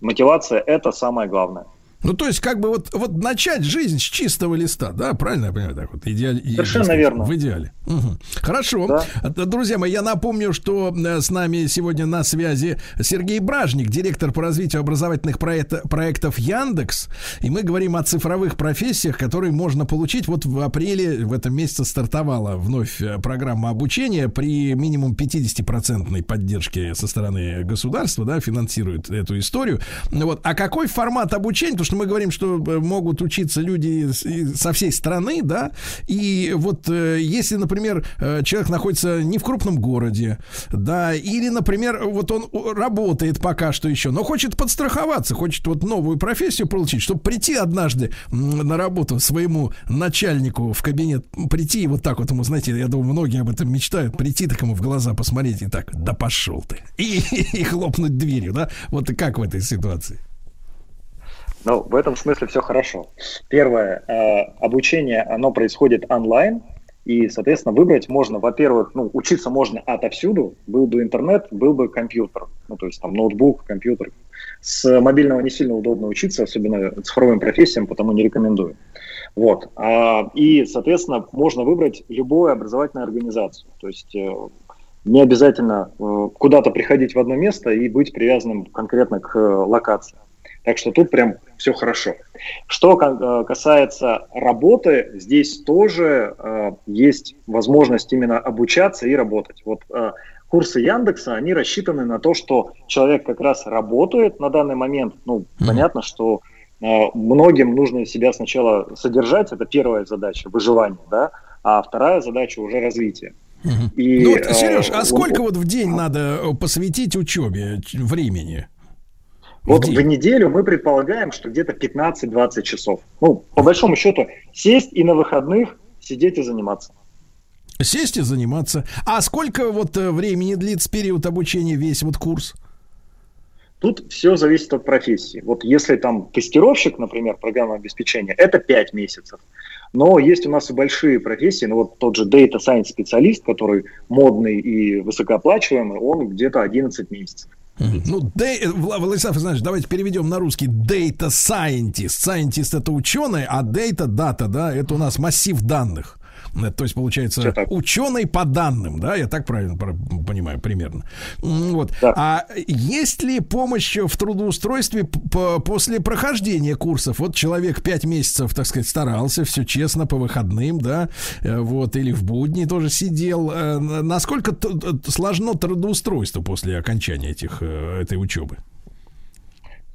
Speaker 12: мотивация – это самое главное.
Speaker 5: Ну, то есть, как бы вот, вот начать жизнь с чистого листа, да, правильно я понимаю, так вот, идеаль,
Speaker 12: Совершенно
Speaker 5: сказать,
Speaker 12: верно.
Speaker 5: В идеале. Мгм. Хорошо.
Speaker 12: Да.
Speaker 5: Д- Друзья мои, я напомню, что э, с нами сегодня на связи Сергей Бражник, директор по развитию образовательных проекта- проектов Яндекс. И мы говорим о цифровых профессиях, которые можно получить. Вот в апреле в этом месяце стартовала вновь э, программа обучения при минимум 50% поддержке со стороны государства, да, финансирует эту историю. Вот. А какой формат обучения? Потому что мы говорим, что э, могут учиться люди со всей страны, да, и вот э, если, например, э, человек находится не в крупном городе, да, или, например, вот он работает пока что еще, но хочет подстраховаться, хочет вот новую профессию получить, чтобы прийти однажды на работу своему начальнику в кабинет, прийти и вот так вот ему, знаете, я думаю, многие об этом мечтают, прийти так ему в глаза посмотреть и так, да пошел ты, и, (laughs) и хлопнуть дверью, да, вот как в этой ситуации?
Speaker 12: Ну, в этом смысле все хорошо. Первое, э, обучение, оно происходит онлайн, и, соответственно, выбрать можно, во-первых, ну, учиться можно отовсюду, был бы интернет, был бы компьютер, ну, то есть там ноутбук, компьютер. С мобильного не сильно удобно учиться, особенно цифровым профессиям, потому не рекомендую. Вот. А, и, соответственно, можно выбрать любую образовательную организацию. То есть э, не обязательно э, куда-то приходить в одно место и быть привязанным конкретно к локации. Так что тут прям все хорошо. Что э, касается работы, здесь тоже э, есть возможность именно обучаться и работать. Вот э, курсы Яндекса, они рассчитаны на то, что человек как раз работает на данный момент. Ну, понятно, что э, многим нужно себя сначала содержать, это первая задача, выживание, да, а вторая задача уже развитие. И,
Speaker 5: ну вот,
Speaker 12: э,
Speaker 5: Сереж, а сколько вот в день надо э, посвятить учебе времени?
Speaker 12: Вот
Speaker 5: В
Speaker 12: неделю мы предполагаем, что где-то 15-20 часов. Ну, по большому счету, сесть и на выходных сидеть и заниматься.
Speaker 5: Сесть и заниматься. А сколько вот э, времени длится период обучения весь вот курс?
Speaker 12: Тут все зависит от профессии. Вот если там тестировщик, например, программного обеспечения, это 5 месяцев. Но есть у нас и большие профессии, ну вот тот же Data Science специалист, который модный и высокооплачиваемый, он где-то 11 месяцев.
Speaker 5: Ну, дей- э, Вла- Владислав Александрович, давайте переведем на русский. Data Scientist. Scientist это ученый, а data, дата, да, это у нас массив данных. Э, То есть, получается, ученый по данным, да, я так правильно понимаю, примерно. Вот. А есть ли помощь в трудоустройстве после прохождения курсов? Вот человек пять месяцев, так сказать, старался, все честно, по выходным, да, э, вот, или в будни тоже сидел. Э, Насколько сложно трудоустройство после окончания этих, этой учебы?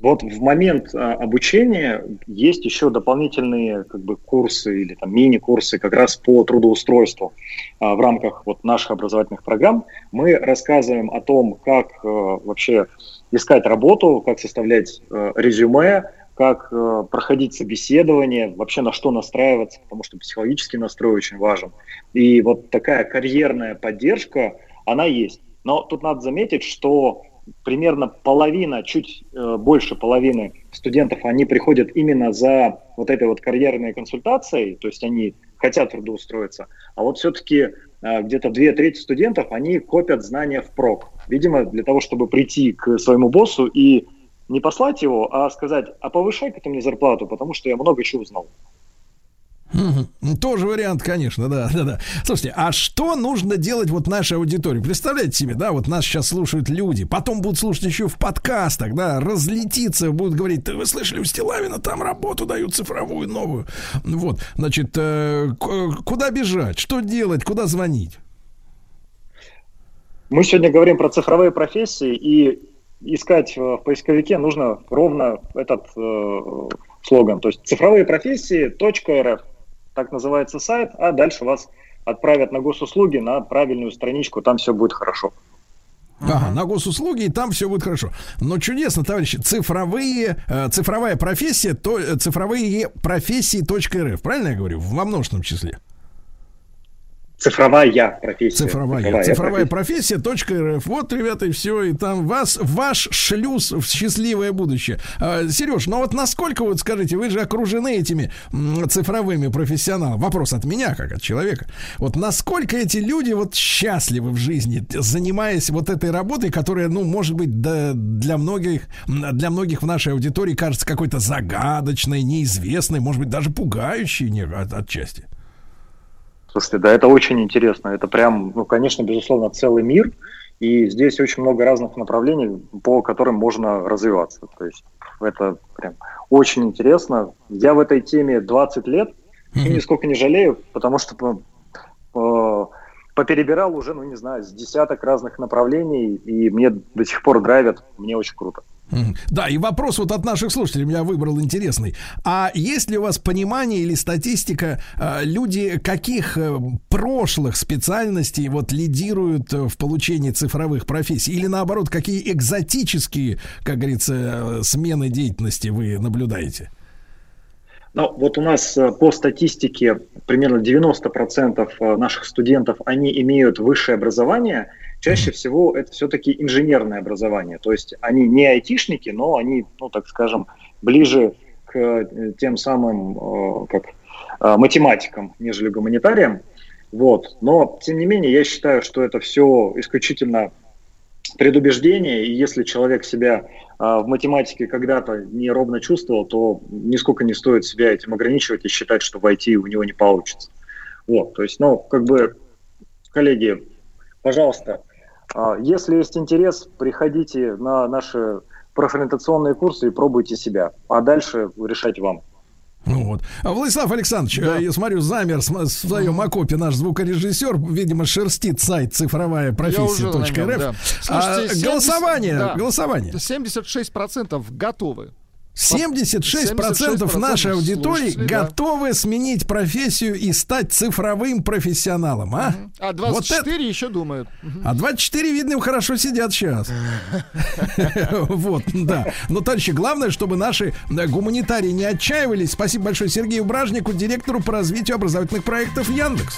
Speaker 12: Вот в момент а, обучения есть еще дополнительные как бы, курсы или там, мини-курсы как раз по трудоустройству а, в рамках вот, наших образовательных программ. Мы рассказываем о том, как а, вообще искать работу, как составлять а, резюме, как э, проходить собеседование, вообще на что настраиваться, потому что психологический настрой очень важен. И вот такая карьерная поддержка, она есть. Но тут надо заметить, что примерно половина, чуть э, больше половины студентов, они приходят именно за вот этой вот карьерной консультацией, то есть они хотят трудоустроиться, а вот все-таки э, где-то две трети студентов, они копят знания впрок. Видимо, для того, чтобы прийти к своему боссу и не послать его, а сказать, а повышай-ка ты мне зарплату, потому что я много чего узнал.
Speaker 5: Тоже вариант, конечно, да, (laughs) да, да. Слушайте, а что нужно делать вот нашей аудитории? Представляете себе, да, вот нас сейчас слушают люди, потом будут слушать еще в подкастах, да, разлетиться, будут говорить, ты вы слышали, у Стилавина там работу дают цифровую, новую. Вот, значит, э, куда бежать, что делать, куда звонить?
Speaker 12: Мы сегодня говорим про цифровые профессии, и искать в поисковике нужно ровно этот э, слоган. То есть цифровые профессии .рф, так называется сайт, а дальше вас отправят на госуслуги на правильную страничку, там все будет хорошо.
Speaker 5: Ага, на госуслуги, и там все будет хорошо. Но чудесно, товарищи, цифровые, э, цифровая профессия, то, э, цифровые профессии .рф, правильно я говорю? Во множественном числе.
Speaker 12: Цифровая профессия.
Speaker 5: Цифровая, цифровая профессия. .рф. Вот, ребята, и все, и там вас, ваш шлюз в счастливое будущее. А, Сереж, ну вот насколько, вот скажите, вы же окружены этими цифровыми профессионалами. Вопрос от меня, как от человека. Вот насколько эти люди вот счастливы в жизни, занимаясь вот этой работой, которая, ну, может быть, да, для многих, для многих в нашей аудитории кажется какой-то загадочной, неизвестной, может быть, даже пугающей отчасти.
Speaker 12: Слушайте, да, это очень интересно. Это прям, ну, конечно, безусловно, целый мир. И здесь очень много разных направлений, по которым можно развиваться. То есть это прям очень интересно. Я в этой теме 20 лет и нисколько не жалею, потому что э, поперебирал уже, ну не знаю, с десяток разных направлений, и мне до сих пор драйвят, мне очень круто.
Speaker 5: Да, и вопрос вот от наших слушателей я выбрал интересный. А есть ли у вас понимание или статистика, э, люди каких э, прошлых специальностей вот лидируют э, в получении цифровых профессий? Или наоборот, какие экзотические, как говорится, смены деятельности вы наблюдаете?
Speaker 12: Ну, вот у нас по статистике примерно 90% э, наших студентов, они имеют высшее образование. Чаще всего это все-таки инженерное образование. То есть они не айтишники, но они, ну, так скажем, ближе к э, тем самым э, как, э, математикам, нежели гуманитариям. Вот. Но, тем не менее, я считаю, что это все исключительно предубеждение, и если человек себя в математике когда-то неровно чувствовал, то нисколько не стоит себя этим ограничивать и считать, что в IT у него не получится. Вот, то есть, ну, как бы, коллеги, пожалуйста, если есть интерес, приходите на наши профориентационные курсы и пробуйте себя, а дальше решать вам.
Speaker 5: Ну вот. А Владислав Александрович, э, я смотрю, замер в своем окопе наш звукорежиссер, видимо, шерстит сайт цифровая профессия
Speaker 6: Я уже на нем,
Speaker 5: .рф.
Speaker 6: да.
Speaker 5: А,
Speaker 6: Слушайте, 70
Speaker 5: голосование,
Speaker 6: да.
Speaker 5: голосование.
Speaker 6: 76% готовы.
Speaker 5: 76% нашей аудитории
Speaker 6: слушателей, да.
Speaker 5: готовы сменить профессию и стать цифровым профессионалом, а?
Speaker 6: А
Speaker 5: Вот
Speaker 6: 24 еще думают.
Speaker 5: А 24, видно, им хорошо сидят сейчас. (laughs) Вот, да. Но, товарищи, главное, чтобы наши гуманитарии не отчаивались. Спасибо большое Сергею Бражнику, директору по развитию образовательных проектов Яндекс.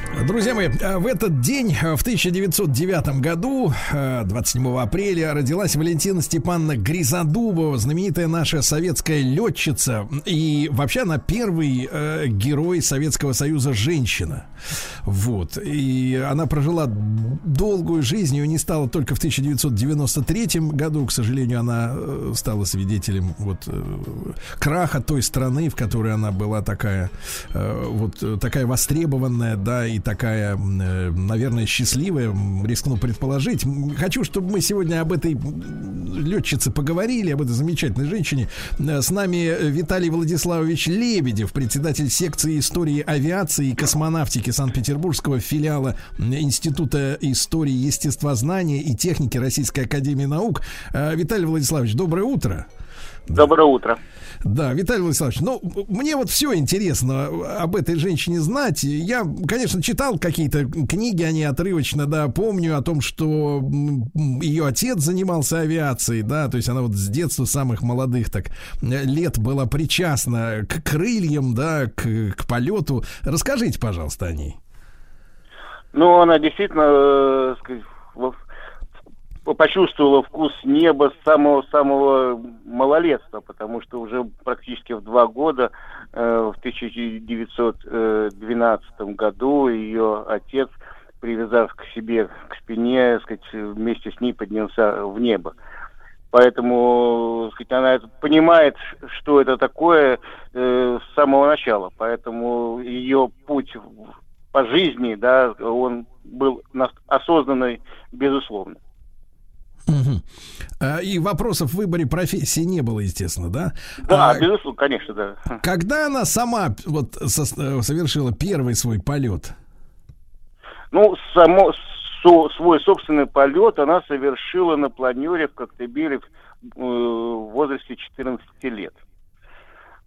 Speaker 5: Друзья мои, э, в этот день, э, в 1909 году, э, 27 апреля, родилась Валентина Степановна Гризодубова, знаменитая наша советская летчица. И вообще она первый э, герой Советского Союза женщина. Вот. И она прожила долгую жизнь. Ее не стало только в 1993 году. К сожалению, она э, стала свидетелем вот э, краха той страны, в которой она была такая э, вот э, такая востребованная, да, и такая, м, э, наверное, счастливая, рискну предположить. Хочу, чтобы мы сегодня об этой летчице поговорили, об этой замечательной женщине. Э, С нами э, Виталий Владиславович Лебедев, председатель секции истории авиации и космонавтики Санкт-Петербургского филиала Института истории естествознания и техники Российской Академии Наук. Виталий Владиславович, доброе утро.
Speaker 13: Доброе утро.
Speaker 5: Да, Виталий Владиславович, ну, мне вот все интересно об этой женщине знать. Я, конечно, читал какие-то книги, они отрывочно, да, помню о том, что ее отец занимался авиацией, да, то есть она вот с детства самых молодых так э, лет была причастна к крыльям, да, к, к полету. Расскажите, пожалуйста, о ней.
Speaker 13: Ну, она действительно, э, сказать, почувствовала вкус неба с самого-самого малолетства, потому что уже практически в два года, э, в 1912 году, ее отец, привязав к себе к спине, сказать, вместе с ней поднялся в небо. Поэтому сказать, она понимает, что это такое э, с самого начала. Поэтому ее путь по жизни, да, он был осознанный, безусловно.
Speaker 5: А, И вопросов в выборе профессии не было, естественно, да?
Speaker 13: Да,
Speaker 5: А
Speaker 13: безусловно, конечно, да.
Speaker 5: когда она сама вот э, совершила первый свой полет?
Speaker 13: Ну, само, со- свой собственный полет она совершила на планере в Коктебеле в, э, в возрасте 14 лет.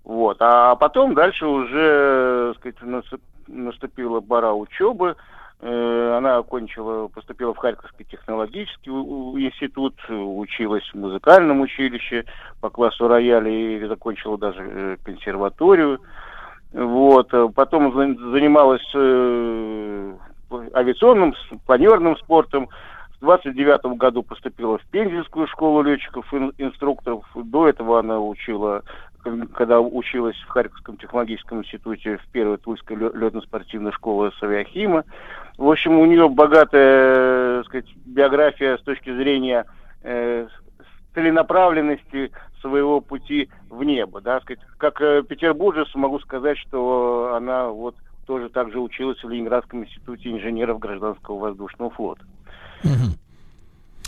Speaker 13: Вот. А потом дальше уже, так сказать, нас- наступила пора учебы. Э, Она окончила, поступила в Харьковский технологический институт, училась в музыкальном училище по классу рояля и закончила даже э, консерваторию. Вот. э, Потом за- занималась авиационным, планерным спортом. В 29 году поступила в Пензенскую школу летчиков, ин- инструкторов. До этого она учила, когда училась в Харьковском технологическом институте в первой Тульской летно-спортивной школе Савиахима. В общем, у нее богатая, так сказать, биография с точки зрения э, целенаправленности своего пути в небо. Да, сказать, как э, петербуржец могу сказать, что она вот тоже также училась в Ленинградском институте инженеров гражданского воздушного флота.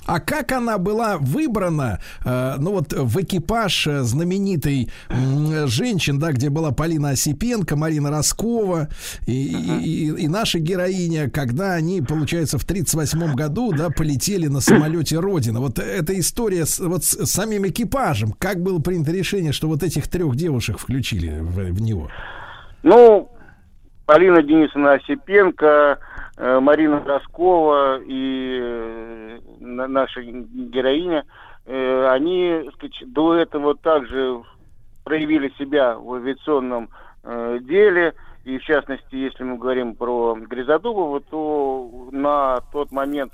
Speaker 5: А как она была выбрана, э, ну вот в экипаж э, знаменитой м, женщин, да, где была Полина Осипенко, Марина Роскова и, и- и- и наша героиня, когда они, получается, в 38 году, да, полетели на самолете Родина. Вот эта история с, вот с самим экипажем. Как было принято решение, что вот этих трех девушек включили в, в него?
Speaker 13: Ну, Полина Денисовна Осипенко, э, Марина Роскова и э, на- наша героиня, э, они сказать, до этого также проявили себя в авиационном э, деле. И в частности, если мы говорим про Гризодубова, то на тот момент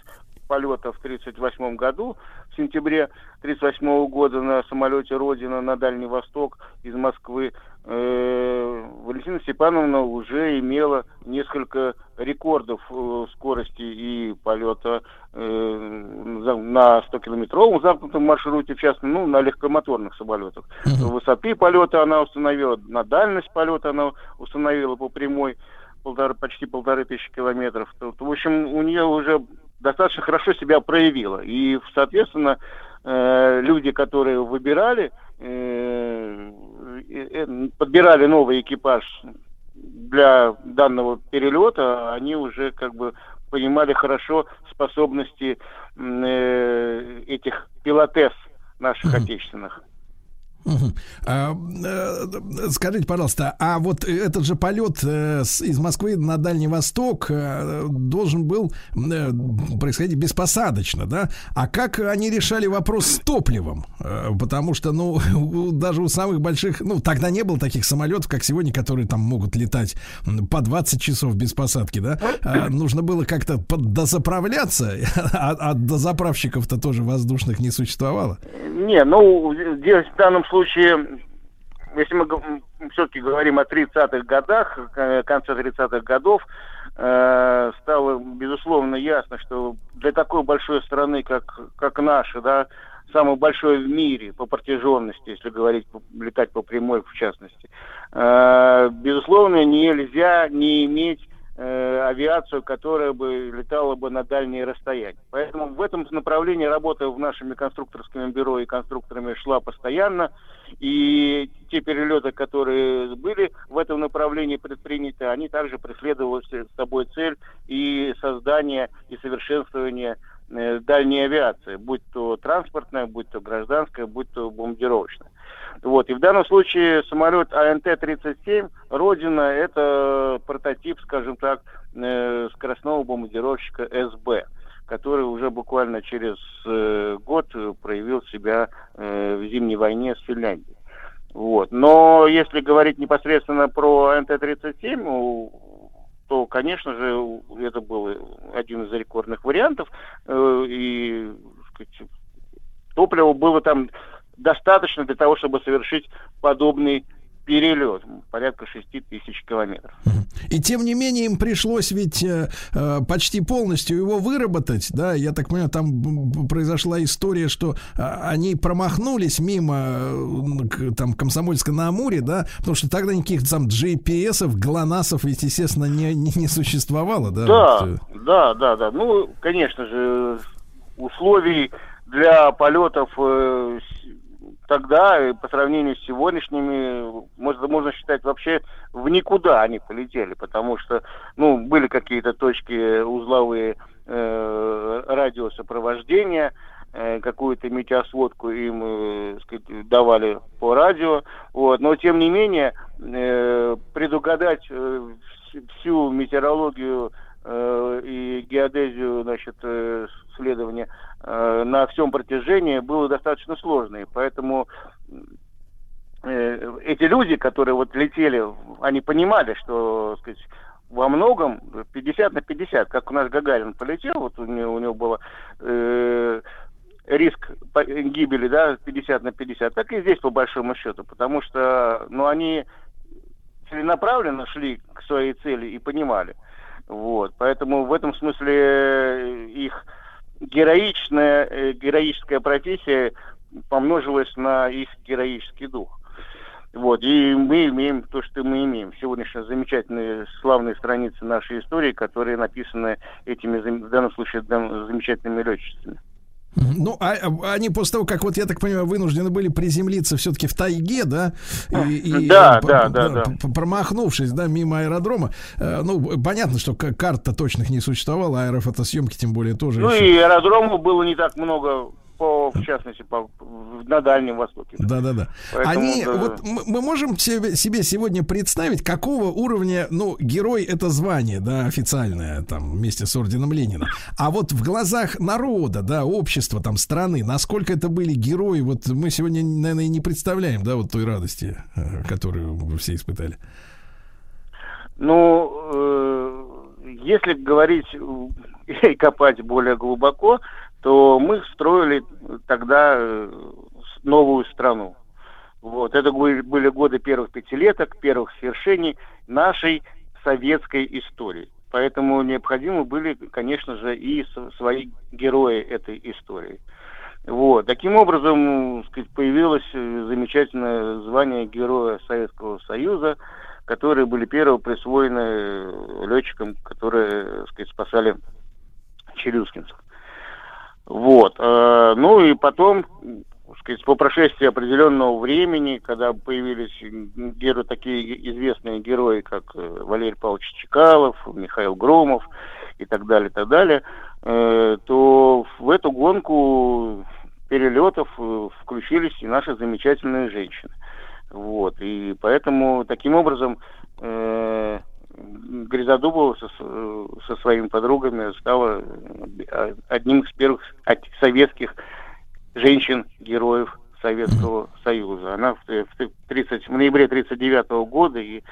Speaker 13: полета в 1938 году, в сентябре 1938 года на самолете «Родина» на Дальний Восток из Москвы, э, Валентина Степановна уже имела несколько рекордов э, скорости и полета э, на 100-километровом замкнутом маршруте, в частности, ну, на легкомоторных самолетах. Высоты полета она установила, на дальность полета она установила по прямой полторы, почти полторы тысячи километров. В общем, у нее уже достаточно хорошо себя проявила. И, соответственно, э, люди, которые выбирали, э, э, подбирали новый экипаж для данного перелета, они уже как бы понимали хорошо способности э, этих пилотес наших отечественных.
Speaker 5: А, э, скажите, пожалуйста, а вот этот же полет э, из Москвы на Дальний Восток э, должен был происходить беспосадочно, да? А как они решали вопрос с топливом? Потому что, ну, (laughs) даже у самых больших, ну, тогда не было таких самолетов, как сегодня, которые там могут летать по 20 часов без посадки, да? А нужно было как-то дозаправляться, (laughs) а, а дозаправщиков-то тоже воздушных не существовало.
Speaker 13: Не, ну, здесь в данном случае, если мы все-таки говорим о 30-х годах, э, конце 30-х годов, э, стало, безусловно, ясно, что для такой большой страны, как, как наша, да, самой большой в мире по протяженности, если говорить, по- летать по прямой в частности, э, безусловно, нельзя не иметь авиацию, которая бы летала бы на дальние расстояния. Поэтому в этом направлении работа в нашими конструкторскими бюро и конструкторами шла постоянно. И те перелеты, которые были в этом направлении предприняты, они также преследовали с собой цель и создания и совершенствования э, дальней авиации, будь то транспортная, будь то гражданская, будь то бомбардировочная. Вот. И в данном случае самолет АНТ-37 «Родина» — это прототип, скажем так, э, скоростного бомбардировщика СБ который уже буквально через э, год проявил себя э, в зимней войне с Финляндией. Вот. Но если говорить непосредственно про НТ-37, то, конечно же, это был один из рекордных вариантов. И сказать, топлива было там достаточно для того, чтобы совершить подобный перелет, порядка 6 тысяч километров.
Speaker 5: И тем не менее им пришлось ведь э, э, почти полностью его выработать, да, я так понимаю, там произошла история, что э, они промахнулись мимо э, там Комсомольска на Амуре, да, потому что тогда никаких там GPS-ов, ГЛОНАССов ведь, естественно, не, не, не существовало, да?
Speaker 13: Да,
Speaker 5: вот, э.
Speaker 13: да, да, да. Ну, конечно же, условий для полетов э, тогда, э, по сравнению с сегодняшними, можно, можно считать вообще в никуда они полетели, потому что, ну, были какие-то точки узловые э, радиосопровождения, э, какую-то метеосводку им э, сказать, давали по радио, вот, но тем не менее э, предугадать э, всю метеорологию э, и геодезию, значит, э, следования э, на всем протяжении было достаточно сложно. Поэтому э, эти люди, которые вот летели, они понимали, что, сказать, во многом 50 на 50, как у нас Гагарин полетел, вот у него, у него было э, риск гибели, да, 50 на 50, так и здесь по большому счету, потому что, ну, они целенаправленно шли к своей цели и понимали. Вот, поэтому в этом смысле э, их героичная, э, героическая профессия помножилась на их героический дух. Вот, и мы имеем то, что мы имеем. Сегодняшние замечательные, славные страницы нашей истории, которые написаны этими, в данном случае, замечательными летчицами.
Speaker 5: Ну, а, а они после того, как вот я так понимаю, вынуждены были приземлиться все-таки в тайге, да,
Speaker 13: и, и да, да, да, да,
Speaker 5: промахнувшись, да, мимо аэродрома. Э, ну, понятно, что карт-то точных не существовало, аэрофотосъемки тем более тоже.
Speaker 13: Ну еще. и аэродромов было не так много по, в частности, по, на Дальнем Востоке.
Speaker 5: Да-да-да. Они, да, вот мы, можем себе, себе сегодня представить, какого уровня, ну, герой это звание, да, официальное, там, вместе с орденом Ленина. А вот в глазах народа, да, общества, там, страны, насколько это были герои, вот мы сегодня, наверное, не представляем, да, вот той радости, э, которую все испытали.
Speaker 13: Ну, э, если говорить (laughs) и копать более глубоко, то мы строили тогда э, новую страну. Вот. Это были годы первых пятилеток, первых свершений нашей советской истории. Поэтому необходимы были, конечно же, и свои герои этой истории. Вот. Таким образом, сказать, появилось э, замечательное звание Героя Советского Союза, которые были первые присвоены э, летчикам, которые сказать, спасали челюскинцев. Вот. Э, ну и потом, сказать, по прошествии определенного времени, когда появились герои, такие известные герои, как э, Валерий Павлович Чекалов, Михаил Громов и так далее, и так далее, э, то в эту гонку перелетов включились и наши замечательные женщины. Вот. И поэтому таким образом Грязодубова со, со своими подругами стала э, одним из первых советских женщин-героев Советского Союза. Она в, 30, в ноябре 1939 года и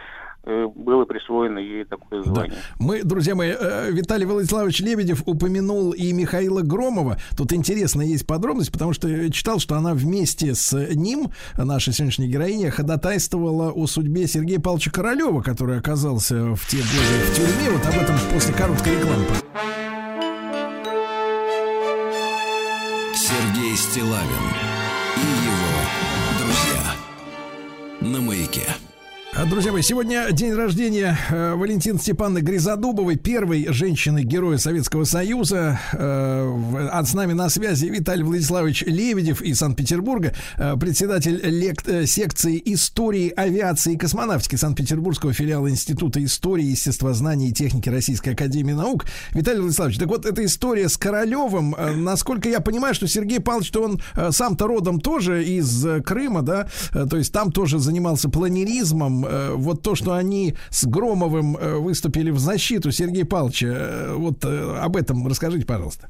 Speaker 13: было присвоено ей такое звание. Да.
Speaker 5: Мы, друзья мои, э, Виталий Владиславович Лебедев упомянул и Михаила Громова. Тут интересная есть подробность, потому что читал, что она вместе с ним, наша сегодняшняя героиня, ходатайствовала о судьбе Сергея Павловича Королева, который оказался в те годы в тюрьме. Вот об этом после короткой рекламы.
Speaker 1: Сергей Стилавин
Speaker 5: А, Друзья мои, сегодня день рождения э, Валентины Степановны Гризодубовой, первой женщины-героя Советского Союза. Э, а с нами на связи Виталий Владиславович Лебедев из Санкт-Петербурга, э, председатель лек- э, секции истории авиации и космонавтики Санкт-Петербургского филиала Института истории, естествознания и техники Российской Академии Наук. Виталий Владиславович, так вот эта история с Королевым, насколько я понимаю, что Сергей Павлович, что он сам-то родом тоже из Крыма, да, то есть там тоже занимался планеризмом. Э, Вот то, что они с Громовым э, выступили в защиту Сергея Павловича, э, вот э, об этом расскажите, пожалуйста.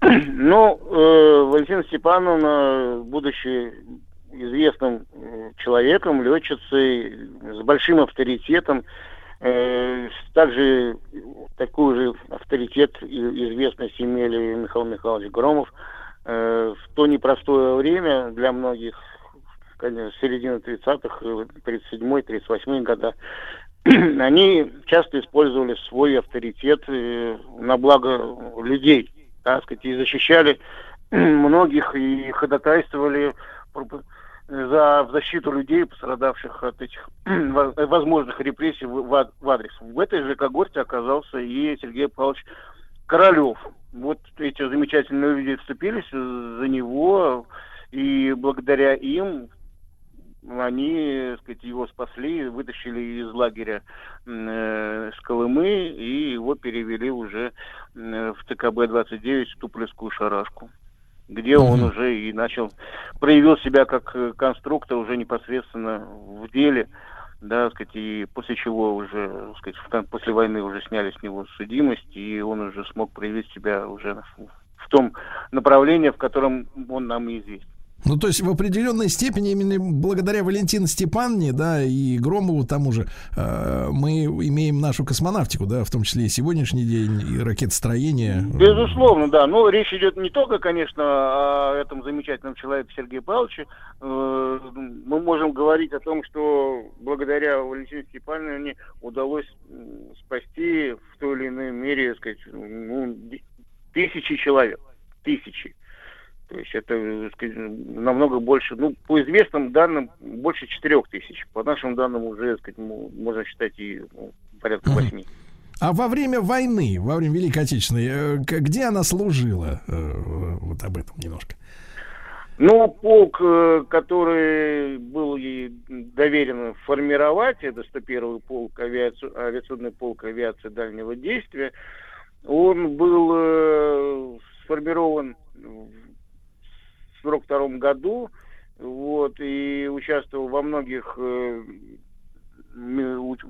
Speaker 13: Ну, э, Валентина Степановна, будучи известным человеком, летчицей, с большим авторитетом, э, также такой же авторитет и известность имели Михаил Михайлович Громов. Э, в то непростое время для многих, конечно, середина 30-х, 37-38 года, (clears throat) они часто использовали свой авторитет э, на благо людей, так сказать, и защищали (clears throat) многих и ходатайствовали за в защиту людей, пострадавших от этих (clears throat) во- возможных репрессий в адрес. В этой же когорте оказался и Сергей Павлович Королев. Вот эти замечательные люди вступились за него, и благодаря им они, так сказать, его спасли, вытащили из лагеря э, с Колымы и его перевели уже м, в ТКБ-29 в Туполевскую шарашку, где он уже и начал, проявил себя как э, конструктор уже непосредственно в деле, да, сказать, и после чего уже, сказать, в после войны уже сняли с него судимость, и он уже смог проявить себя уже в- в том направлении, в котором он нам и известен.
Speaker 5: Ну, то есть в определенной степени именно благодаря Валентине Степановне, да, и Громову тому же, э, мы имеем нашу космонавтику, да, в том числе и сегодняшний день, и ракетостроение.
Speaker 13: Безусловно, да. Но речь идет не только, конечно, о этом замечательном человеке Сергее Павловиче. Э, Мы можем говорить о том, что благодаря Валентине Степановне удалось спасти в той или иной мере, так сказать, ну, тысячи человек. Тысячи. То есть это сказать, намного больше, ну, по известным данным, больше четырех тысяч. По нашим данным уже, так сказать, можно считать и ну, порядка восьми.
Speaker 5: А во время войны, во время Великой Отечественной, э, где она служила? Э, Вот об этом немножко.
Speaker 13: Ну, полк, э, который был ей доверен формировать, это 101-й полк авиаци- авиационный полк авиации дальнего действия, он был сформирован в 42 году, вот, и участвовал во многих э,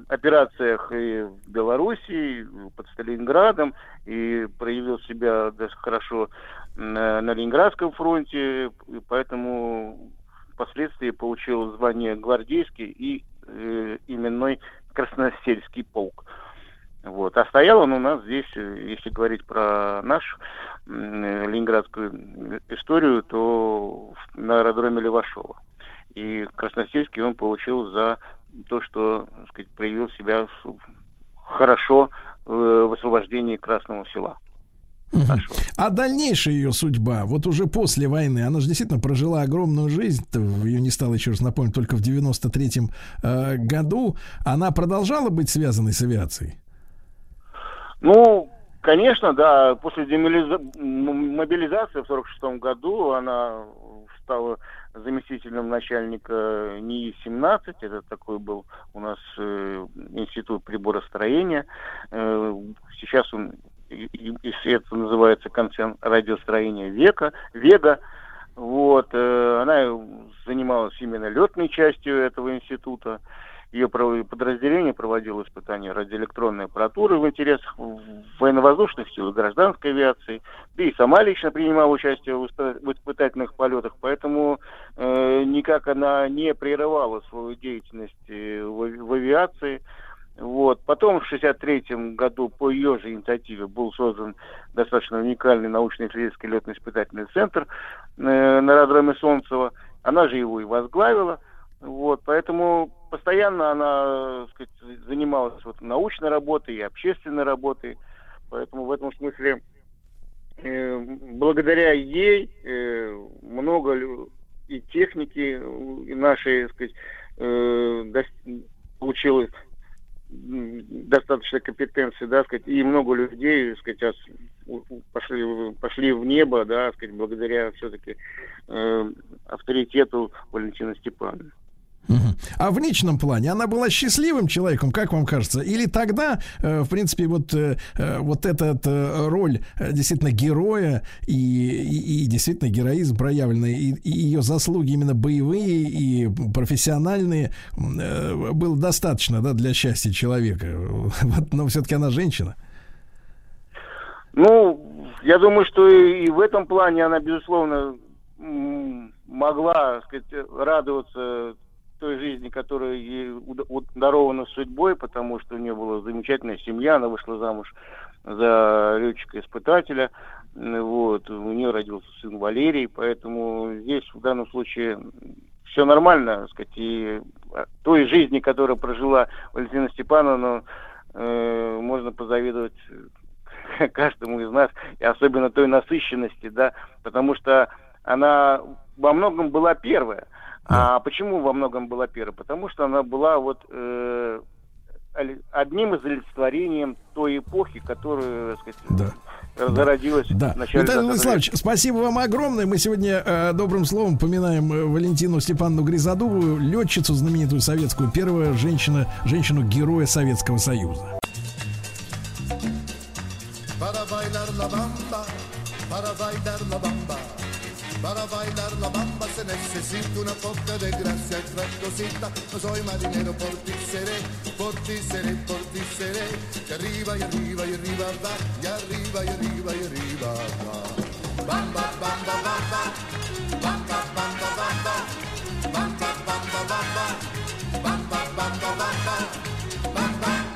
Speaker 13: операциях и в Белоруссии, под Сталинградом, и проявил себя хорошо на, на Ленинградском фронте, и поэтому впоследствии получил звание гвардейский и э, именной Красносельский полк. Вот. А стоял он у нас здесь, э, если говорить про нашу э, ленинградскую историю, то на аэродроме Левашова. И Красносельский он получил за то, что так сказать, проявил себя хорошо э, в освобождении Красного села.
Speaker 5: А дальнейшая ее судьба, вот уже после войны, она же действительно прожила огромную жизнь, ее не стало, еще раз напомню, только в 93-м э, году. Она продолжала быть связанной с авиацией?
Speaker 13: Ну, конечно, да. После демилиза- м- мобилизации в 46 году она стала заместителем начальника НИИ-17. Это такой был у нас э, институт приборостроения. Э, сейчас он, и это называется концерн радиостроения Века, Вега. Вот, э, она занималась именно летной частью этого института. Ее подразделение проводило испытания радиоэлектронной аппаратуры в интересах военно-воздушных сил и гражданской авиации. Да и сама лично принимала участие в, испы- в испытательных полетах, поэтому э, никак она не прерывала свою деятельность э, в, в авиации. Вот. Потом в 1963 году по ее же инициативе был создан достаточно уникальный научно-исследовательский летно-испытательный центр э, на аэродроме Солнцево. Она же его и возглавила. Вот, поэтому постоянно она так сказать, занималась вот научной работой и общественной работой. Поэтому в этом смысле э, благодаря ей э, много и техники нашей так сказать, э, дос- получил м, достаточно компетенции, да, сказать, и много людей, сказать, у- у- пошли, пошли в небо, да, сказать, благодаря все-таки э, авторитету Валентина Степановны.
Speaker 5: А в личном плане она была счастливым человеком, как вам кажется? Или тогда, э, в принципе, вот, э, э, вот эта роль действительно героя и, и- и действительно героизм проявленный, и, и ее заслуги именно боевые и профессиональные было достаточно да, для счастья человека? (laughs) Вот, но все-таки она женщина.
Speaker 13: Ну, я думаю, что и, в этом плане она, безусловно, могла, так сказать, радоваться той жизни, которая ей дарована судьбой, потому что у нее была замечательная семья, она вышла замуж за летчика-испытателя, вот, у нее родился сын Валерий, поэтому здесь в данном случае все нормально, так сказать, и а, той жизни, которую прожила Валентина Степановна, э, можно позавидовать (laughs) каждому из нас, и особенно той насыщенности, да, потому что она во многом была первая. А почему во многом была первая? Потому что она была вот э, одним из олицетворением той эпохи, которая, так сказать, зародилась
Speaker 5: Да.
Speaker 13: в начале
Speaker 5: Виталий
Speaker 13: 20
Speaker 5: Владиславович, спасибо вам огромное. Мы сегодня э, добрым словом поминаем э, Валентину Степановну Гризодубову, летчицу знаменитую советскую, первая женщина, женщину-героя Советского Союза.
Speaker 9: Para bailar la bamba, para bailar la. Bamba necesita una poca de gracia y frescosita. No soy marinero, por ti seré, por ti seré, por ti seré. Y arriba y arriba y arriba va, y arriba y arriba y arriba va. Bamba, bamba, bamba, bamba, bamba, bamba, bamba, bamba, bamba, bamba, bamba, bamba, bamba.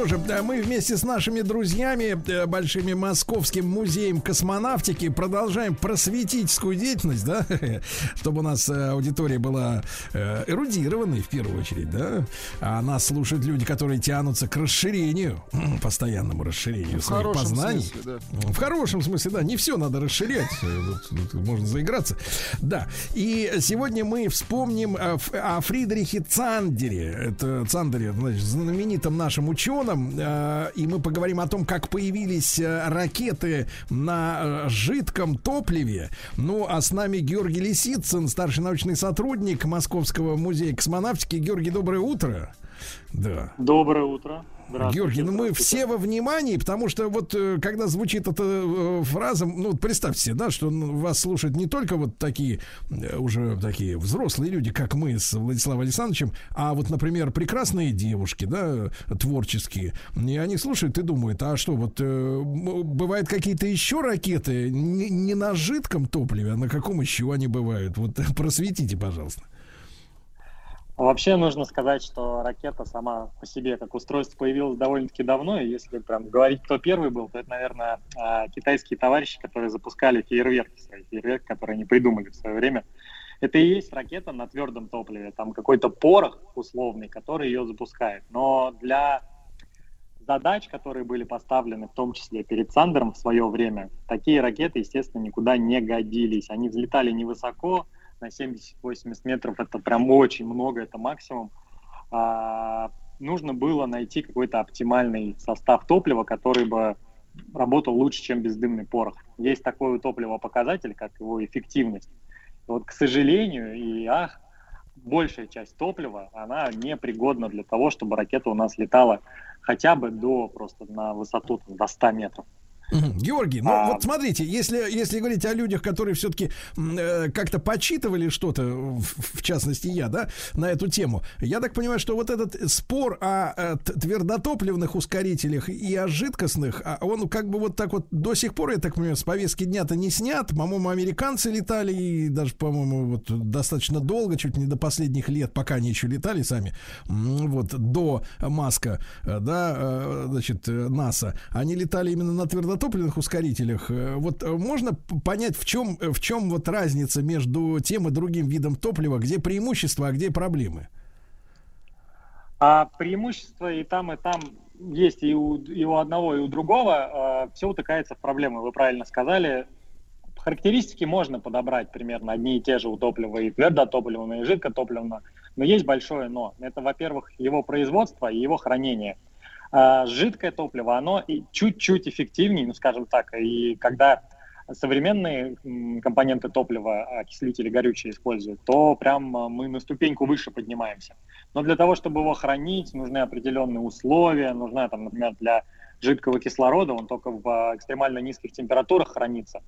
Speaker 5: Что же, да, мы вместе с нашими друзьями, э, большими Московским музеем космонавтики, продолжаем просветительскую деятельность, да, (laughs) чтобы у нас э, аудитория была э, эрудированной в первую очередь, да, а нас слушают люди, которые тянутся к расширению, постоянному расширению
Speaker 6: В
Speaker 5: своих познаний.
Speaker 6: смысле, да.
Speaker 5: В хорошем смысле, да, не все надо расширять, э, тут- тут можно заиграться. Да, и сегодня мы вспомним о, Ф- о Фридрихе Цандере, это Цандере, значит, знаменитом нашим ученым, э, и мы поговорим о том, как появились э, ракеты на э, жидком топливе. Ну, а с нами Георгий Лисицын, старший научный сотрудник Московского музея космонавтики. Георгий, доброе утро. Да.
Speaker 12: Доброе утро.
Speaker 5: Георгий, ну мы все во внимании, потому что вот э, когда звучит эта э, фраза, ну вот представьте себе, да, что вас слушают не только вот такие э, уже такие взрослые люди, как мы с Владиславом Александровичем, а вот, например, прекрасные девушки, да, творческие, и они слушают и думают, а что, вот бывают какие-то еще ракеты не, не на жидком топливе, а на каком еще они бывают? Вот (laughs) просветите, пожалуйста.
Speaker 12: Вообще нужно сказать, что ракета сама по себе как устройство появилась довольно-таки давно, и если прям говорить, кто первый был, то это, наверное, а, китайские товарищи, которые запускали фейерверки, свои фейерверки, которые они придумали в свое время. Это и есть ракета на твердом топливе, там какой-то порох условный, который ее запускает. Но для задач, которые были поставлены, в том числе перед Сандером в свое время, такие ракеты, естественно, никуда не годились. Они взлетали невысоко, на 70-80 метров это прям очень много, это максимум. А, нужно было найти какой-то оптимальный состав топлива, который бы работал лучше, чем бездымный порох. Есть такой у топлива показатель, как его эффективность. Вот, к сожалению, и ах, большая часть топлива, она не пригодна для того, чтобы ракета у нас летала хотя бы до просто на высоту там, до 100 метров.
Speaker 5: Георгий, ну
Speaker 12: А-
Speaker 5: вот смотрите, если, если говорить о людях, которые все-таки как-то почитывали что-то, в, в частности я, да, на эту тему, я так понимаю, что вот этот спор о, э, т- твердотопливных ускорителях и о жидкостных, а он как бы вот так вот до сих пор, я так понимаю, с повестки дня-то не снят. По-моему, американцы летали и даже, по-моему, вот достаточно долго, чуть не до последних лет, пока они еще летали сами, вот до Маска, э, да, э, значит, э, НАСА, они летали именно на твердотопливных ускорителях. Э, Вот э, можно понять, в чем, в чем вот разница между тем и другим видом топлива, где преимущества, а где проблемы?
Speaker 12: А преимущества и там, и там есть и у, и у одного, и у другого. все утыкается в проблемы, вы правильно сказали. Характеристики можно подобрать примерно одни и те же у топлива, и твердотопливного, и жидкотопливного. Но есть большое но. Это, во-первых, его производство и его хранение. А жидкое топливо, оно чуть-чуть эффективнее, ну, скажем так, и когда современные компоненты топлива, окислители горючие используют, то прям а, мы на ступеньку выше поднимаемся. Но для того, чтобы его хранить, нужны определенные условия, нужна, там, например, для жидкого кислорода, он только в а, экстремально низких температурах хранится,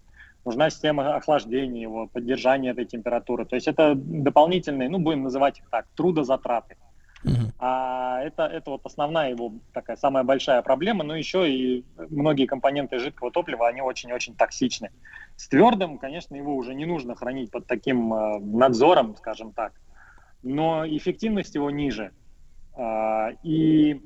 Speaker 12: нужна система охлаждения его, поддержания этой температуры. То есть это дополнительные, ну, будем называть их так, трудозатраты. А это, это вот основная его такая самая большая проблема. Но еще и многие компоненты жидкого топлива, они очень-очень токсичны. С твердым, конечно, его уже не нужно хранить под таким э, надзором, скажем так. Но эффективность его ниже. А, и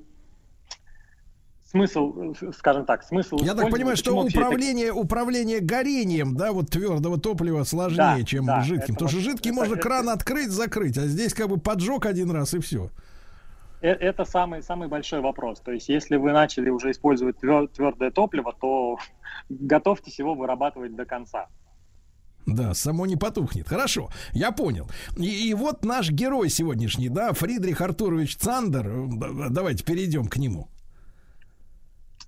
Speaker 12: смысл, скажем так, смысл...
Speaker 5: Я так понимаю, что
Speaker 12: вообще это-
Speaker 5: управление, управление горением, да, вот твердого топлива сложнее,
Speaker 12: Да,
Speaker 5: чем
Speaker 12: да,
Speaker 5: жидким. Потому что
Speaker 12: вот-
Speaker 5: жидкий
Speaker 12: это-
Speaker 5: можно
Speaker 12: это-
Speaker 5: кран открыть, закрыть, а здесь как бы поджег один раз и все.
Speaker 12: Э- Это самый, самый большой вопрос. То есть, если вы начали уже использовать твер- твердое топливо, то (laughs) готовьтесь его вырабатывать до конца.
Speaker 5: Да, само не потухнет. Хорошо, я понял. И, и вот наш герой сегодняшний, да, Фридрих Артурович Цандер. Э, да- Давайте перейдем к нему.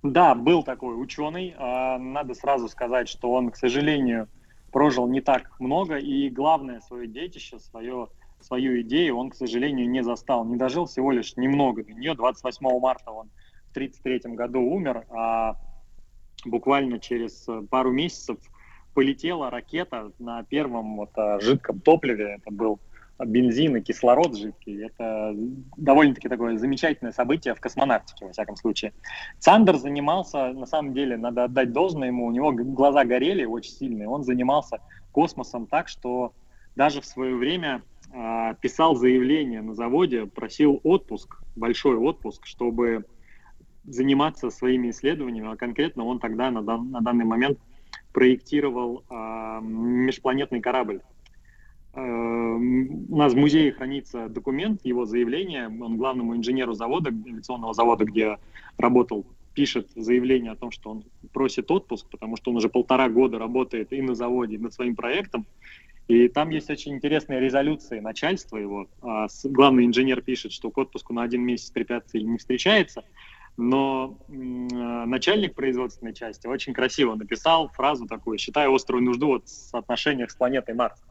Speaker 12: Да, был такой ученый. А, Надо сразу сказать, что он, к сожалению, прожил не так много, и главное свое детище, свое, свою идею он, к сожалению, не застал, не дожил всего лишь немного до нее. 28 марта он в 1933 году умер, а буквально через пару месяцев полетела ракета на первом вот, а, жидком топливе. Это был бензин и кислород жидкий. Это довольно-таки такое замечательное событие в космонавтике, во всяком случае. Сандер занимался, на самом деле, надо отдать должное ему, у него глаза горели очень сильно, и он занимался космосом так, что даже в свое время а, писал заявление на заводе, просил отпуск, большой отпуск, чтобы заниматься своими исследованиями, а конкретно он тогда на, дан- на данный момент проектировал а, межпланетный корабль. Э, У нас в музее хранится документ, его заявление. Он главному инженеру завода, авиационного завода, где работал, пишет заявление о том, что он просит отпуск, потому что он уже полтора года работает и на заводе, и над своим проектом. И там есть очень интересные резолюции начальства его. А, Главный инженер пишет, что к отпуску на один месяц препятствий не встречается, но э, начальник производственной части очень красиво написал фразу такую, считая острую нужду вот в соотношениях с планетой Марс.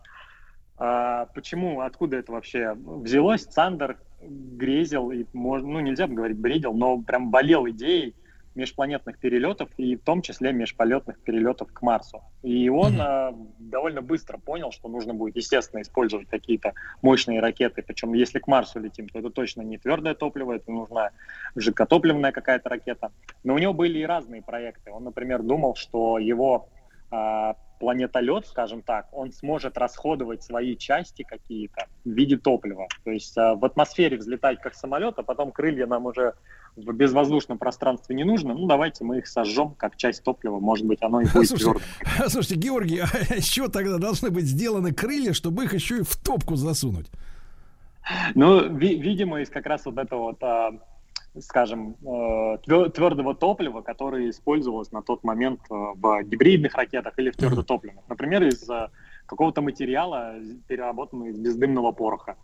Speaker 12: А почему, откуда это вообще взялось? Сандер грезил, и можно, ну нельзя бы говорить бредил, но прям болел идеей межпланетных перелетов и в том числе межполетных перелетов к Марсу. И он а, довольно быстро понял, что нужно будет, естественно, использовать какие-то мощные ракеты. Причем, если к Марсу летим, то это точно не твердое топливо, это нужна жидкотопливная какая-то ракета. Но у него были и разные проекты. Он, например, думал, что его а, планетолет, скажем так, он сможет расходовать свои части какие-то в виде топлива. То есть а, в атмосфере взлетать как самолет, а потом крылья нам уже в безвоздушном пространстве не нужно. Ну, давайте мы их сожжем как часть топлива. Может быть, оно и (laughs) будет
Speaker 5: Слушайте,
Speaker 12: твердым. (laughs)
Speaker 5: слушайте, Георгий, а (laughs) еще тогда должны быть сделаны крылья, чтобы их еще и в топку засунуть.
Speaker 12: Ну, ви- видимо, из как раз вот этого вот, а, скажем, э, твердого топлива, которое использовалось на тот момент э, в гибридных ракетах или в твердотопливных. Например, из э, какого-то материала, переработанного из бездымного пороха.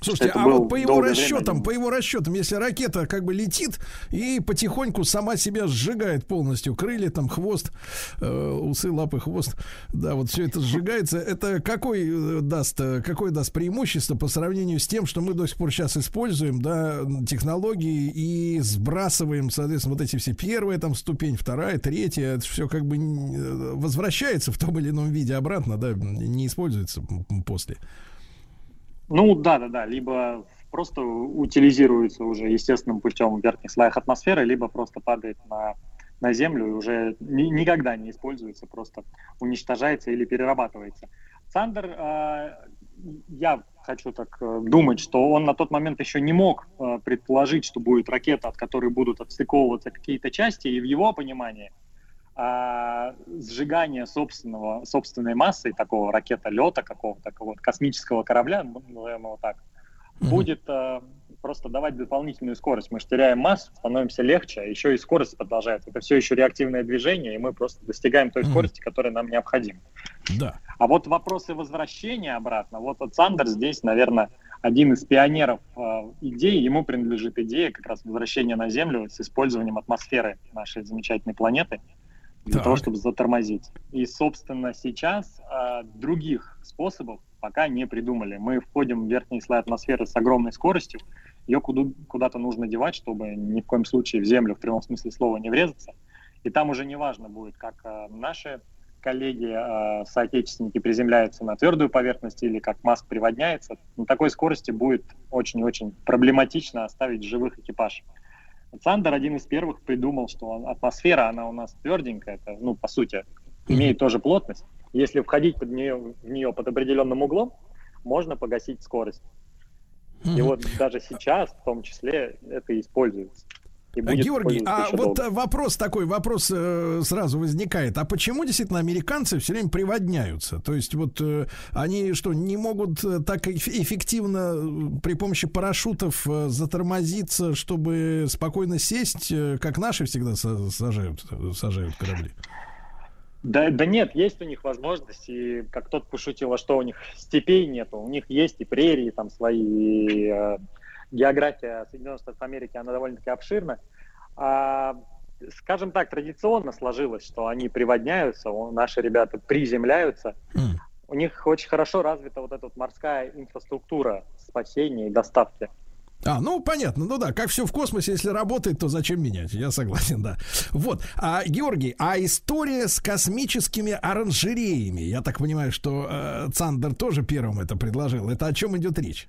Speaker 5: Слушайте,
Speaker 12: Это
Speaker 5: а вот по его расчетам,
Speaker 12: один-
Speaker 5: по его расчетам, если ракета как бы летит и потихоньку сама себя сжигает полностью, крылья, там хвост, э, усы, лапы, хвост, да, вот все это сжигается, это какой э, даст, э, какое даст преимущество по сравнению с тем, что мы до сих пор сейчас используем, да, технологии и сбрасываем, соответственно, вот эти все первая там ступень, вторая, третья, это все как бы э, возвращается в том или ином виде обратно, да, не используется после.
Speaker 12: Ну, да-да-да, либо просто утилизируется уже естественным путем в верхних слоях атмосферы, либо просто падает на, на Землю и уже ни- никогда не используется, просто уничтожается или перерабатывается. Сандер, э, я хочу так э, думать, что он на тот момент еще не мог э, предположить, что будет ракета, от которой будут отстыковываться какие-то части, и в его понимании а, сжигание собственного, собственной массы, такого ракета-лета какого-то, такого вот космического корабля, ну, назовем его так, будет э, просто давать дополнительную скорость. Мы же теряем массу, становимся легче, а еще и скорость продолжается. Это все еще реактивное движение, и мы просто достигаем той скорости, которая нам необходима.
Speaker 5: Да.
Speaker 12: А вот вопросы возвращения обратно, вот от Сандер здесь, наверное, один из пионеров э, идеи, ему принадлежит идея как раз возвращения на Землю с использованием атмосферы нашей замечательной планеты для того, чтобы затормозить. И, собственно, сейчас э, других способов пока не придумали. Мы входим в верхние слои атмосферы с огромной скоростью, ее куда- куда-то нужно девать, чтобы ни в коем случае в Землю в прямом смысле слова не врезаться. И там уже не важно будет, как э, наши коллеги, э, соотечественники приземляются на твердую поверхность или как Маск приводняется. На такой скорости будет очень и очень проблематично оставить живых экипаж. Сандер один из первых придумал, что атмосфера, она у нас тверденькая, это, ну, по сути, имеет тоже плотность. Если входить под нее, в нее под определенным углом, можно погасить скорость. И вот даже сейчас, в том числе, это используется. И будет
Speaker 5: Георгий, а вот
Speaker 12: долго.
Speaker 5: э, вопрос такой, вопрос э, сразу возникает. А почему действительно американцы все время приводняются? То есть вот э, они что, не могут э, так эф- эффективно э, при помощи парашютов э, затормозиться, чтобы спокойно сесть, э, как наши всегда са- сажают, сажают корабли?
Speaker 12: Да, да нет, есть у них возможность, и как тот пошутил, а что у них степей нету, у них есть и прерии там свои, и, э, география Соединенных Штатов Америки, она довольно-таки обширна. А, скажем так, традиционно сложилось, что они приводняются, наши ребята приземляются, у них очень хорошо развита вот эта вот морская инфраструктура спасения и доставки.
Speaker 5: А, ну понятно, ну да, как все в космосе, если работает, то зачем менять? Я согласен, да. Вот, а Георгий, а история с космическими оранжереями, я так понимаю, что э, Цандер тоже первым это предложил. Это о чем идет речь?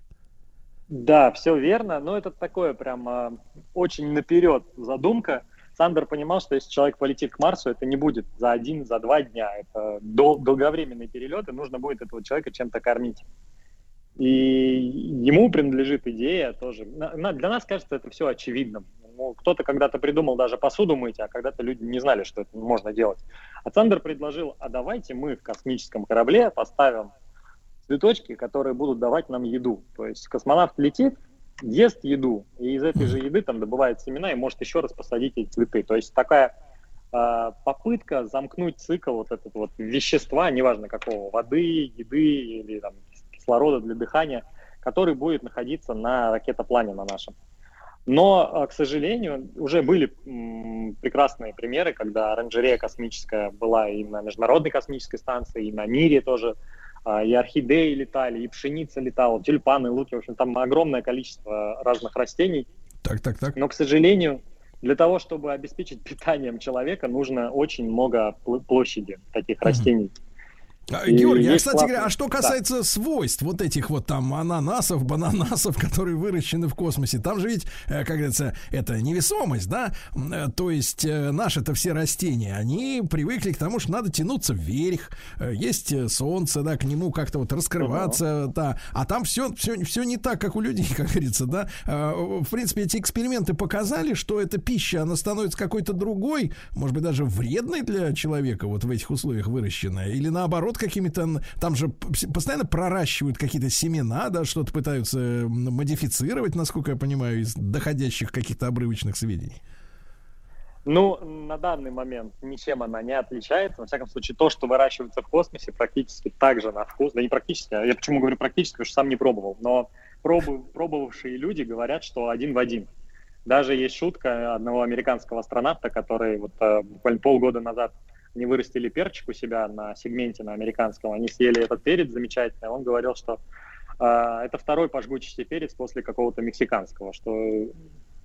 Speaker 12: Да, все верно, но это такое прям а, очень наперед задумка. Сандер понимал, что если человек полетит к Марсу, это не будет за один, за два дня. Это дол- перелет, и нужно будет этого человека чем-то кормить. И ему принадлежит идея тоже. На- Для нас кажется это все очевидным. Ну, кто-то когда-то придумал даже посуду мыть, а когда-то люди не знали, что это можно делать. А Сандер предложил, а давайте мы в космическом корабле поставим цветочки, которые будут давать нам еду. То есть космонавт летит, ест еду, и из этой же еды там добывает семена и может еще раз посадить эти цветы. То есть такая э, попытка замкнуть цикл вот этот вот вещества, неважно какого, воды, еды или там, кислорода для дыхания, который будет находиться на ракетоплане на нашем. Но, э, к сожалению, уже были прекрасные примеры, когда оранжерея космическая была и на Международной космической станции, и на мире тоже. А, И орхидеи летали, и пшеница летала, тюльпаны, луки. В общем, там огромное количество разных растений.
Speaker 5: Так, так, так.
Speaker 12: Но, к сожалению, для того, чтобы обеспечить питанием человека, нужно очень много пл- площади таких растений.
Speaker 5: А,
Speaker 12: И
Speaker 5: Георгий, а, кстати
Speaker 12: классный-
Speaker 5: говоря, а что
Speaker 12: Да.
Speaker 5: касается свойств вот этих вот там ананасов, бананасов, (laughs) которые выращены в космосе, там же ведь, э, как говорится, это невесомость, да? Э, То есть э, наши-то все растения, они привыкли к тому, что надо тянуться вверх, есть солнце, да, к нему как-то вот раскрываться, да. А там все, все, все не так, как у людей, (laughs) как говорится, да? В принципе, эти эксперименты показали, что эта пища, она становится какой-то другой, может быть, даже вредной для человека вот в этих условиях выращенная, или наоборот какими-то, н- там же постоянно проращивают какие-то семена, да, что-то пытаются модифицировать, насколько я понимаю, из доходящих каких-то обрывочных сведений.
Speaker 12: Ну, на данный момент ничем она не отличается. Во всяком случае, то, что выращивается в космосе, практически так же на вкус. Да не практически, а я почему говорю практически, потому что сам не пробовал. Но пробу- пробовавшие люди говорят, что один в один. Даже есть шутка одного американского астронавта, который вот э, буквально полгода назад не вырастили перчик у себя на сегменте на американском, они съели этот перец замечательный, он говорил, что э, это второй по жгучести перец после какого-то мексиканского, что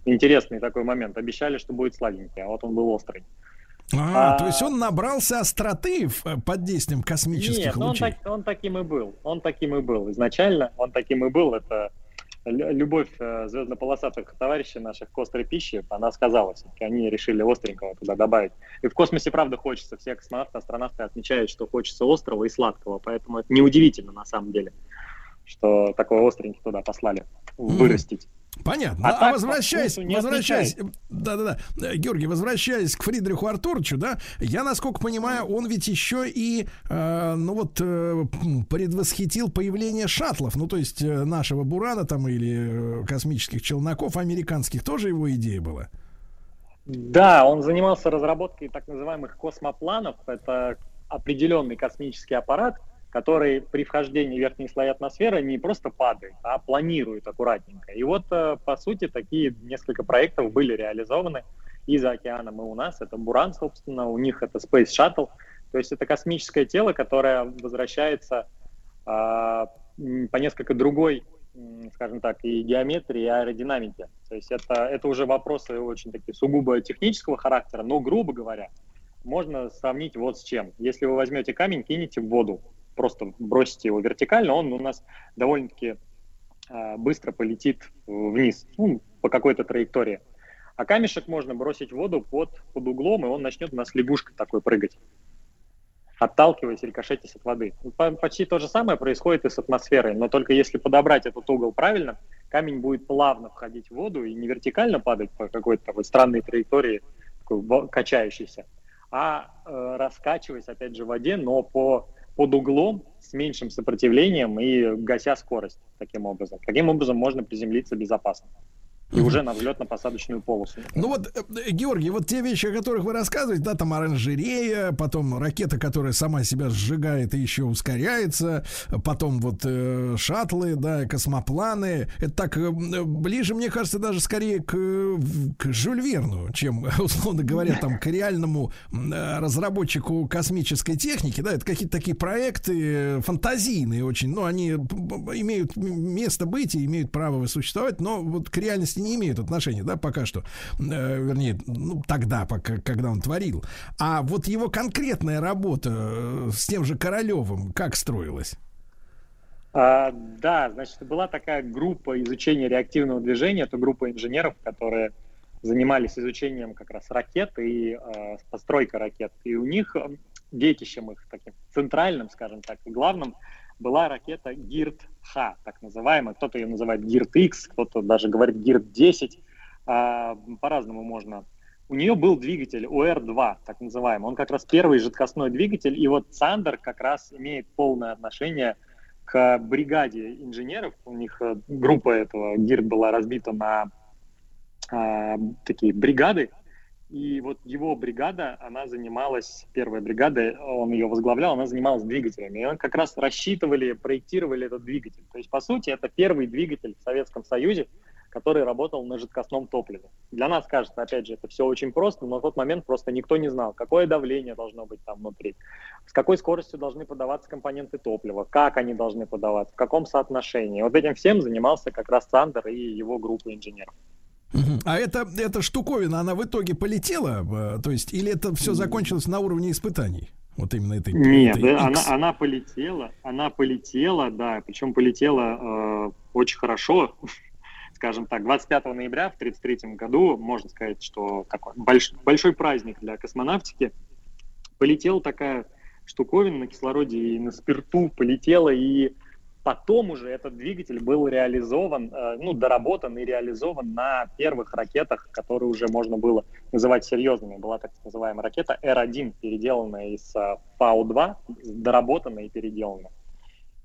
Speaker 12: интересный такой момент. Обещали, что будет сладенький, а вот он был острый.
Speaker 5: А,
Speaker 12: А-
Speaker 5: то есть он набрался остроты э, под действием космических
Speaker 12: Нет, ну он,
Speaker 5: лучей.
Speaker 12: так- он таким и был. Он таким и был. Изначально он таким и был. Это любовь э, звездно-полосатых товарищей наших к острой пище, она сказалась. Они решили остренького туда добавить. И в космосе, правда, хочется. Все космонавты, астронавты отмечают, что хочется острого и сладкого. Поэтому это неудивительно на самом деле, что такой остренький туда послали вырастить.
Speaker 5: Понятно.
Speaker 12: А
Speaker 5: А,
Speaker 12: так,
Speaker 5: возвращаясь,
Speaker 12: не
Speaker 5: возвращаясь, да-да-да, Георгий, возвращаясь к Фридриху Артуровичу, да, я, насколько понимаю, он ведь еще и, э, ну вот, э, предвосхитил появление шаттлов, ну то есть э, нашего Бурана там или э, космических челноков американских, тоже его идея была.
Speaker 12: Да, он занимался разработкой так называемых космопланов. Это определенный космический аппарат, который при вхождении в верхние слои атмосферы не просто падает, а планирует аккуратненько. И вот, э, по сути, такие несколько проектов были реализованы и за океаном, и у нас. Это Буран, собственно, у них это Space Shuttle. То есть это космическое тело, которое возвращается м, по несколько другой, скажем так, и геометрии, и аэродинамики. То есть это, это уже вопросы очень такие сугубо технического характера, но, грубо говоря, можно сравнить вот с чем. Если вы возьмете камень, кинете в воду, просто бросите его вертикально, он у нас довольно-таки а, быстро полетит вниз, ну, по какой-то траектории. А камешек можно бросить в воду под, под углом, и он начнет у нас лягушкой такой прыгать отталкиваясь, рикошетясь от воды. Ну, по- Почти то же самое происходит и с атмосферой, но только если подобрать этот угол правильно, камень будет плавно входить в воду и не вертикально падать по какой-то такой странной траектории, такой качающейся, а э, раскачиваясь, опять же, в воде, но по, под углом с меньшим сопротивлением и гася скорость таким образом. Таким образом можно приземлиться безопасно. И уже на взлетно-посадочную полосу.
Speaker 5: Ну вот, э, Георгий, вот те вещи, о которых вы рассказываете, да, там оранжерея, потом ракета, которая сама себя сжигает и еще ускоряется, потом вот э, шаттлы, да, космопланы. Это так э, ближе, мне кажется, даже скорее к, к Жюль Верну, чем, (laughs) условно говоря, там к реальному э, разработчику космической техники, да, это какие-то такие проекты э, фантазийные очень, но они п- п- имеют место быть и имеют право существовать, но вот к реальности не имеют отношения, да, пока что, Э, вернее, ну, тогда, пока, когда он творил. А вот его конкретная работа э, с тем же Королевым как строилась?
Speaker 12: А, да, значит, была такая группа изучения реактивного движения, это группа инженеров, которые занимались изучением как раз ракет и э, постройкой ракет. И у них э, детищем их таким центральным, скажем так, и главным была ракета ГИРД-Х, так называемая. Кто-то ее называет ГИРД-X, кто-то даже говорит ГИРД-10. А, по-разному можно. У нее был двигатель УР-2, так называемый. Он как раз первый жидкостной двигатель. И вот Сандер как раз имеет полное отношение к бригаде инженеров. У них э, группа этого ГИРД была разбита на а, такие бригады. И вот его бригада, она занималась, первая бригада, он ее возглавлял, она занималась двигателями. И он как раз рассчитывали, проектировали этот двигатель. То есть, по сути, это первый двигатель в Советском Союзе, который работал на жидкостном топливе. Для нас кажется, опять же, это все очень просто, но в тот момент просто никто не знал, какое давление должно быть там внутри, с какой скоростью должны подаваться компоненты топлива, как они должны подаваться, в каком соотношении. Вот этим всем занимался как раз Сандер и его группа инженеров.
Speaker 5: А эта, эта штуковина, она в итоге полетела? э, То есть, или это все закончилось на уровне испытаний? Вот именно этой
Speaker 12: Нет,
Speaker 5: этой
Speaker 12: да,
Speaker 5: X?
Speaker 12: она, она полетела, она полетела, да, причем полетела э, очень хорошо, (laughs) скажем так, 25 ноября в 1933 году, можно сказать, что такой больш- большой праздник для космонавтики, полетела такая штуковина на кислороде и на спирту полетела, и потом уже этот двигатель был реализован, э, ну, доработан и реализован на первых ракетах, которые уже можно было называть серьезными. Была так называемая ракета Р-1, переделанная из э, Фау-2, доработанная и переделанная.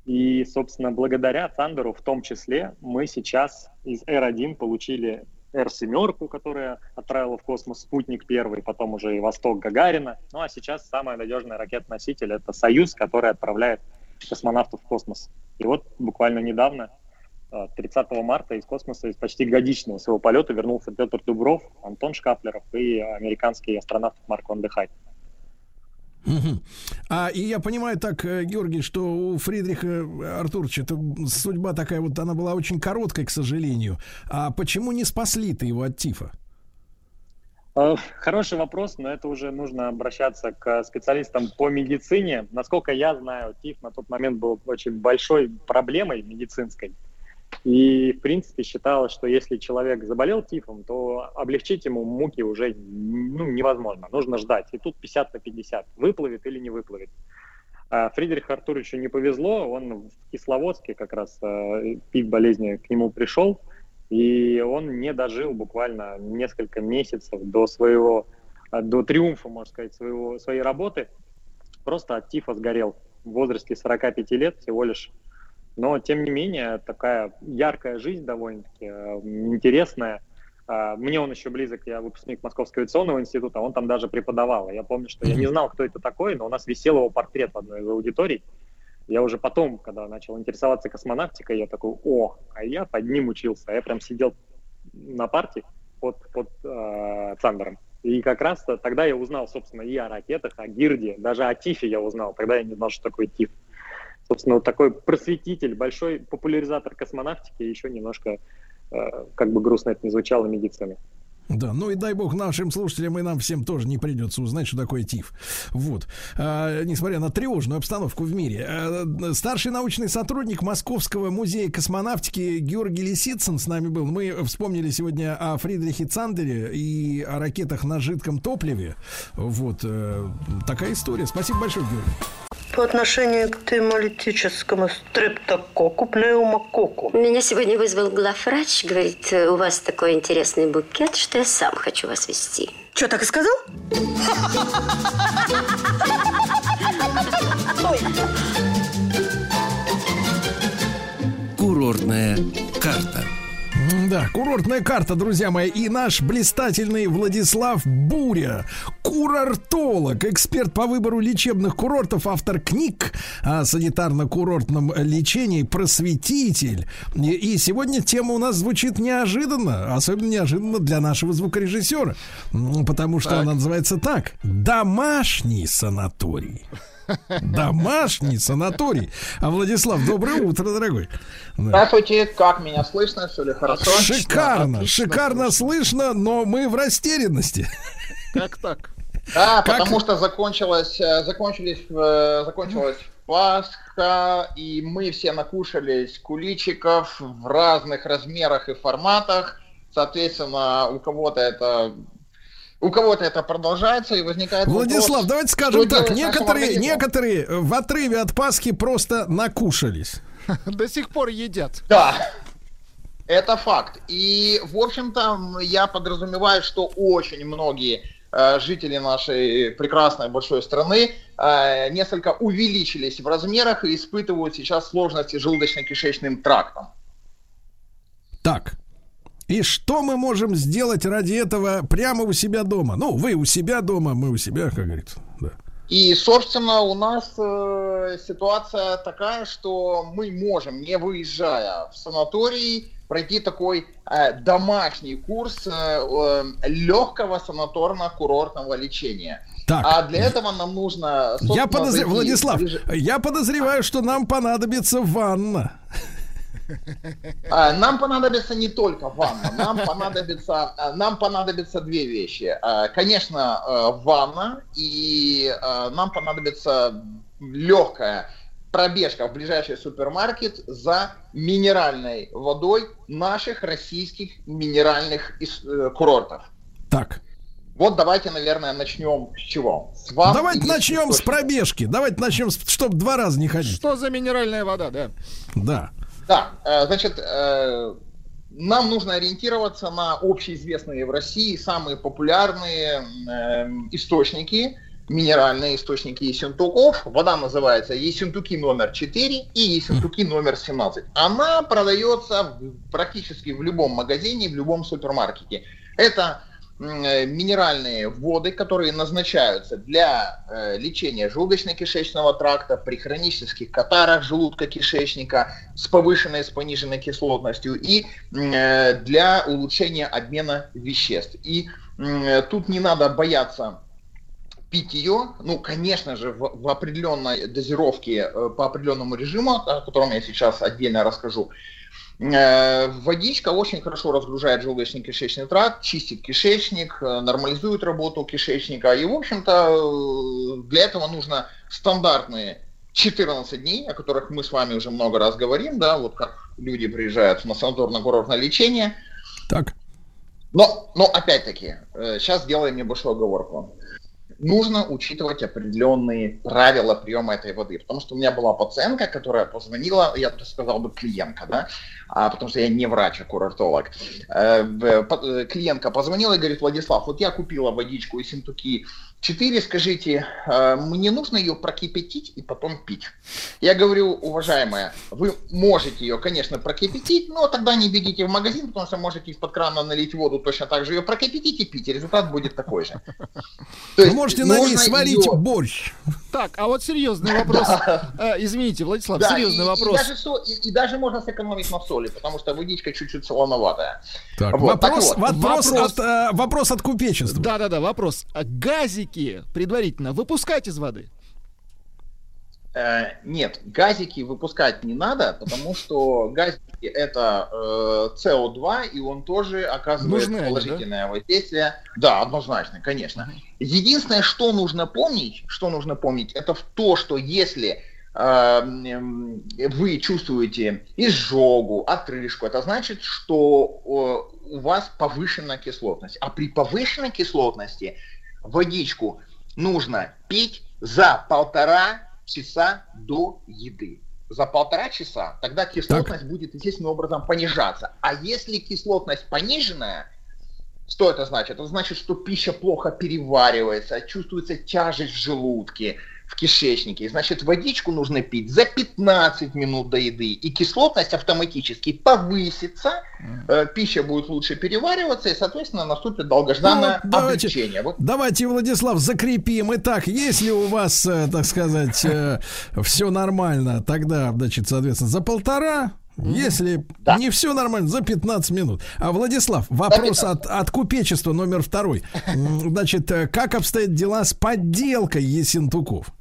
Speaker 12: И, собственно, благодаря Сандеру в том числе мы сейчас из Р-1 получили Р-7, которая отправила в космос спутник первый, потом уже и Восток Гагарина. Ну а сейчас самая надежная ракета-носитель это Союз, который отправляет космонавтов в космос. И вот буквально недавно, э, 30 марта, из космоса, из почти годичного своего полета вернулся Петр Дубров, Антон Шкаплеров и американский астронавт Марк Ван де Хайт.
Speaker 5: Мгм. А и я понимаю так, э, Георгий, что у Фридриха Артуровича это судьба такая вот, она была очень короткой, к сожалению. А почему не спасли-то его от тифа?
Speaker 12: Э, Хороший вопрос, но это уже нужно обращаться к специалистам по медицине. Насколько я знаю, ТИФ на тот момент был очень большой проблемой медицинской. И, в принципе, считалось, что если человек заболел ТИФом, то облегчить ему муки уже ну, невозможно. Нужно ждать. И тут 50 на 50. Выплывет или не выплывет. А Фридриху Артуровичу не повезло. Он в Кисловодске как раз э, пик болезни к нему пришел. И он не дожил буквально несколько месяцев до своего, э, до триумфа, можно сказать, своего, своей работы. Просто от тифа сгорел в возрасте 45 лет всего лишь. Но, тем не менее, такая яркая жизнь довольно-таки э, интересная. А, Мне он еще близок, я выпускник Московского авиационного института, он там даже преподавал. Я помню, что я не знал, кто это такой, но у нас висел его портрет в одной из аудиторий. Я уже потом, когда начал интересоваться космонавтикой, я такой, о, а я под ним учился. А я прям сидел на парте под, под э, Цандером. И как раз -то тогда я узнал, собственно, и о ракетах, о Гирде, даже о ТИФе я узнал. Тогда я не знал, что такое ТИФ. Собственно, вот такой просветитель, большой популяризатор космонавтики, еще немножко, э, как бы грустно это ни звучало, медицины.
Speaker 5: Да, ну и дай бог нашим слушателям и нам всем тоже не придется узнать, что такое ТИФ. Вот. А, несмотря на тревожную обстановку в мире. А, старший научный сотрудник Московского музея космонавтики Георгий Лисицын с нами был. Мы вспомнили сегодня о Фридрихе Цандере и о ракетах на жидком топливе. Вот. э, такая история. Спасибо большое, Георгий.
Speaker 14: По отношению к темолитическому стрептококу, пневмококу.
Speaker 15: Меня сегодня вызвал главврач, говорит, у вас такой интересный букет, что я сам хочу вас вести.
Speaker 14: Что, так и сказал?
Speaker 1: Курортная карта.
Speaker 5: Да, курортная карта, друзья мои. И наш блистательный Владислав Буря, курортолог, эксперт по выбору лечебных курортов, автор книг о санитарно-курортном лечении, просветитель. И, и сегодня тема у нас звучит неожиданно, особенно неожиданно для нашего звукорежиссера, потому что она называется так. Домашний санаторий. Домашний санаторий. А Владислав, доброе утро, дорогой.
Speaker 16: Здравствуйте, как меня слышно? Все ли хорошо?
Speaker 5: Шикарно,
Speaker 16: Отлично
Speaker 5: шикарно слышно, но мы в растерянности.
Speaker 6: Как так?
Speaker 16: Да,
Speaker 5: Как-
Speaker 16: потому что закончилась, э, закончились, э, закончилась Пасха, и мы все накушались куличиков в разных размерах и форматах. Соответственно, у кого-то это у кого-то это продолжается и возникает
Speaker 5: Владислав,
Speaker 16: вопрос,
Speaker 5: давайте скажем так, некоторые, некоторые в отрыве от Пасхи просто накушались. (laughs)
Speaker 6: До сих пор едят.
Speaker 16: Да, это факт. И, в общем-то, я подразумеваю, что очень многие э, жители нашей прекрасной большой страны э, несколько увеличились в размерах и испытывают сейчас сложности с желудочно-кишечным трактом.
Speaker 5: Так. И что мы можем сделать ради этого прямо у себя дома? Ну, вы у себя дома, мы у себя, как говорится. Да.
Speaker 16: И, собственно, у нас э, ситуация такая, что мы можем, не выезжая в санаторий, пройти такой э, домашний курс э, э, легкого санаторно-курортного лечения.
Speaker 5: Так.
Speaker 16: А для этого нам нужно...
Speaker 5: Я
Speaker 16: в
Speaker 5: Владислав,
Speaker 16: ближе-
Speaker 5: я подозреваю, что нам понадобится ванна.
Speaker 16: А, Нам понадобится не только ванна, нам понадобится, а, нам понадобится две вещи. А, Конечно, ванна, и нам понадобится легкая пробежка в ближайший супермаркет за минеральной водой наших российских минеральных э, курортов.
Speaker 5: Так.
Speaker 16: Вот давайте, наверное, начнем с чего? С ванн
Speaker 5: Давайте
Speaker 16: и
Speaker 5: начнем с пробежки. Давайте начнем, чтобы два раза не ходить.
Speaker 6: Что за минеральная вода, да?
Speaker 5: Да.
Speaker 16: Да, э, значит, э, нам нужно ориентироваться на общеизвестные в России самые популярные э, источники, минеральные источники ессентуков. Вода называется Ессентуки номер 4 и Ессентуки номер 17. Она продается практически в любом магазине, в любом супермаркете. Это минеральные воды, которые назначаются для э, лечения желудочно-кишечного тракта при хронических катарах желудка-кишечника с повышенной, с пониженной кислотностью и э, для улучшения обмена веществ. И э, тут не надо бояться пить ее, ну, конечно же, в, в определенной дозировке э, по определенному режиму, о котором я сейчас отдельно расскажу. Э, Водичка очень хорошо разгружает желудочно-кишечный тракт, чистит кишечник, э, нормализует работу кишечника. И, в общем-то, для этого нужно стандартные 14 дней, о которых мы с вами уже много раз говорим, да, вот как люди приезжают на санаторно-курортное лечение.
Speaker 5: Так.
Speaker 16: Но, но опять-таки, сейчас сделаем небольшую оговорку. Нужно учитывать определенные правила приема этой воды. Потому что у меня была пациентка, которая позвонила, я даже сказал бы клиентка, да, а, потому что я не врач, а курортолог. Э, по- э, клиентка позвонила и говорит, Владислав, вот я купила водичку из Синтуки 4, скажите, э, мне нужно ее прокипятить и потом пить? Я говорю, уважаемая, вы можете ее, конечно, прокипятить, но тогда не бегите в магазин, потому что можете из-под крана налить воду, точно так же ее прокипятить и пить, и результат будет такой же. То
Speaker 5: Вы
Speaker 16: есть
Speaker 5: можете на ней сварить
Speaker 16: её-
Speaker 5: борщ.
Speaker 6: Так, а вот серьезный вопрос. Э, Извините, Владислав,
Speaker 16: Да,
Speaker 6: серьезный
Speaker 16: и- и
Speaker 6: вопрос.
Speaker 16: даже со- и, и даже можно сэкономить на соли, потому что водичка чуть-чуть солоноватая.
Speaker 5: Так,
Speaker 16: Вот, так
Speaker 5: вопрос,
Speaker 16: вот.
Speaker 5: вопрос,
Speaker 6: Вопрос.
Speaker 5: От, э, вопрос от купечества.
Speaker 6: Да-да-да, вопрос. А газики предварительно выпускать из воды?
Speaker 16: Э, нет, газики выпускать не надо, потому что газики это э, СО2, и он тоже оказывает
Speaker 6: Нужны
Speaker 16: положительное воздействие. Да, однозначно, конечно. Единственное, что нужно помнить, что нужно помнить, это в то, что если э, вы чувствуете изжогу, отрыжку, это значит, что э, у вас повышенная кислотность. А при повышенной кислотности водичку нужно пить за полтора часа до еды. За полтора часа тогда кислотность будет естественным образом понижаться. А если кислотность пониженная, что это значит? Это значит, что пища плохо переваривается, чувствуется тяжесть в желудке, в кишечнике. Значит, водичку нужно пить за 15 минут до еды, и кислотность автоматически повысится, э, пища будет лучше перевариваться, и, соответственно, наступит долгожданное
Speaker 5: Ну, давайте,
Speaker 16: облегчение. Вот
Speaker 5: давайте, Владислав, закрепим. Итак, если у вас, э, так сказать, все нормально, тогда, значит, соответственно, за полтора. Если не все нормально, за 15 минут. А Владислав, вопрос от, от купечества номер второй. Значит, э, как обстоят дела с подделкой Есентуков?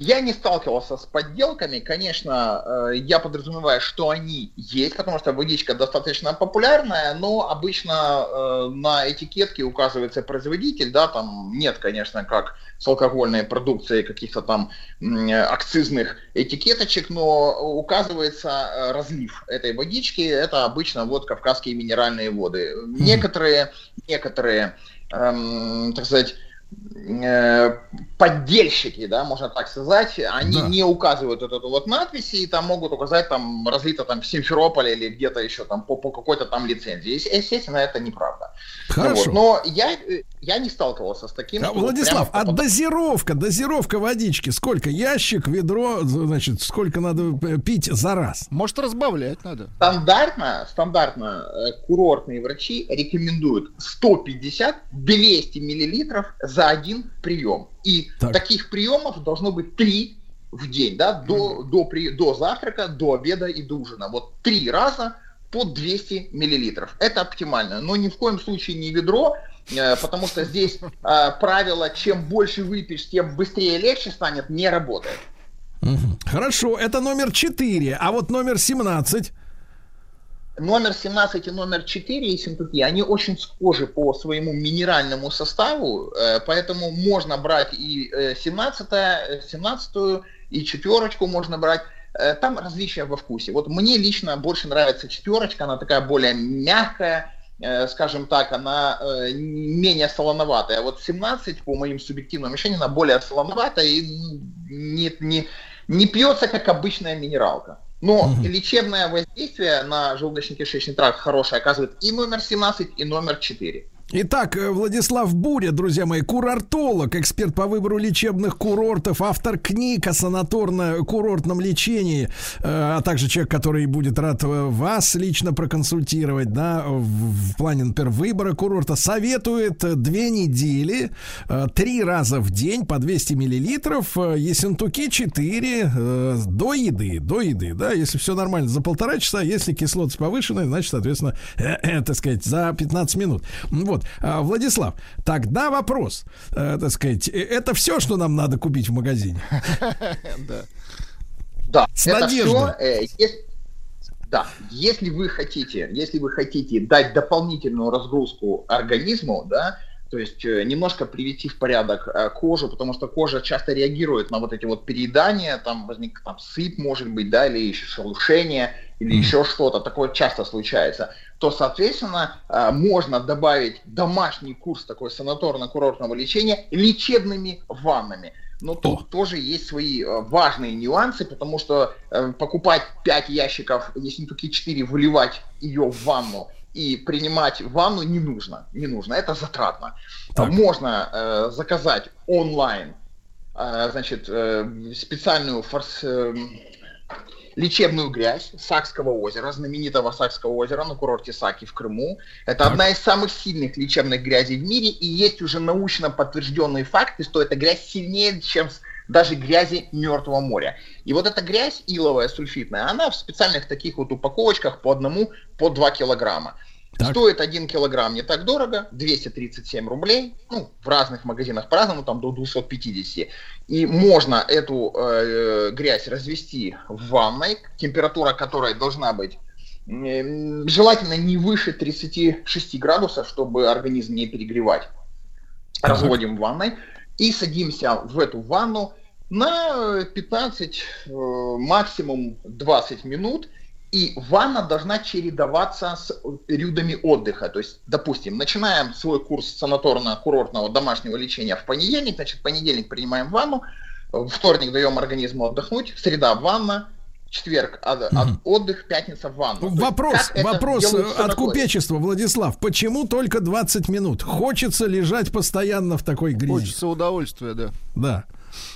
Speaker 16: Я не сталкивался с подделками, конечно, э, я подразумеваю, что они есть, потому что водичка достаточно популярная, но обычно э, на этикетке указывается производитель, да, там нет, конечно, как с алкогольной продукцией каких-то там акцизных этикеточек, но указывается э, разлив этой водички, это обычно вот кавказские минеральные воды. Некоторые, некоторые, эм, так сказать, поддельщики, да, можно так сказать, они
Speaker 5: Да.
Speaker 16: не указывают вот эту вот надпись, и там могут указать, там, разлито там в Симферополе или где-то еще там по, по какой-то там лицензии. Ес- Естественно, это неправда.
Speaker 5: Хорошо.
Speaker 16: Вот. Но я, э, я не сталкивался с таким.
Speaker 5: А, Владислав,
Speaker 16: прямо
Speaker 5: а дозировка, дозировка водички, сколько? Ящик, ведро, значит, сколько надо э, пить за раз?
Speaker 6: Может, разбавлять надо.
Speaker 16: Стандартно, стандартно э, курортные врачи рекомендуют 150-200 миллилитров за один прием. И
Speaker 5: Так.
Speaker 16: таких приемов должно быть три в день, да, до, до, при- до завтрака, до обеда и до ужина. Вот три раза по 200 миллилитров. Это оптимально. Но ни в коем случае не ведро, э, потому что здесь э, правило, чем больше выпьешь, тем быстрее легче станет, не работает.
Speaker 5: Хорошо, это номер 4, а вот номер 17.
Speaker 16: Номер 17 и номер 4 ессентуки, они очень схожи по своему минеральному составу, э, поэтому можно брать и э, 17, э, 17 и четверочку можно брать. Э, Там различия во вкусе. Вот мне лично больше нравится четверочка, она такая более мягкая, скажем так, она менее солоноватая. Вот 17, по моим субъективным ощущениям, она более солоноватая и не, не, не пьется, как обычная минералка. Но лечебное воздействие на желудочно-кишечный тракт хорошее оказывает и номер 17, и номер 4.
Speaker 5: Итак, э, Владислав Буря, друзья мои, курортолог, эксперт по выбору лечебных курортов, автор книг о санаторно-курортном лечении, э, а также человек, который будет рад э, вас лично проконсультировать, да, в, плане, например, выбора курорта, советует две недели, три раза в день по 200 миллилитров, Ессентуки 4 э, до еды, до еды, да, если все нормально, за полтора часа, если кислотность повышенная, значит, соответственно, так сказать, за 15 минут. Вот, А, Владислав, тогда вопрос, э, так сказать, э, это все, что нам надо купить в магазине? (laughs)
Speaker 6: Да.
Speaker 16: Да,
Speaker 5: С
Speaker 16: это
Speaker 5: надеждой.
Speaker 16: все. да, если вы хотите, если вы хотите дать дополнительную разгрузку организму, да, то есть э, немножко привести в порядок э, кожу, потому что кожа часто реагирует на вот эти вот переедания, там возник там сыпь, может быть, да, или еще шелушение, или еще что-то, такое часто случается, то, соответственно, э, можно добавить домашний курс такой санаторно-курортного лечения лечебными ваннами. Но тут тоже есть свои важные нюансы, потому что покупать 5 ящиков, если не только 4, выливать ее в ванну и принимать ванну не нужно. Не нужно, это затратно. Можно э, заказать онлайн э, значит, э, специальную форс, э, лечебную грязь Сакского озера, знаменитого Сакского озера на курорте Саки в Крыму. Это одна из самых сильных лечебных грязей в мире, и есть уже научно подтвержденные факты, что эта грязь сильнее, чем даже грязи Мертвого моря. И вот эта грязь иловая, сульфитная, она в специальных таких вот упаковочках по одному, по 2 килограмма. Стоит 1 килограмм не так дорого, 237 рублей, ну, в разных магазинах по-разному, там до 250. И можно эту э, грязь развести в ванной, температура которой должна быть м, желательно не выше 36 градусов, чтобы организм не перегревать. Разводим в ванной и садимся в эту ванну на 15, э, максимум 20 минут. И ванна должна чередоваться с периодами отдыха. То есть, допустим, начинаем свой курс санаторно-курортного домашнего лечения в понедельник, значит, в понедельник принимаем ванну, вторник даем организму отдохнуть, среда ванна, четверг а- а- отдых, пятница ванна.
Speaker 5: Вопрос, вопрос э, от купечества, Владислав. Почему только 20 минут? Хочется лежать постоянно в такой грязи.
Speaker 6: Хочется удовольствия, да.
Speaker 5: Да.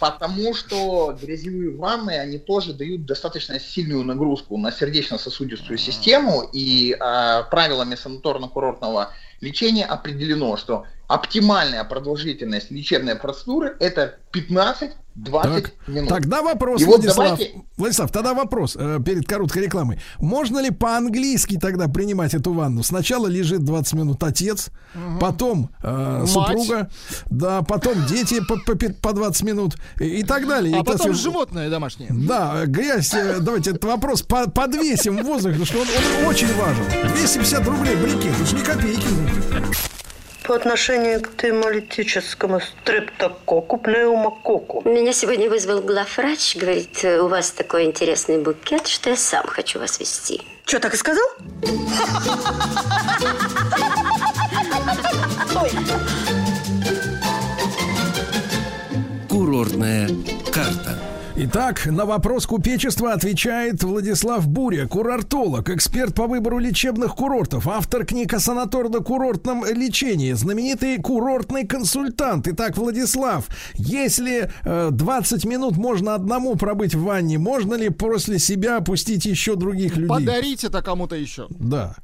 Speaker 16: Потому что грязевые ванны, они тоже дают достаточно сильную нагрузку на сердечно-сосудистую систему, и а, правилами санаторно-курортного лечения определено, что оптимальная продолжительность лечебной процедуры это 15-20 минут.
Speaker 5: Тогда вопрос,
Speaker 16: И вот
Speaker 5: Владислав.
Speaker 16: давайте-
Speaker 5: Владислав, тогда вопрос э, перед короткой рекламой. Можно ли по-английски тогда принимать эту ванну? Сначала лежит 20 минут отец, потом э,
Speaker 6: Мать.
Speaker 5: супруга, да, потом дети по, по, по 20 минут и, и так далее.
Speaker 6: А
Speaker 5: И, так
Speaker 6: потом
Speaker 5: сказать,
Speaker 6: животное домашнее.
Speaker 5: Да, грязь, э, давайте этот вопрос по- подвесим в воздух, потому что он, он очень важен. 250 рублей брикет, это ж не копейки
Speaker 14: по отношению к темолитическому стрептококу, пневмококу.
Speaker 15: Меня сегодня вызвал главврач, говорит, у вас такой интересный букет, что я сам хочу вас вести.
Speaker 14: Что, так и сказал? Курортная карта.
Speaker 5: Итак, на вопрос купечества отвечает Владислав Буря, курортолог, эксперт по выбору лечебных курортов, автор книг о санаторно-курортном лечении, знаменитый курортный консультант. Итак, Владислав, если э, 20 минут можно одному пробыть в ванне, можно ли после себя опустить еще других людей?
Speaker 6: Подарить это кому-то еще.
Speaker 5: Да.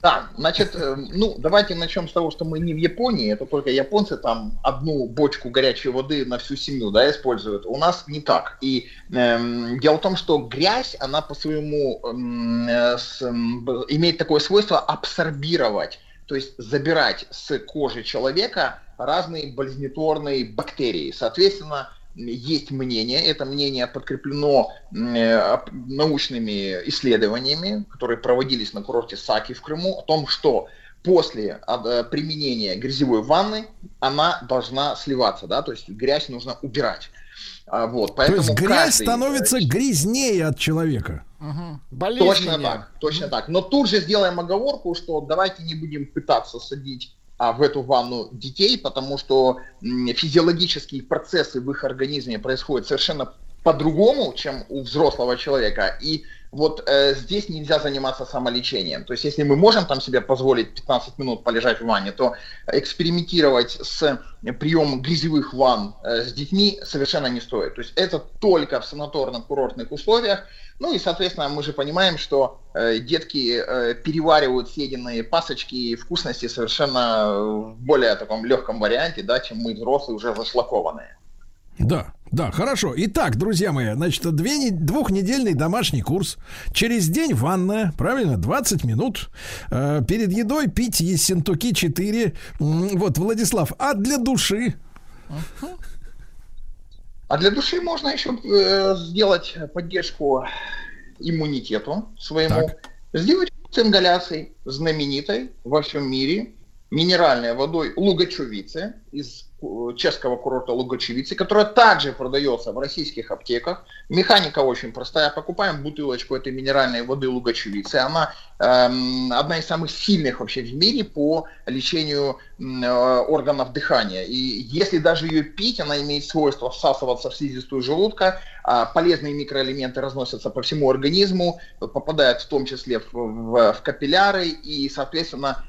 Speaker 16: Да, значит, э, ну, давайте начнем с того, что мы не в Японии, это только японцы там одну бочку горячей воды на всю семью, да, используют. У нас не так. И эм, дело в том, что грязь, она по своему эм, э, б- имеет такое свойство абсорбировать, то есть забирать с кожи человека разные болезнетворные бактерии. Соответственно, есть мнение, это мнение подкреплено э, научными исследованиями, которые проводились на курорте Саки в Крыму, о том, что после а, э, применения грязевой ванны она должна сливаться, да, то есть грязь нужно убирать. А, Вот,
Speaker 5: То
Speaker 16: поэтому
Speaker 5: есть грязь
Speaker 16: каждый, э,
Speaker 5: становится грязнее от человека.
Speaker 16: Точно так, точно так. Но тут же сделаем оговорку, что давайте не будем пытаться садить в эту ванну детей, потому что физиологические процессы в их организме происходят совершенно по-другому, чем у взрослого человека. И вот э, здесь нельзя заниматься самолечением. То есть, если мы можем там себе позволить 15 минут полежать в ванне, то экспериментировать с приемом грязевых ванн э, с детьми совершенно не стоит. То есть, это только в санаторно-курортных условиях. Ну и, соответственно, мы же понимаем, что э, детки э, переваривают съеденные пасочки и вкусности совершенно в более таком легком варианте, да, чем мы взрослые уже зашлакованные.
Speaker 5: Да, да, хорошо. Итак, друзья мои, значит, две, не- двухнедельный домашний курс. Через день ванная, правильно, 20 минут. Э, перед едой пить Ессентуки 4. М, Вот, Владислав, а для души?
Speaker 16: А для души можно еще э, сделать поддержку иммунитету своему. Сделать с ингаляцией знаменитой во всем мире минеральной водой Лугачевицы из чешского курорта Лугачевицы, которая также продается в российских аптеках. Механика очень простая. Покупаем бутылочку этой минеральной воды Лугачевицы. Она эм, одна из самых сильных вообще в мире по лечению э, органов дыхания. И если даже ее пить, она имеет свойство всасываться в слизистую желудка, полезные микроэлементы разносятся по всему организму, попадают в том числе в, в- в капилляры и, соответственно,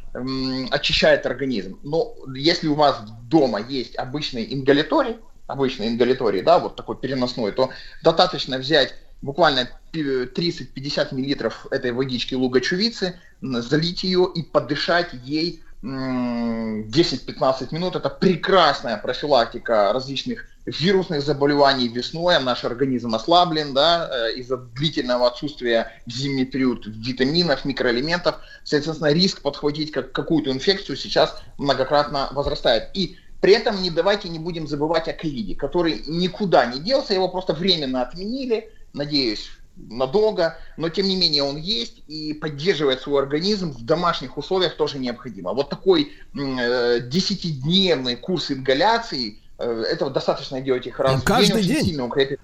Speaker 16: очищает организм. Но если у вас дома есть обычный ингаляторий, обычный ингаляторий, да, вот такой переносной, то достаточно взять буквально пи- 30-50 миллилитров этой водички лугачевицы, м, залить ее и подышать ей м, 10-15 минут. Это прекрасная профилактика различных вирусных заболеваний весной. Наш организм ослаблен да, э, из-за длительного отсутствия в зимний период витаминов, микроэлементов. Соответственно, риск подхватить как, какую-то инфекцию сейчас многократно возрастает. И при этом не давайте не будем забывать о ковиде, который никуда не делся, его просто временно отменили, надеюсь, надолго, но тем не менее он есть и поддерживать свой организм в домашних условиях тоже необходимо. Вот такой э, 10-дневный курс ингаляции, этого достаточно делать их раз в
Speaker 5: Каждый
Speaker 16: очень
Speaker 5: день?
Speaker 16: сильно укрепит.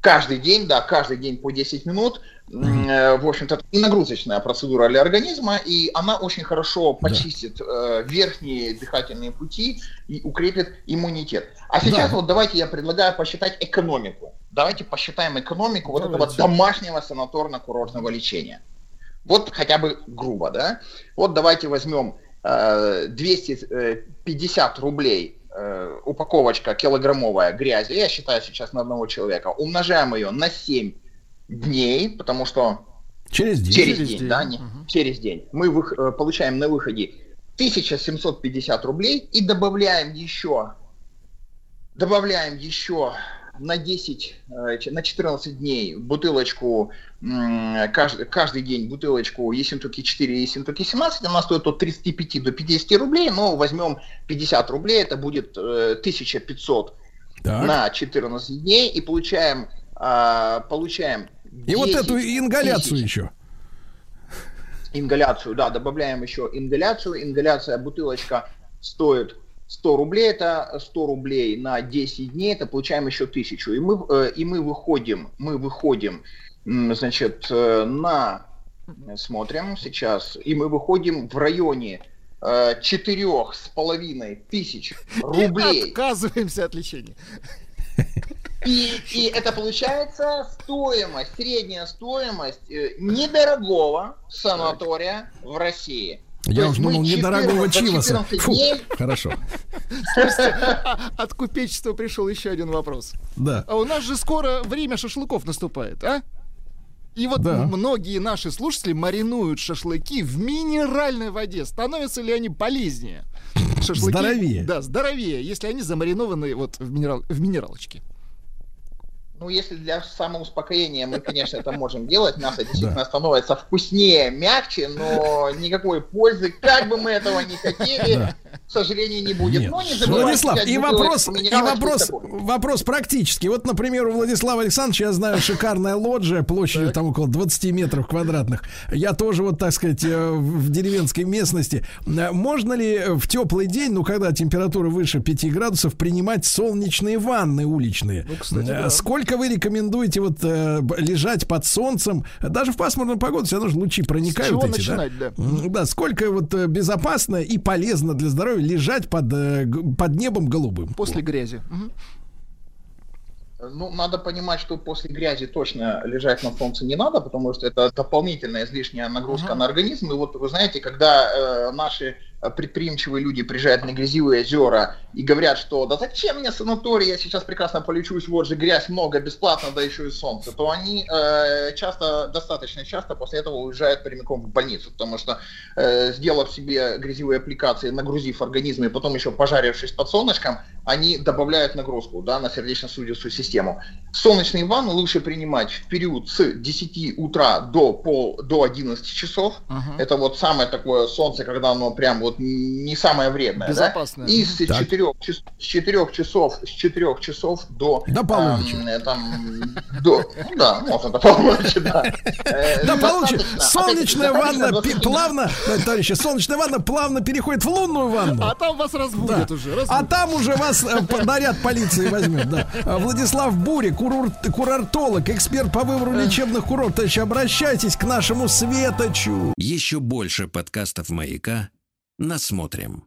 Speaker 16: Каждый день, да, каждый день по 10 минут. Э, В общем-то, это и нагрузочная процедура для организма, и она очень хорошо почистит э, верхние дыхательные пути и укрепит иммунитет. А сейчас
Speaker 5: Да.
Speaker 16: вот давайте я предлагаю посчитать экономику. Давайте посчитаем экономику вот этого
Speaker 6: Давайте.
Speaker 16: домашнего санаторно-курортного лечения. Вот хотя бы грубо, да? Вот давайте возьмем э, 250 рублей э, упаковочка килограммовая грязи, я считаю сейчас на одного человека, умножаем ее на 7 дней, потому что
Speaker 5: Через день.
Speaker 16: через,
Speaker 5: Через
Speaker 16: день,
Speaker 5: день.
Speaker 16: да, не- через день, мы вых- э, получаем на выходе 1750 рублей и добавляем еще, добавляем еще на 10, э, на 14 дней бутылочку, каждый, каждый день бутылочку Ессентуки 4 и Ессентуки 17, она стоит от 35 до 50 рублей, но возьмем 50 рублей, это будет э, 1500
Speaker 5: Так.
Speaker 16: на 14 дней и получаем, а, получаем
Speaker 5: И вот
Speaker 16: 10
Speaker 5: эту ингаляцию
Speaker 16: тысяч.
Speaker 5: еще.
Speaker 16: Ингаляцию, да, добавляем еще ингаляцию. Ингаляция, бутылочка стоит 100 рублей, это 100 рублей на 10 дней, это получаем еще 1000. И мы, э, и мы выходим, мы выходим, значит, э, на, смотрим сейчас, и мы выходим в районе э, четырех с половиной тысяч
Speaker 6: И
Speaker 16: рублей (laughs)
Speaker 6: отказываемся от лечения.
Speaker 16: И, и это получается стоимость, средняя стоимость э, недорогого санатория в России.
Speaker 5: Я
Speaker 16: есть
Speaker 5: уж
Speaker 16: мы
Speaker 5: думал,
Speaker 16: 14
Speaker 5: недорогого Чиваса.
Speaker 16: 14
Speaker 5: Фу, хорошо.
Speaker 6: Слушайте, а- от купечества пришел еще один вопрос.
Speaker 5: Да.
Speaker 6: А у нас же скоро время шашлыков наступает, а? И вот
Speaker 5: Да.
Speaker 6: многие наши слушатели маринуют шашлыки в минеральной воде. Становятся ли они полезнее?
Speaker 5: Здоровее.
Speaker 6: Да, здоровее, если они замаринованы вот в, минерал, в минералочке.
Speaker 16: Ну, если для самоуспокоения мы, конечно, это можем делать, мясо действительно становится вкуснее, мягче, но никакой пользы, как бы мы этого не хотели,
Speaker 5: Да.
Speaker 16: К сожалению, не будет.
Speaker 5: Нет.
Speaker 16: Но не забывайте
Speaker 5: Владислав, и вопрос, и вопрос,
Speaker 16: с
Speaker 5: вопрос практический. Вот, например, у Владислава Александровича, я знаю, шикарная лоджия площадью там около 20 метров квадратных. Я тоже вот, так сказать, э, в деревенской местности. Э, Можно ли в теплый день, ну, когда температура выше 5 градусов, принимать солнечные ванны уличные?
Speaker 6: Ну, кстати,
Speaker 5: Э,
Speaker 6: да.
Speaker 5: Сколько вы рекомендуете вот лежать под солнцем? Даже в пасмурную погоду все равно же лучи проникают
Speaker 6: чего
Speaker 5: эти,
Speaker 6: начинать, да?
Speaker 5: М, Да, сколько вот безопасно и полезно для здоровья лежать под, э, г- под небом голубым?
Speaker 6: После грязи.
Speaker 16: Ну, надо понимать, что после грязи точно лежать на солнце не надо, потому что это дополнительная излишняя нагрузка на организм. И вот вы знаете, когда э, наши предприимчивые люди приезжают на грязевые озера и говорят, что да зачем мне санаторий, я сейчас прекрасно полечусь, вот же грязь много, бесплатно, да еще и солнце, то они э, часто, достаточно часто после этого уезжают прямиком в больницу, потому что э, сделав себе грязевые аппликации, нагрузив организм и потом еще пожарившись под солнышком, они добавляют нагрузку да, на сердечно-сосудистую систему. Солнечные ванны лучше принимать в период с 10 утра до, пол, до 11 часов.
Speaker 6: Мгм.
Speaker 16: Это вот самое такое солнце, когда оно прям вот не самое вредное. да.
Speaker 6: Безопасное.
Speaker 16: И с
Speaker 5: Так.
Speaker 16: 4, с 4 часов, с 4 часов до...
Speaker 5: До полуночи.
Speaker 16: э, там, до, ну да, можно до полуночи, да. Э,
Speaker 5: Да, получи.
Speaker 16: достаточно,
Speaker 5: Солнечная ванна плавно, э, товарищи, солнечная ванна плавно переходит в лунную ванну.
Speaker 6: А там вас разбудят
Speaker 5: Да.
Speaker 6: уже.
Speaker 5: А там уже вас э, наряд полиции возьмет, да. А Владислав Бури, курор- курортолог, эксперт по выбору лечебных курортов. Товарищи, Обращайтесь к нашему Светочу.
Speaker 1: Еще больше подкастов «Маяка» насмотрим.